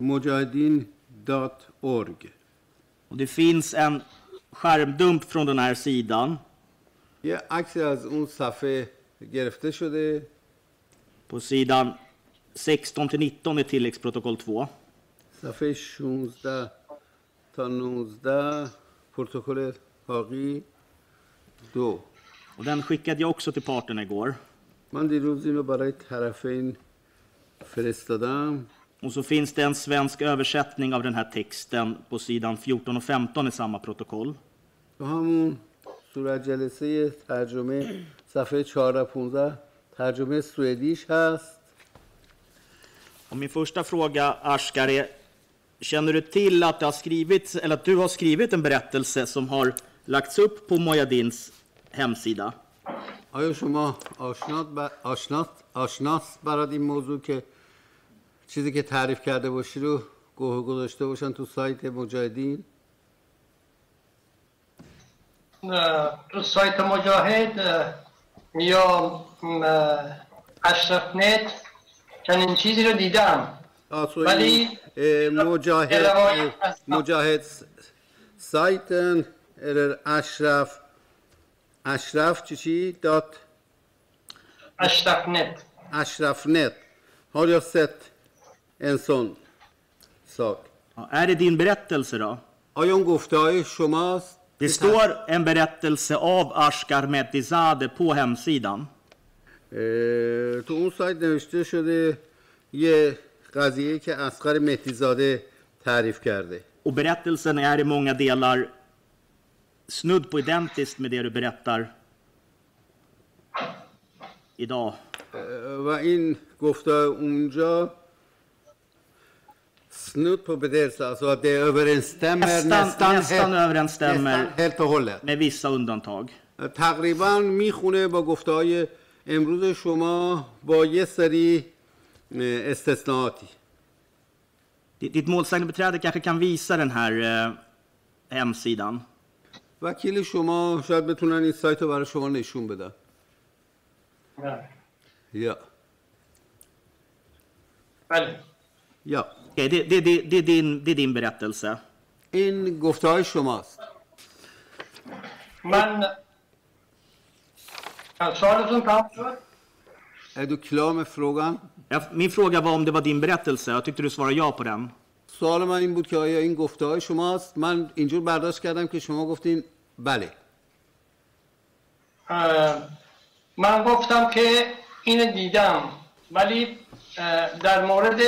مجاهدین دات اورگ Och det finns en skärmdump från den här sidan یه عکسی از اون صفحه گرفته شده på sidan 16 till 19 i tilläggsprotokoll 2. صفحه 16 تا 19 پروتکل حاقی دو Och den skickade jag också till parterna igår. من دیروز اینو برای طرفین فرستادم Och så finns det en svensk översättning av den här texten på sidan 14 och 15 i samma protokoll. تو همون صورت جلسه ترجمه صفحه 14 15 ترجمه سوئدیش هست Och min första fråga, Ashkar, är Känner du till att, det har skrivits, eller att du har skrivit en berättelse som har lagts upp på Mojadins hemsida? آیا شما آشنات ب... آشنات آشناس برات این موضوع که چیزی که تعریف کرده باشی رو گوه گذاشته باشن تو سایت مجاهدین؟ اه، تو سایت مجاهد اه، یا اشرف نت چنین چیزی رو دیدم. ولی مجاهد. مجاهد س- سایتن ارر اشرف. اشرف چی چی؟ دات اشرف نت. اشرف نت. sett en sån sak Ja, är det din berättelse då? آیا اون گفته های شماست Det står en berättelse av Ashkar Mehdizadeh på hemsidan. اه، تو اون سایت نوشته شده یه قضیه که اسقر مهدیزاده تعریف کرده Och berättelsen är i många delar snudd på identiskt med det du berättar idag. اه، و این گفته اونجا snudd på bedelse, alltså att det överensstämmer Nästan, nästan, nästan helt, överensstämmer nästan helt och hållet. med vissa undantag. تقریبا میخونه با گفته های امروز شما با یه سری اه، استثناءاتی Ditt ditt målsägandebiträde kanske kan visa den här eh, hemsidan. وکیل شما شاید بتونن این سایت رو برای شما نشون بدن بله. یا بله یا Okej, det, det, det, det, är din, det är din berättelse. این گفته های شماست من سوالتون تمام شد Är du klar med frågan? Jag, min fråga var om det var din berättelse. Jag tyckte du svarade ja på den. سوال من این بود که آیا این گفته های شماست من اینجور برداشت کردم که شما گفتین بله اه، من گفتم که این دیدم ولی اه، در مورد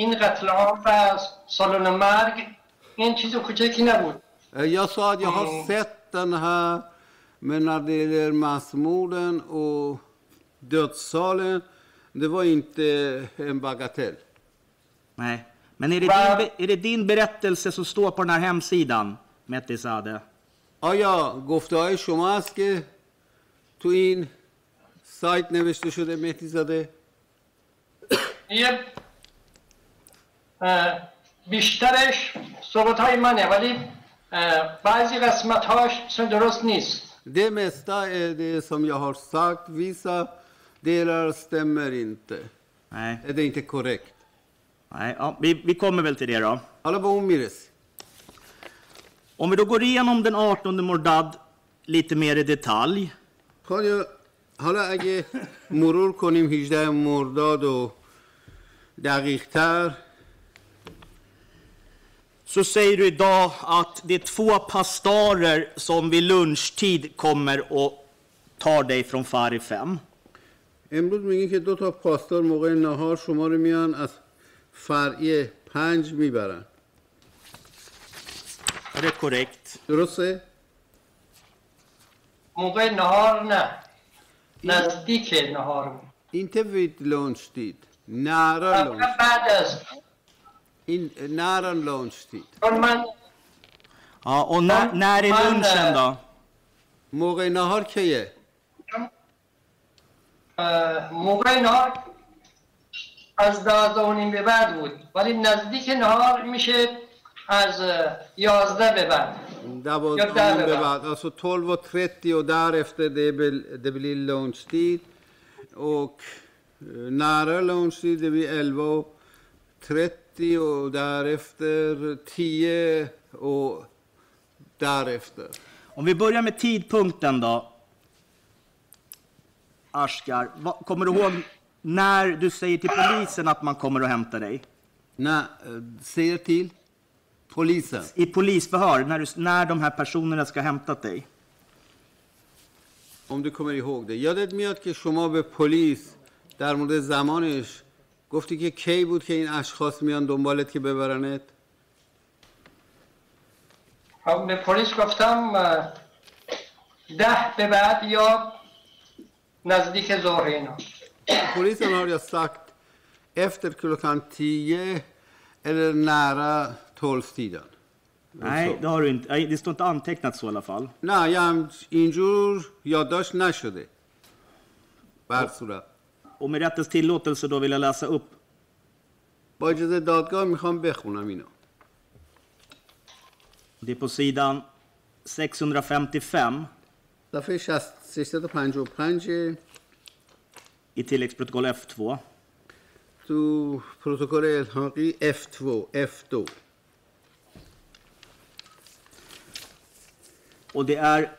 این قتل عام و سالن مرگ این چیز کوچکی نبود Jag sa att jag har Mm. sett den här, men när det gäller massmorden och dödssalen, det var inte en bagatell. Nej. Men är det, Va- din, be- är det din berättelse som står på den här hemsidan, Metisade? آیا گفته های شما است که تو این سایت نوشته شده مهدی زاده؟ یه اه، بیشترش صحبت های منه ولی اه، بعضی قسمت هاش درست نیست Det mesta är det som jag har sagt, vissa delar stämmer inte. Nej. Är det inte korrekt? Nej ja, vi, vi kommer väl till det då. حالا به اون میرسی Om vi då går igenom den 18 Mordad lite mer i detalj. خب حالا اگه مرور کنیم 18 مرداد و دقیق تر Så säger du idag att det är två pastorer som vid lunchtid kommer och tar dig från Fari 5. امروز میگی که دو تا پاسدار موقع نهار شما رو میان از فرعی پنج میبرن Är det korrekt? درسته؟ موقع نهار نه نزدیک نهار بود Inte vid lunchtid. Nära قبلا lunch. بعد از این نارن لونستی. آه، اون ناری لونشن دا. موقع نهار کیه؟ موقع نهار از دازونیم به بعد بود. ولی نزدیک نهار میشه از یازده به بعد. دوازدهم به بعد. از طول و ترتی و دار افتاده دبل دبلی لونستی. و نارن لونستی دبی الو. ترت därefter 10 och därefter. Om vi börjar med tidpunkten då. Askar, vad, kommer du ihåg när du säger till polisen att man kommer och hämtar dig? Nej, eh, säger till polisen. I polisförhör, när, du, när de här personerna ska ha hämtat dig? om du kommer ihåg det. یادت میاد که شما به پلیس در مورد زمانش گفتی که کی بود که این اشخاص میان دنبالت که ببرنت خب، به پلیس گفتم ده به بعد یا نزدیک ظهر اینا Polisen har jag sagt efter klockan 10 eller nära 12-tiden. Nej, det har du inte. Nej, Det står inte antecknat så i alla fall. نه هم اینجور یادداشت نشده بر صورت Och med rättens tillåtelse då vill jag läsa upp با اجازه دادگاه میخوام بخونم اینو Det är på sidan 655 صفحه 60 655 i tilläggsprotokoll F2. تو پروتکل الحاقی F2 F2 Och det är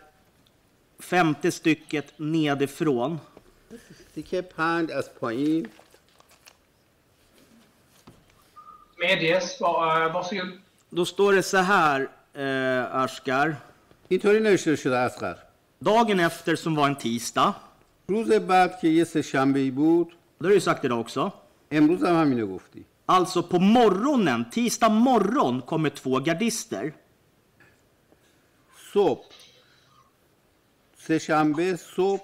femte stycket nedifrån. تیکه پنج از پایین Medges. Var, eh, varsågod. Då står det så här, eh, Askar. اینطوری نوشته شده اسقر Dagen efter som var en tisdag, روز بعد که یه سه شنبه ای بود det har du sagt idag också. امروز هم همینو گفتی Alltså på morgonen, tisdag morgon, kommer två gardister. صبح سه شنبه صبح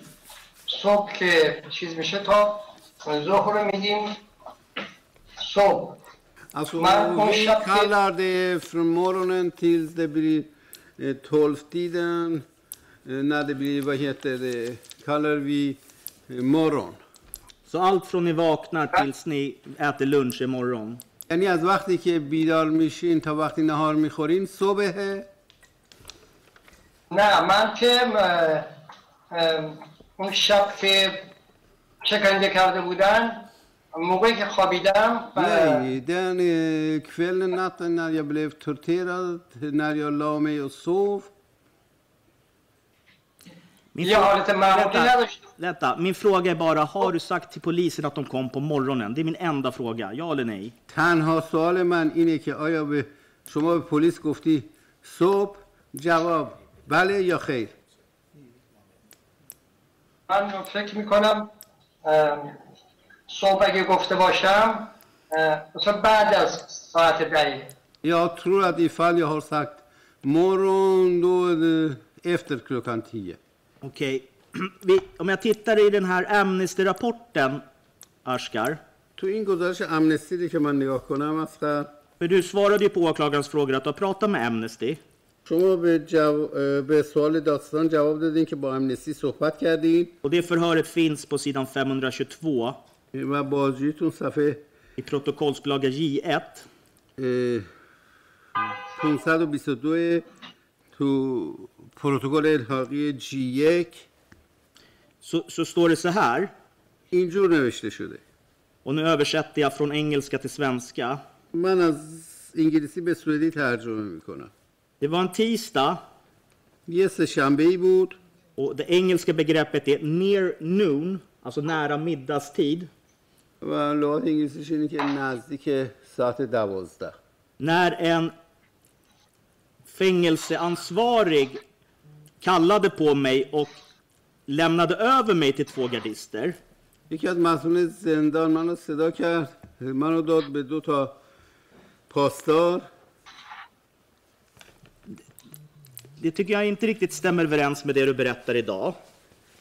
صبح که چیز میشه تا ظهر میدیم صبح اصلا من اون شب کلرده فرمورنن تیل ده بری تولف دیدن نه ده بری و هیته ده وی مورون. Så allt från ni vaknar تا ni äter lunch imorgon? یعنی از وقتی که بیدار میشین تا وقتی نهار می‌خورین صبح نه من که اون شب که شکنجه کرده بودن موقعی که خوابیدم اه، Nej, den eh, kvällen, natten när jag blev torterad, när jag la mig och sov. Min یه حالت معمولی vänta, نداشتم vänta, min fråga är bara, har du sagt till polisen att de kom på morgonen? Det är min enda fråga, ja eller nej? تنها سوال من اینه که آیا به شما به پلیس گفتی صبح جواب بله یا خیر من فکر میکنم صبح اگه گفته باشم اه، مثلا بعد از ساعت ده Jag tror att ifall jag har sagt morgon då är det efter klockan tio. Okej, Vi, om jag tittar i den här Amnesty-rapporten, Ashkar. تو این گزارش امنستی رو که من نگاه کنم اسقر För du svarade ju på åklagarens frågor att du har pratat med Amnesty. شما به, جو... به سوال داستان جواب دادین که با امنستی صحبت کردین Och det förhöret finns på sidan 522 و بازجویتون صفحه i protokollsbilaga J1. اه، 522 تو پروتکل الحاقی جی یک Så, så står det så här, اینجور نوشته شده och nu översätter jag från engelska till svenska. من از انگلیسی به سوئدی ترجمه میکنم Det var en tisdag یه سهشنبه ای بود och det engelska begreppet är near noon, alltså nära middagstid. و لغت انگلیسیش اینه که نزدیک ساعت دوازده När en fängelseansvarig kallade på mig och lämnade över mig till två gardister. یکی از مسئول زندان منو صدا کرد منو داد به دو تا پاسدار Det tycker jag inte riktigt stämmer överens med det du berättar idag.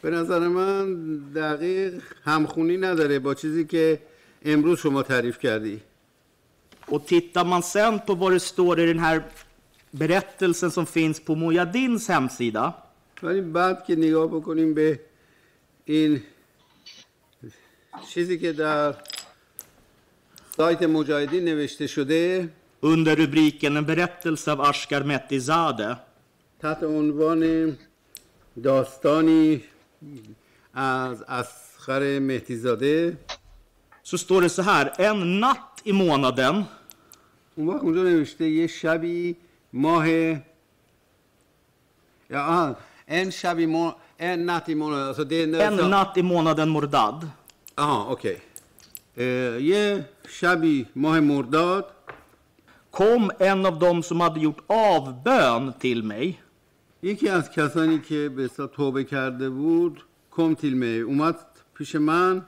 به نظر من دقیق همخونی نداره با چیزی که امروز شما تعریف کردی Och tittar man sen på vad det står i den här berättelsen som finns på Mujadins hemsida ولی بعد که نگاه بکنیم به این چیزی که در سایت مجاهدین نوشته شده under rubriken En berättelse av Ashkar Mehtizadeh تحت عنوان داستانی از اسخر مهدیزاده så står det så här. En natt i månaden اون وقت اونجا نوشته یه شبی ماه یا آه en شبی ما en natt i månaden alltså det är En natt i månaden Mordad آها اوکی اه، یه شبی ماه مرداد kom en av dem som hade gjort avbön till mig یکی از کسانی که به اصطلاح توبه کرده بود کم تیل می اومد پیش من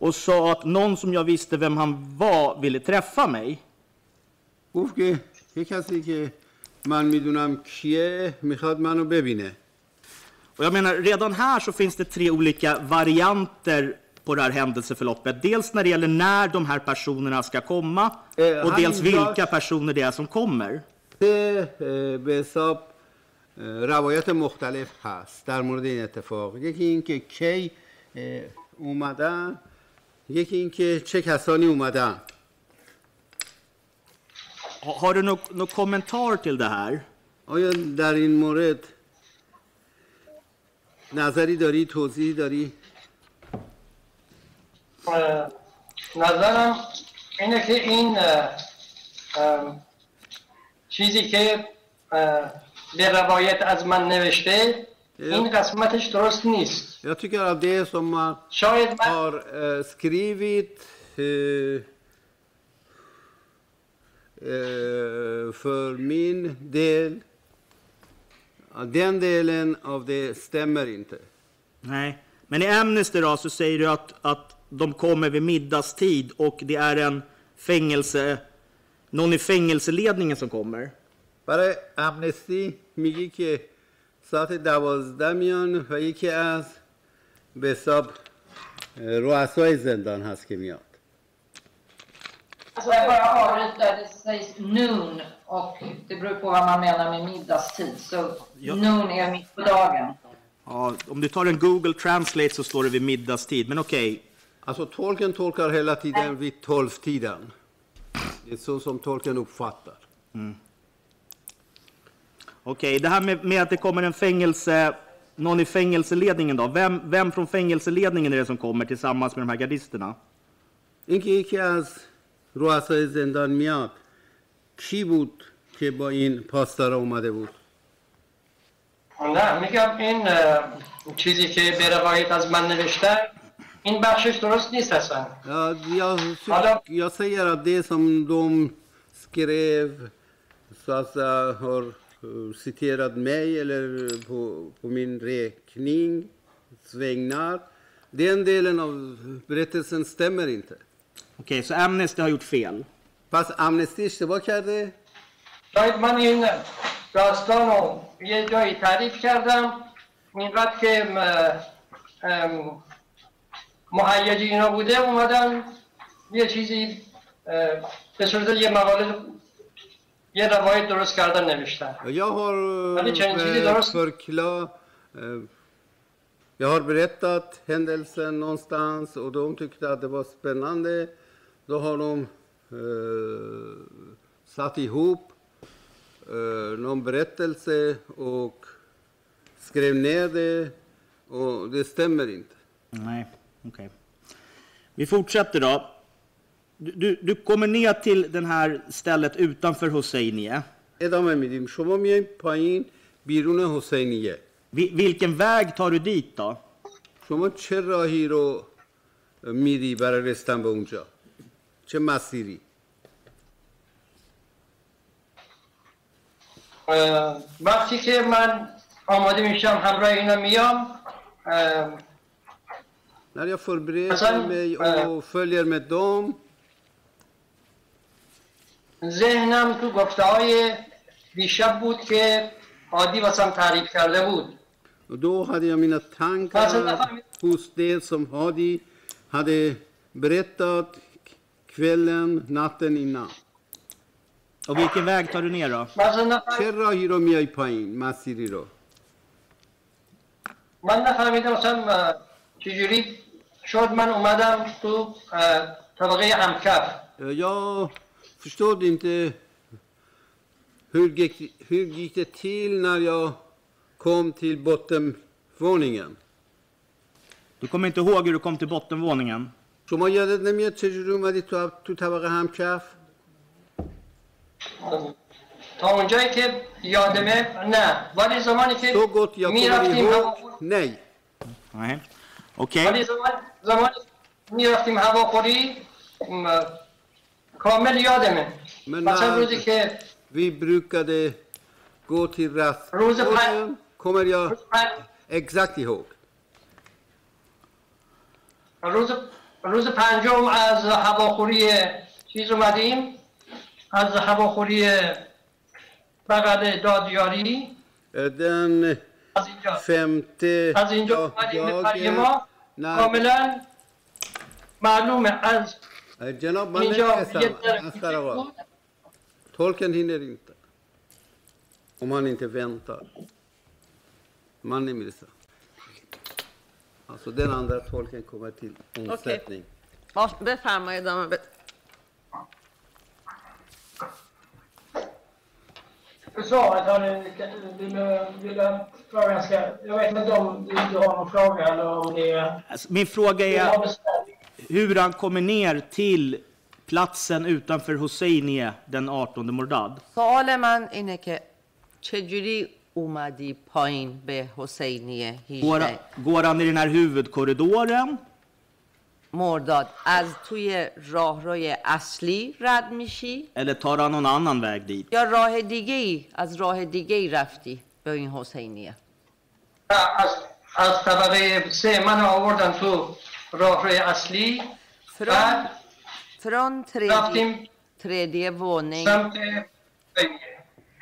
och sa att någon som jag visste vem han var ville träffa mig. گفت که یه کسی که من میدونم کیه میخواد منو ببینه Och jag menar, redan här så finns det tre olika varianter på det här händelseförloppet. Dels när det gäller när de här personerna ska komma Eh, och han dels inlade- vilka personer det är som kommer. سه اه، به حساب اه، روایت مختلف هست در مورد این اتفاق. یکی این که کی اومدن. یکی این که چه کسانی اومدن. Ha- Har du någon någon kommentar till det här? آیا در این مورد نظری داری توضیحی داری؟ نظرم اینه که این چیزی که به روایت از من نوشته این قسمتش درست نیست Jag tycker att det som man شاید من har eh, skrivit eh, eh, för min del, ja, den delen av det stämmer inte. Nej. Men i Amnesty då så säger du att, att de kommer vid middagstid och det är en fängelse, någon i fängelseledningen som kommer. برای امنستی میگی که ساعت دوازده میان و یکی از به حساب اه، رؤسای زندان هست که میاد Alltså jag bara avbryta, det sägs noon och det beror på vad man menar med middagstid. Så Ja. noon är mitt på dagen. Ja, om du tar en Google Translate så står det vid middagstid, men okej. Alltså tolken tolkar hela tiden vid tolvtiden. Det är så som tolken uppfattar. Okej, det här med, med att det kommer en fängelse, någon i fängelseledningen då. Vem, vem från fängelseledningen är det som kommer tillsammans med de här gardisterna? اینکه یکی از رؤسای زندان میاد کی بود که با این پاسدارا اومده بود نه میگم این اه، چیزی که به روایت از من نوشتن این بخشش درست نیست اصلا Ja, jag, Hallå? jag säger att det som de skrev så att jag har eh, citerat mig eller på, på min räkning, vägnar. Den delen av berättelsen stämmer inte. Okej, så Amnesty har gjort fel. پس امنستی اشتباه کرده شاید من این داستان رو یه جایی تعریف کردم اینقدر که م- ام، مهیجی اینا بوده اومدن یه چیزی اه، به صورت یه مقاله یه روایت درست کردن نوشتن Jag har Ja, det känns ju eh, det- förklar, eh, jag har berättat händelsen någonstans och de tyckte att det var spännande. Då har de eh, satt ihop eh, någon berättelse och skrev ner det och det stämmer inte. Nej, okej. Vi fortsätter då. Du, du, du kommer ner till det här stället utanför Hosseinie. ادامه میدیم شما میاییم پایین بیرون حسینیه Vi, vilken väg tar du dit då? شما چه راهی رو میری برای رسیدن به اونجا چه مسیری اه، وقتی که من آماده میشم همراه اینا میام اه، När jag förbereder Alltså, mig eh, och följer med dem ذهنم تو گفته های دیشب بود که عادی واسم تعریف کرده بود. och då hade jag mina tankar hos det som Hadi hade berättat kvällen, natten innan. Och vilken väg tar du ner då? مثلا نفهم- چه راهی رو میای پایین مسیری رو؟ من نفهمیدم اه، چجوری؟ شد من اومدم تو طبقه همکف Jag förstod inte hur gick, hur gick det till när jag kom till bottenvåningen. Du kommer inte ihåg hur du kom till bottenvåningen? شما یادت نمیاد چجوری اومدی تو, تو طبقه همکف؟ تا اونجایی که یادمه نه ولی زمانی که Så gott jag kommer میرفتیم ihåg, nej. Nej. Okej. ولی زمان زمانی میرفتیم هواخوری م، کامل یادمه. Men مثلا روزی که vi brukade gå till روز rastgården kommer jag exakt ihåg. روز روز پنجم از هواخوری چیز اومدیم. از هواخوری بغل دادیاری. Den از اینجا. femte از اینجا اومدیم. کاملا معلومه از जनाब मालिक Astaravad. Tolken hinner inte. Om han inte väntar. Manni Mirza. Alltså den andra tolken kommer till omsättning. Okay. Försvaret vill, du fråga... jag vet inte om du har någon fråga eller om det är... Alltså, min fråga är hur han kommer ner till platsen utanför Hosseinie den 18 Mordad. سوال من اینه که چجوری اومدی پایین به حسینیه Går, 18 går han i den här huvudkorridoren مرداد از توی راهروی اصلی رد میشی eller tar han någon annan väg dit? یا راه دیگه ای از راه دیگه ای رفتی به این حسینیه از از طبقه سه من آوردن تو راهروی اصلی från, بعد från tredje, رفتیم tredje våning سمت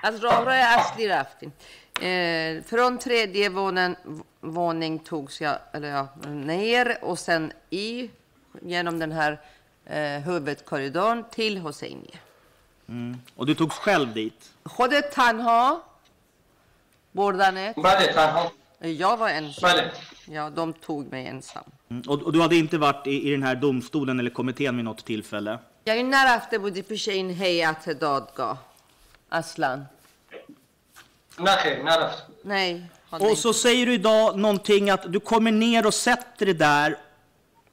از راهروی اصلی رفتیم Eh, från tredje våningen, våning togs jag eller ja, ner och sen i genom den här eh, huvudkorridorn till Hoseinie. Och du togs själv dit? خودت تنها بردنت بله تنها Jag var ensam. بله Ja, de tog mig ensam. Mm. Och, och du hade inte varit i, i den här domstolen eller kommittén vid något tillfälle? یعنی نرفته بودی پیش این هیئت دادگاه اصلا نه خیر نرفت Nej. har Och ni så säger du idag någonting att du kommer ner och sätter dig där.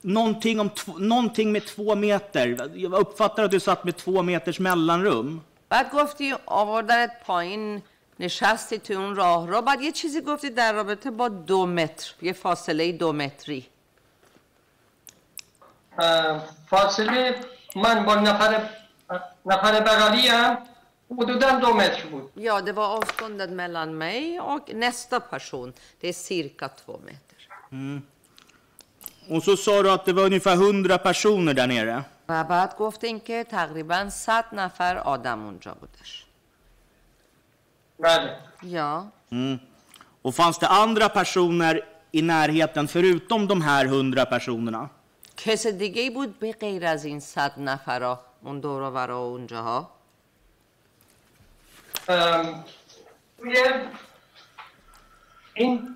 Någonting, om tv- någonting med två meter. Jag uppfattar att du satt med två meters mellanrum. بعد گفتی آوردنت پایین نشستی تو اون راه رو بعد یه چیزی گفتی در رابطه با دو متر یه فاصله دو متری فاصله من با نفر نفر بغلی هم حدودا دو متر بود Ja, det var avståndet mellan mig och nästa person. Det är cirka två meter. Och så sa du att det var ungefär 100 personer där nere. و بعد گفتین که تقریبا 100 نفر آدم اونجا بودش. بله Ja. Och fanns det andra personer i närheten förutom de här 100 personerna? کس دیگه ای بود به غیر از این 100 نفر اون دور و برا اونجاها ام، توی این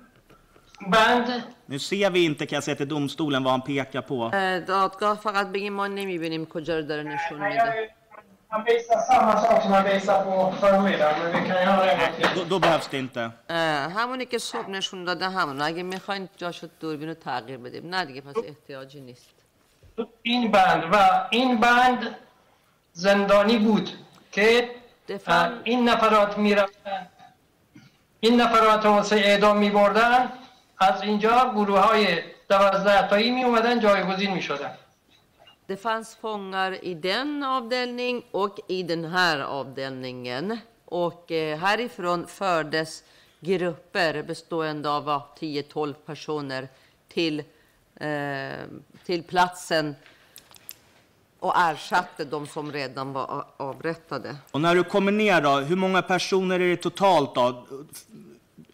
بند Nu ser vi inte, kan jag säga till domstolen, vad han pekar på. اه، دادگاه فقط بگیم ما نمیبینیم کجا رو داره نشون میده Han visar samma sak som han visar på förmiddagen, men vi kan göra det en gång till. Då, då behövs det inte. اه، همونی که صبح نشون داده همون اگه می‌خواین جاشو دوربین رو تغییر بدیم نه دیگه پس احتیاجی نیست این بند و این بند زندانی بود که این نفرات می‌رفتن این نفرات رو واسه اعدام می بردن از اینجا گروه های دوازده تایی می اومدن جایگزین می شدن Det fanns fångar i den avdelning och i den här avdelningen. Och eh, härifrån fördes grupper bestående av 10-12 personer till, eh, till platsen och ersatte de som redan var avrättade. Och när du kommer ner då, hur många personer är det totalt då?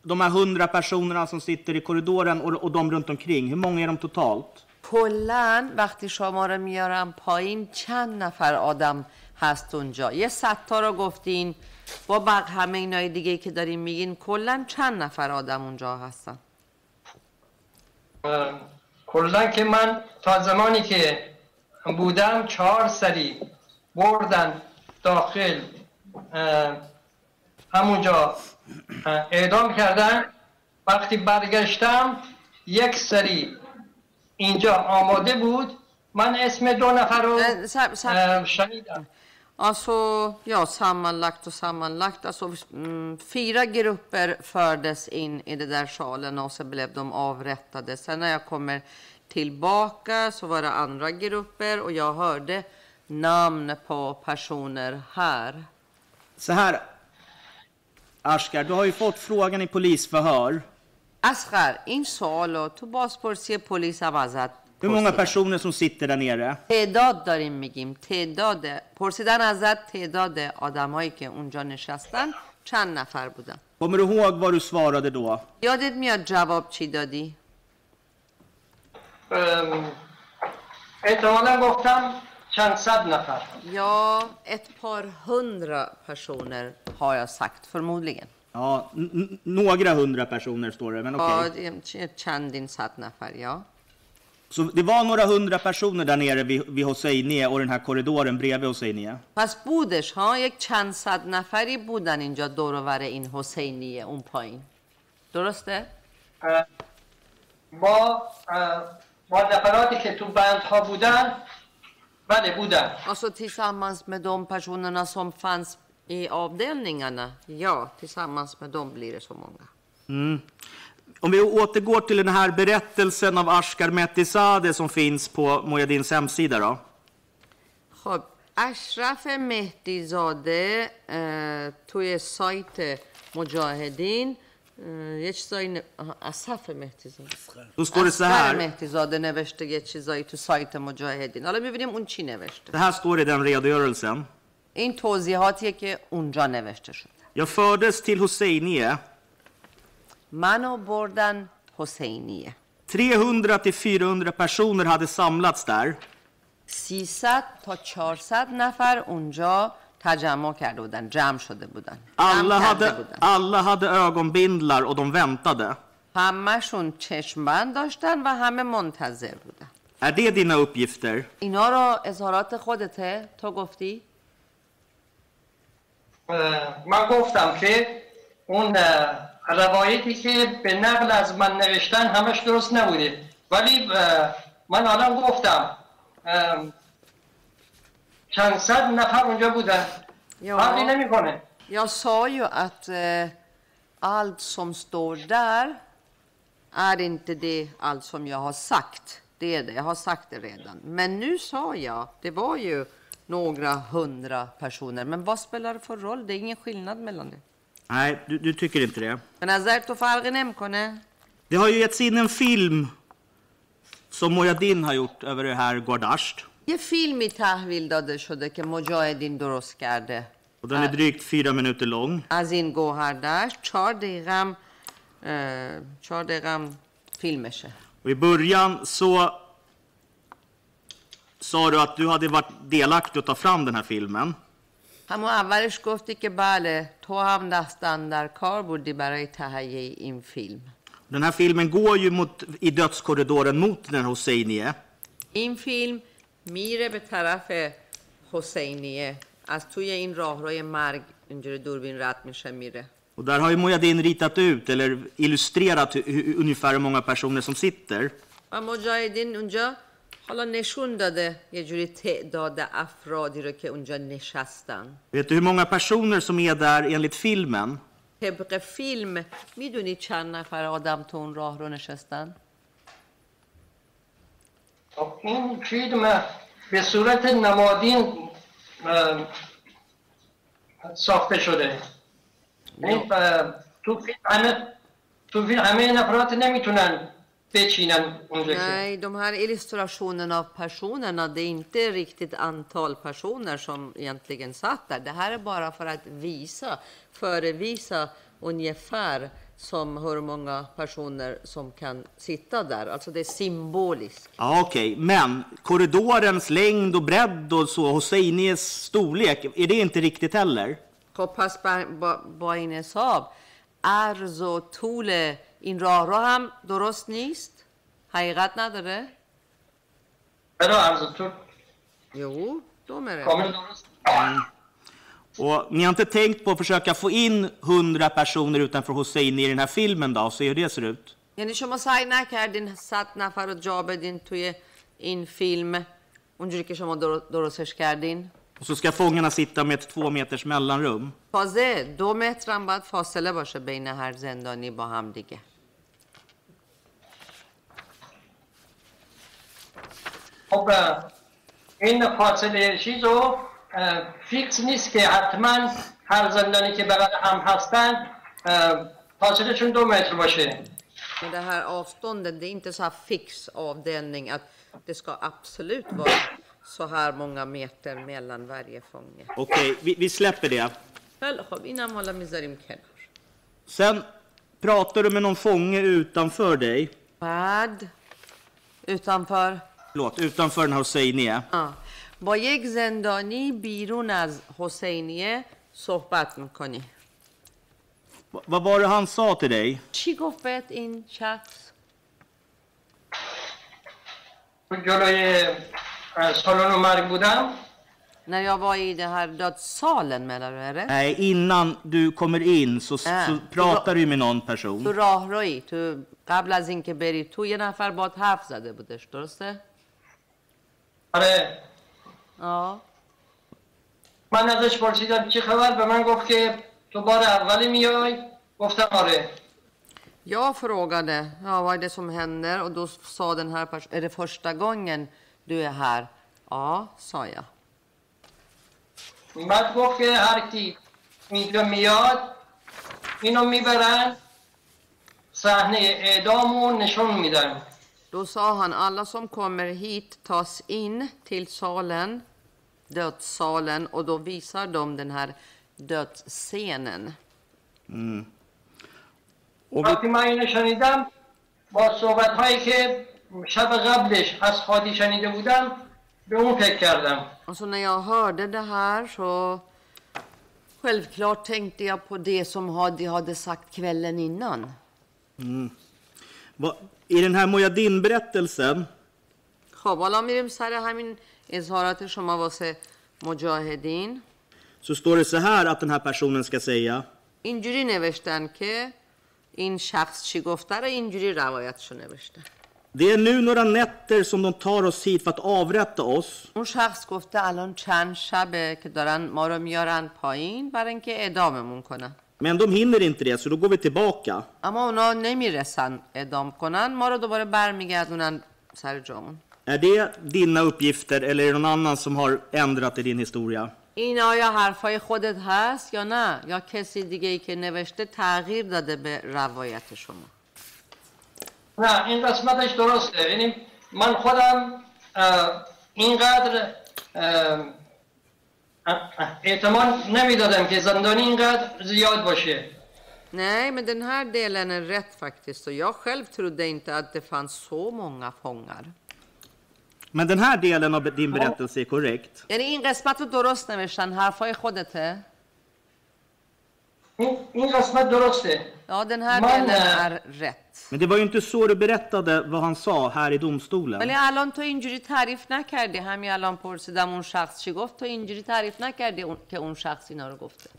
De här 100 personerna som sitter i korridoren och, och de runt omkring, hur många är de totalt? کلا وقتی شما رو میارم پایین چند نفر آدم هست اونجا؟ یه ستا رو گفتین. با بق همه اینای دیگه که دارین میگین کلا چند نفر آدم اونجا هستن؟ کلا که من تا زمانی که بودم چهار سری بردن داخل همونجا اعدام کردن. وقتی برگشتم یک سری اینجا آماده بود من اسم دو نفر رو Eh, sa- sa- اه، شنیدم Alltså, ja, sammanlagt och sammanlagt. Alltså, mm, fyra grupper fördes in i det där salen och så blev de avrättade. Sen när jag kommer tillbaka så var det andra grupper och jag hörde namn på personer här. Så här, Ashkar, du har ju fått frågan i polisförhör. اسخر این سوال رو تو بازپرسی پلیس هم ازت Hur många personer som sitter där nere? تعداد داریم میگیم تعداد پرسیدن ازت تعداد آدمایی که اونجا نشستن چند نفر بودن Kommer du ihåg vad du svarade då? یادت میاد جواب چی دادی ام، احتمالا گفتم چند صد نفر Ja, ett par hundra personer har jag sagt förmodligen. Ja, n- n- några hundra personer står det, men okej. Ja, det är چندین صد نفر, ja. Så det var några hundra personer där nere vid, vid Hosseinie och den här korridoren bredvid Hosseinie. پس بودش ها یک چند صد نفری بودن اینجا دور و بر این حسینیه اون پایین درسته؟ اه، با اه، با نفراتی که تو بندها بودن بله بودن Alltså tillsammans med de personerna som fanns i avdelningarna? Ja, tillsammans med dem blir det så många. Om vi återgår till den här berättelsen av Ashkar Mehtizadeh som finns på Mujahedins hemsida då. خب اشرف مهدی زاده اه، توی سایت مجاهدین اه، یه چیزایی ن... آها، اصف مهدی زاده Då står det så اصغر här. مهدی زاده نوشته یه چیزایی تو سایت مجاهدین حالا میبینیم اون چی نوشته Det här står i den redogörelsen. این توضیحاتیه که اونجا نوشته شده Jag fördes till Hosseinie. منو بردن حسینیه 300 till 400 personer hade samlats där. 300 تا 400 نفر اونجا تجمع کرده بودن جمع شده بودن Alla کرده hade, بودن alla hade ögonbindlar och de väntade. همهشون چشمبند داشتن و همه منتظر بودن Är det dina uppgifter? اینا رو اظهارات خودته تو گفتی من گفتم که اون اه، روایتی که به نقل از من نوشتن همش درست نبوده ولی اه، من الان گفتم اه، چند صد نفر اونجا بودن فرقی Ja, نمیکنه jag sa ju att eh, allt som står där är inte det allt som jag har sagt. Det är det, jag har sagt det redan. Men nu sa jag, det var ju några hundra personer. Men vad spelar det för roll? Det är ingen skillnad mellan det. Nej, du, du tycker inte det. به نظر تو فرقی نمیکنه Det har ju getts in en film som Mojadin har gjort över det här Guardasht. یه فیلمی تحویل داده شده که مجاهدین درست کرده Och den är drygt fyra minuter lång. از این گوهردشت چهار دقیقم اه، چهار دقیقم فیلمشه Och I början så sa du att du hade varit delaktig att ta fram den här filmen. همون اولش گفتی که بله تو هم دستن در کار بودی برای تهیه این فیلم Den här filmen går ju mot, i dödskorridoren mot den Hosseinie. این فیلم میره به طرف حسینیه از توی این راهروی مرگ اینجوری دوربین رد میشه میره Och där har ju Mojadin ritat ut eller illustrerat hur, hur, ungefär hur många personer som sitter. و مجاهدین اونجا حالا نشون داده یه جوری تعداد افرادی رو که اونجا نشستن Vet du hur många personer som är där enligt filmen? طبق فیلم می‌دونی چند نفر آدم تو اون راه رو نشستن؟ خب، این فیلم به صورت نمادین ساخته شده اه، تو فیلم همه تو فیلم همه نفرات نمی‌تونن Nej, de här illustrationerna av personerna, det är inte riktigt antal personer som egentligen satt där. Det här är bara för att visa, förevisa ungefär som hur många personer som kan sitta där. Alltså det är symboliskt. Ja, Okej, okay. men korridorens längd och bredd och så, Hosseinis storlek, är det inte riktigt heller? Kopas Baines av är så tole این راه رو هم درست نیست؟ حقیقت نداره؟ برای عرض تو Jo, de är det. Och ni har inte tänkt på att försöka få in 100 personer utanför Hosseini i den här filmen då, och se hur det ser ut? یعنی شما سعی نکردین صد نفر رو جا بدین توی این فیلم اونجوری که شما در- درستش کردین Och så ska fångarna sitta med ett två meters mellanrum. تازه دو متر هم باید فاصله باشه بین هر زندانی با هم دیگه خب اه، این فاصله چیز رو اه، فیکس نیست که حتما هر زندانی که بغل هم هستن اه، فاصلهشون دو متر باشه Men det här avståndet, det är inte så här fix avdelning att det ska absolut vara så här många meter mellan varje fånge. Okej, vi, vi släpper det. خیلی خب اینم حالا میذاریم کنار Sen pratar du med någon fånge utanför dig. بعد utanför Förlåt, utanför den här Hosseinie. آه. با یک زندانی بیرون از حسینیه صحبت می‌کنی Vad var det han sa till dig? چی گفت بهت این شخص؟ جلوی سالن مرگ بودم När jag var i den här dödssalen menar du eller? Nej, innan du kommer in så, Äh. så pratar du med någon تو person. راهروی تو قبل از اینکه بری تو یه نفر باد حرف زده بودش درسته؟ آره Ja. من ازش پرسیدم چی خبر به من گفت که تو بار اولی میای گفتم آره Jag frågade ja, vad är det som händer och då sa den här personen, är det första gången du är här? Ja, sa jag. بعد گفت که هر کی اینجا میاد اینو می‌برن صحنه اعدام رو نشون میدن Då sa han, alla som kommer hit tas in till salen, dödssalen, och då visar de den här dödsscenen. Och vi, وقتی من اینو شنیدم با صحبت هایی که شب قبلش از خادی شنیده بودم به اون فکر کردم Och så när jag hörde det här så självklart tänkte jag på det som Hadi hade sagt kvällen innan. va, I den här Mojadin-berättelsen خب حالا میریم سر همین اظهارات شما واسه مجاهدین Så står det så här att den här personen ska säga. اینجوری نوشتن که این شخص چی گفته رو اینجوری روایتشو نوشتن Det är nu några nätter som de tar oss hit för att avrätta oss. اون شخص گفته الان چند شبه که دارن ما رو میارن پایین برای اینکه اعداممون کنن Men de hinner inte det, så då går vi tillbaka. اما اونا نمیرسن اعدام کنن ما رو دوباره برمیگردونن سر جامون Är det dina uppgifter eller är det någon annan som har ändrat i din historia? این آیا حرفای خودت هست یا نه یا کسی دیگه ای که نوشته تغییر داده به روایت شما نه این قسمتش درسته یعنی من خودم اه، اینقدر اه، اه، احتمال نمی‌دادم که زندانی اینقدر زیاد باشه Nej, men den här delen är rätt faktiskt. Och jag själv trodde inte att det fanns så många fångar. Men den här delen av din berättelse är korrekt. یعنی این قسمت رو درست نوشتن حرفای خودته؟ این قسمت درسته Ja, den här Man, delen eh, är rätt. Men det var ju inte så du berättade vad han sa här i domstolen. ولی الان تو اینجوری تعریف نکردی همین الان پرسیدم اون شخص چی گفت تو اینجوری تعریف نکردی. که اون شخص اینا رو گفته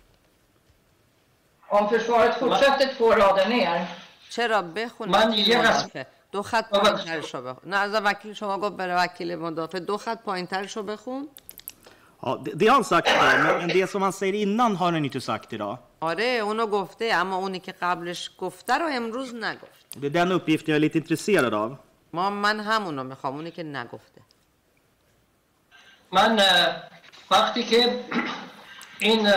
Om försvaret fortsätter två rader ner. چرا بخون من یه قسم- مدافع دو خط پایینترش رو بخون نه از وکیل شما گفت بره وکیل مدافع دو خط پایینترش رو بخون Ja, det, det har han sagt idag, men, men det som han säger innan har han inte sagt idag. آره اونو گفته اما اونی که قبلش گفته رو امروز نگفت. Det är den uppgiften jag är lite intresserad av. ما من همونو می‌خوام اونی که نگفته. من وقتی که این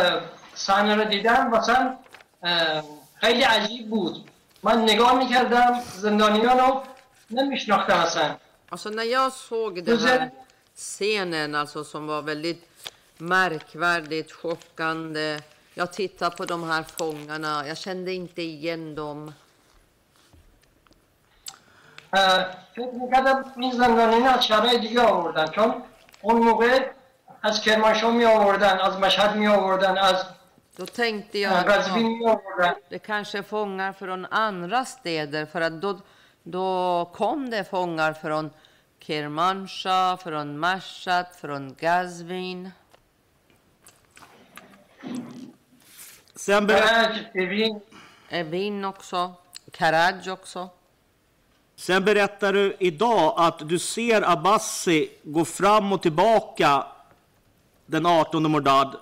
صحنه رو دیدم واسم اه، خیلی عجیب بود. من نگاه می‌کردم زندانیان رو نمیشناختم اصلا. Alltså när jag såg den här scenen alltså, som var väldigt märkvärdigt, chockande. Jag tittade på de här fångarna, jag kände inte igen dem. اه، فکر میکردم این زندانیان از شهرهای دیگه آوردن چون اون موقع از کرمانشاه می آوردن از مشهد می آوردن از Då tänkte jag اه، att قزوین ja, می آوردن det kanske är fångar från andra städer för att då, då kom det fångar från Kermanshah, från Mashhad, från Gazvin. Sen, ber, کرج اوین Evin också, Karaj också. sen berättar du idag att du ser Abbasi gå fram och tillbaka den 18 Mordad,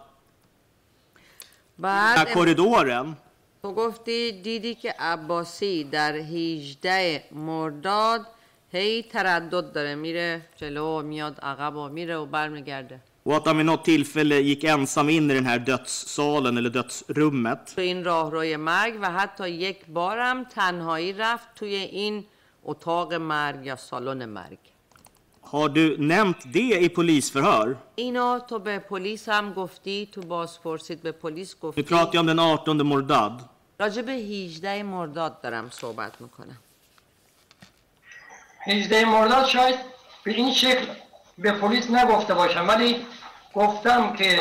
den här بعد korridoren. تو گفتی دیدی که عباسی در 18 مرداد هی تردد داره میره جلو و میاد عقب و میره و برمیگرده Och att han vid något tillfälle gick ensam in i den här dödssalen eller dödsrummet. تو این راهروی مرگ و حتی یک بارم تنهایی رفت توی این اتاق مرگ یا سالن مرگ Har du nämnt det i polisförhör? اینو تو به پلیس هم گفتی تو بازپرسید به پلیس Nu گفتی pratar jag om den 18 Mordad. راجع به 18 مرداد دارم صحبت میکنم 18 مرداد شاید به این شکل به پلیس نگفته باشم ولی گفتم که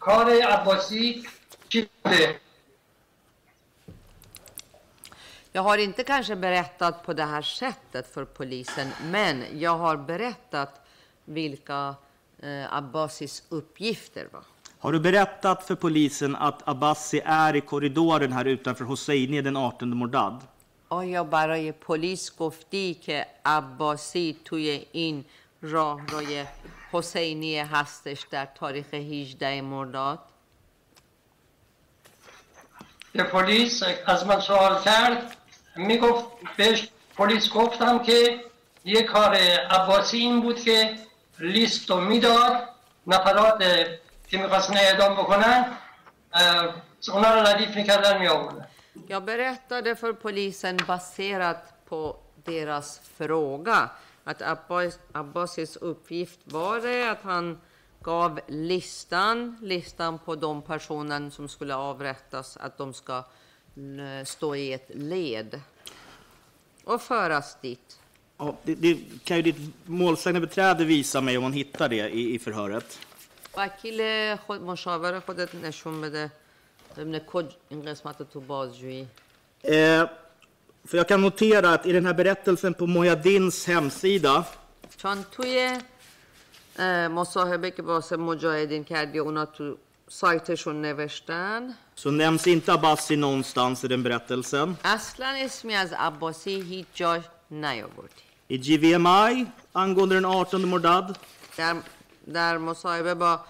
کار عباسی چی بوده Jag har inte kanske berättat på det här sättet för polisen, men jag har berättat vilka eh, Abbasis uppgifter var. Har du berättat för polisen att Abbasi är i korridoren här utanför Hosseini den 18 Mordad? آیا برای پلیس گفتی که عباسی توی این راهروی حسینی هستش در تاریخ 18 مرداد؟ به پلیس از من سوال کرد. می‌گفت بهش پلیس گفتم که یه کار عباسی این بود که لیست رو می‌داد. نفرات که می‌خواستن اعدام بکنن اونا رو ردیف می‌کردن میآوردن. Jag berättade för polisen baserat på deras fråga att Abbas, Abbasis uppgift var det att han gav listan, listan på de personer som skulle avrättas, att de ska eh, stå i ett led och föras dit. Ja, det, det kan ju ditt målsägandebiträde visa mig om man hittar det i, i förhöret. وکیل خود مشاور خودت نشون بده ببینه کج این قسمت رو تو بازجویی Eh, för jag kan notera att i den här berättelsen på Mojadins hemsida چون توی اه، مصاحبه که واسه مجاهدین کردی اونا تو سایتشون نوشتن så nämns inte Abbasi någonstans i den berättelsen. اصلا اسمی از عباسی هیچ جا نیاوردی I GVMI angående den 18 Mordad در, در مصاحبه با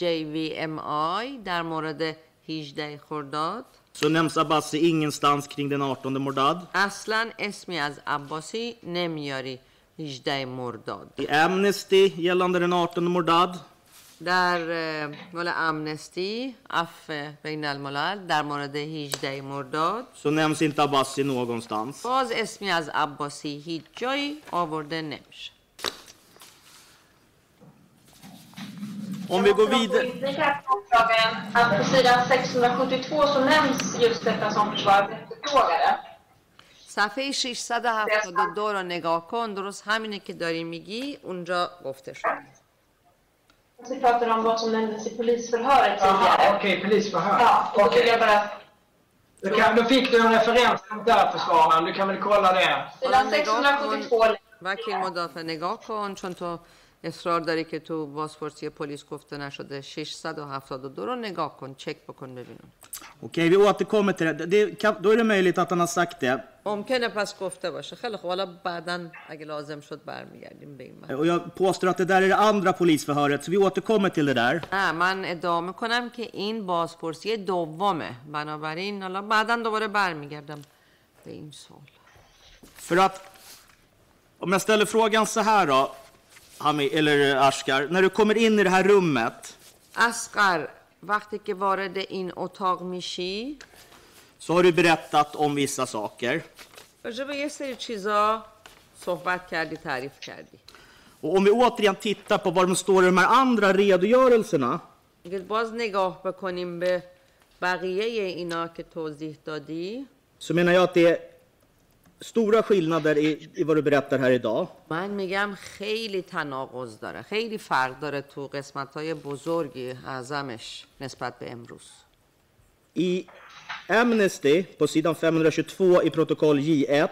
JVMI در مورد 18 خرداد så nämns Abbasi ingenstans kring den 18 Mordad. اصلا اسمی از عباسی نمیاری 18 مرداد I Amnesty gällande den 18 Mordad در اه، مال امنستی اف بین الملل در مورد 18 مرداد så nämns inte Abbasi någonstans. باز اسمی از عباسی هیچ جایی آورده نمیشه Om vi går vidare. Vidare. Att på sidan 672 så nämns just detta som försvaret efterfrågade. صفحه 672 رو نگاه کن درست همینه که داری میگی اونجا گفته شد Vi pratar om vad som nämndes i polisförhöret Jaha, tidigare. okej, polisförhör. Ja, och då vill jag bara... Då, kan, då fick du en referens där, försvararen. Du kan väl kolla det? Sidan 672 وکیل مدافع نگاه کن چون تو اصرار داری که تو بازپرسی پلیس گفته نشده 672 رو نگاه کن چک بکن ببینم Okej, vi återkommer till det. det kan, då är det möjligt att han har sagt det. ممکنه پس گفته باشه خیلی خوب حالا بعدا اگه لازم شد برمیگردیم به این بحث. Och jag påstår att det där är det andra polisförhöret, så vi återkommer till det där. نه من ادعا میکنم که این بازپرسی دومه بنابراین حالا بعدا دوباره برمیگردم به این سوال För att, om jag ställer frågan så här då, Hami, eller eh, Askar, när du kommer in i det här rummet Askar, vart det in otag mishi? Så har du berättat om vissa saker. Och om vi återigen tittar på vad de står i de här andra redogörelserna. Så menar jag att det stora skillnader i, i vad du berättar här idag. من میگم خیلی تناقض داره خیلی فرق داره تو قسمت های بزرگی اعظمش نسبت به امروز. I Amnesty på sidan 522 i protokoll J1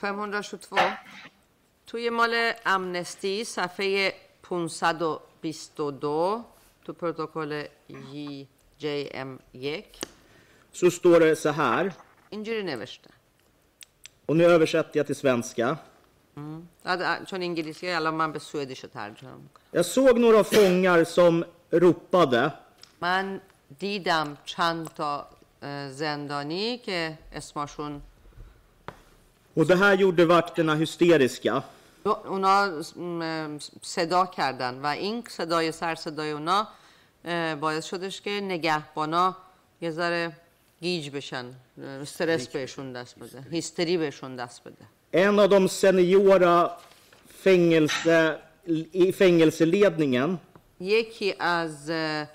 522 توی مال امنستی صفحه 522 تو پروتکل JM1 så står det så här, اینجوری نوشته. och nu översätter jag till svenska. بعد چون انگلیسی الان من به سوئدیش رو ترجمه میکنم Jag såg några fångar som ropade من دیدم چند تا اه، زندانی که اسمشون och det här gjorde vakterna hysteriska. دو- اونا م، صدا کردن و این صدای سر صدای اونا اه، باعث شدش که نگهبانا یه ذره گیج بشن اه، استرس بهشون دست بده هیستری بهشون دست بده En av de seniora fängelse, i fängelseledningen یکی از اه،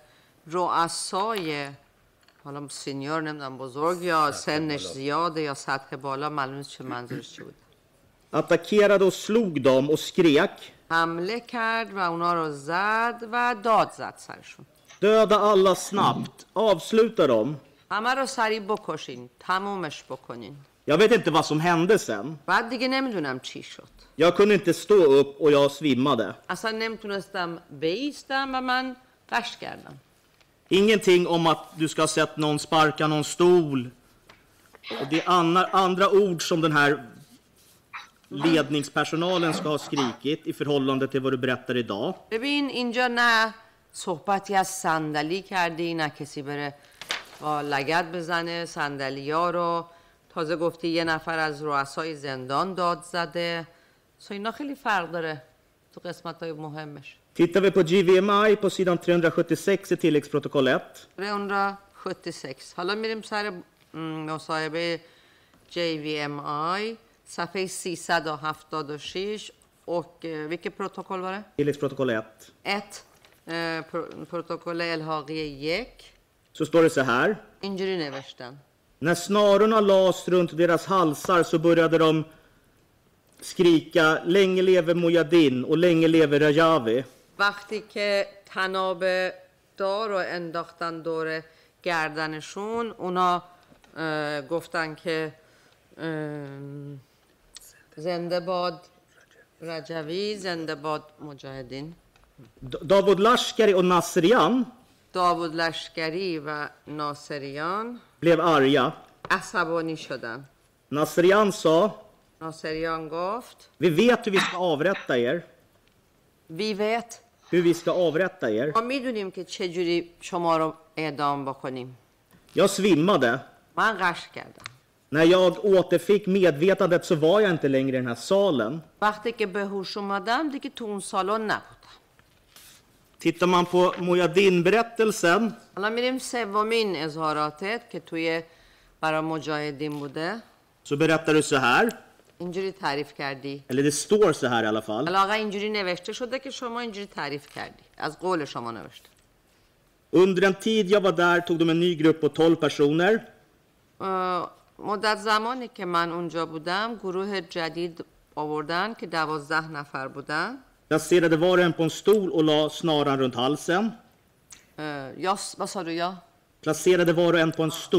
رؤسای حالا سینیور نمیدونم بزرگ یا سنش زیاده یا سطح بالا معلوم نیست چه منظورش چی بود attackerade och slog dem och skrek حمله کرد و اونا رو زد و داد زد سرشون Döda alla snabbt, avsluta dem. همه رو سریع بکشین تمومش بکنین Jag vet inte vad som hände sen. بعد دیگه نمیدونم چی شد Jag kunde inte stå upp och jag svimmade. اصلا نمیتونستم بیستم و من قشت کردم Ingenting om att du ska ha sett någon sparka någon stol. Och det är andra, andra ord som den här ledningspersonalen ska ha skrikit i förhållande till vad du berättar idag. ببین اینجا نه صحبتی از صندلی کردی نه کسی بره با لگت بزنه صندلی ها رو. تازه گفتی یه نفر از رؤسای زندان داد زده. سو اینا خیلی فرق داره تو قسمت های مهمش. Tittar vi på GVMI på sidan 376 i tilläggsprotokoll 1 به اون را 76 حالا میریم سر مصاحبه JVMI صفحه 376 och eh, vilket protokoll var det? tilläggsprotokoll 1 ett. Eh, pro- protokoll الحاقی یک så står det så här. اینجوری نوشتن När snarorna lades runt deras halsar så började de skrika länge leve Mujahedin och länge leve Rajavi. وقتی که تناب دار رو انداختن دور گردنشون اونا اه، گفتن که اه، زنده باد رجوی زنده باد مجاهدین D- Davud Lashkari och Nasrian داوود لشکری و ناصریان blev arga. عصبانی شدن Nasrian sa, ناصریان گفت vi vet hur vi ska avrätta er. وی vet Hur vi ska avrätta er. ما میدونیم که چجوری شما رو اعدام بکنیم Jag svimmade. من قش کردم När jag återfick medvetandet så var jag inte längre i den här salen. وقتی که به هوش اومدم دیگه تو اون سالن نبودم Tittar man på Mujahedin-berättelsen حالا میریم سومین اظهاراتت که توی برای مجاهدین بوده så berättar du så här, اینجوری تعریف کردی eller det står så här i alla fall. آقا اینجوری نوشته شده که شما اینجوری تعریف کردی از قول شما نوشته Under den tid jag var där tog de en ny grupp på 12 personer. اه، مدت زمانی که من اونجا بودم گروه جدید آوردن که دوازده نفر بودن placerade var och en på en stol och la snaran runt halsen. Uh, jag, vad sa du? Ja? Placerade var och en på en stol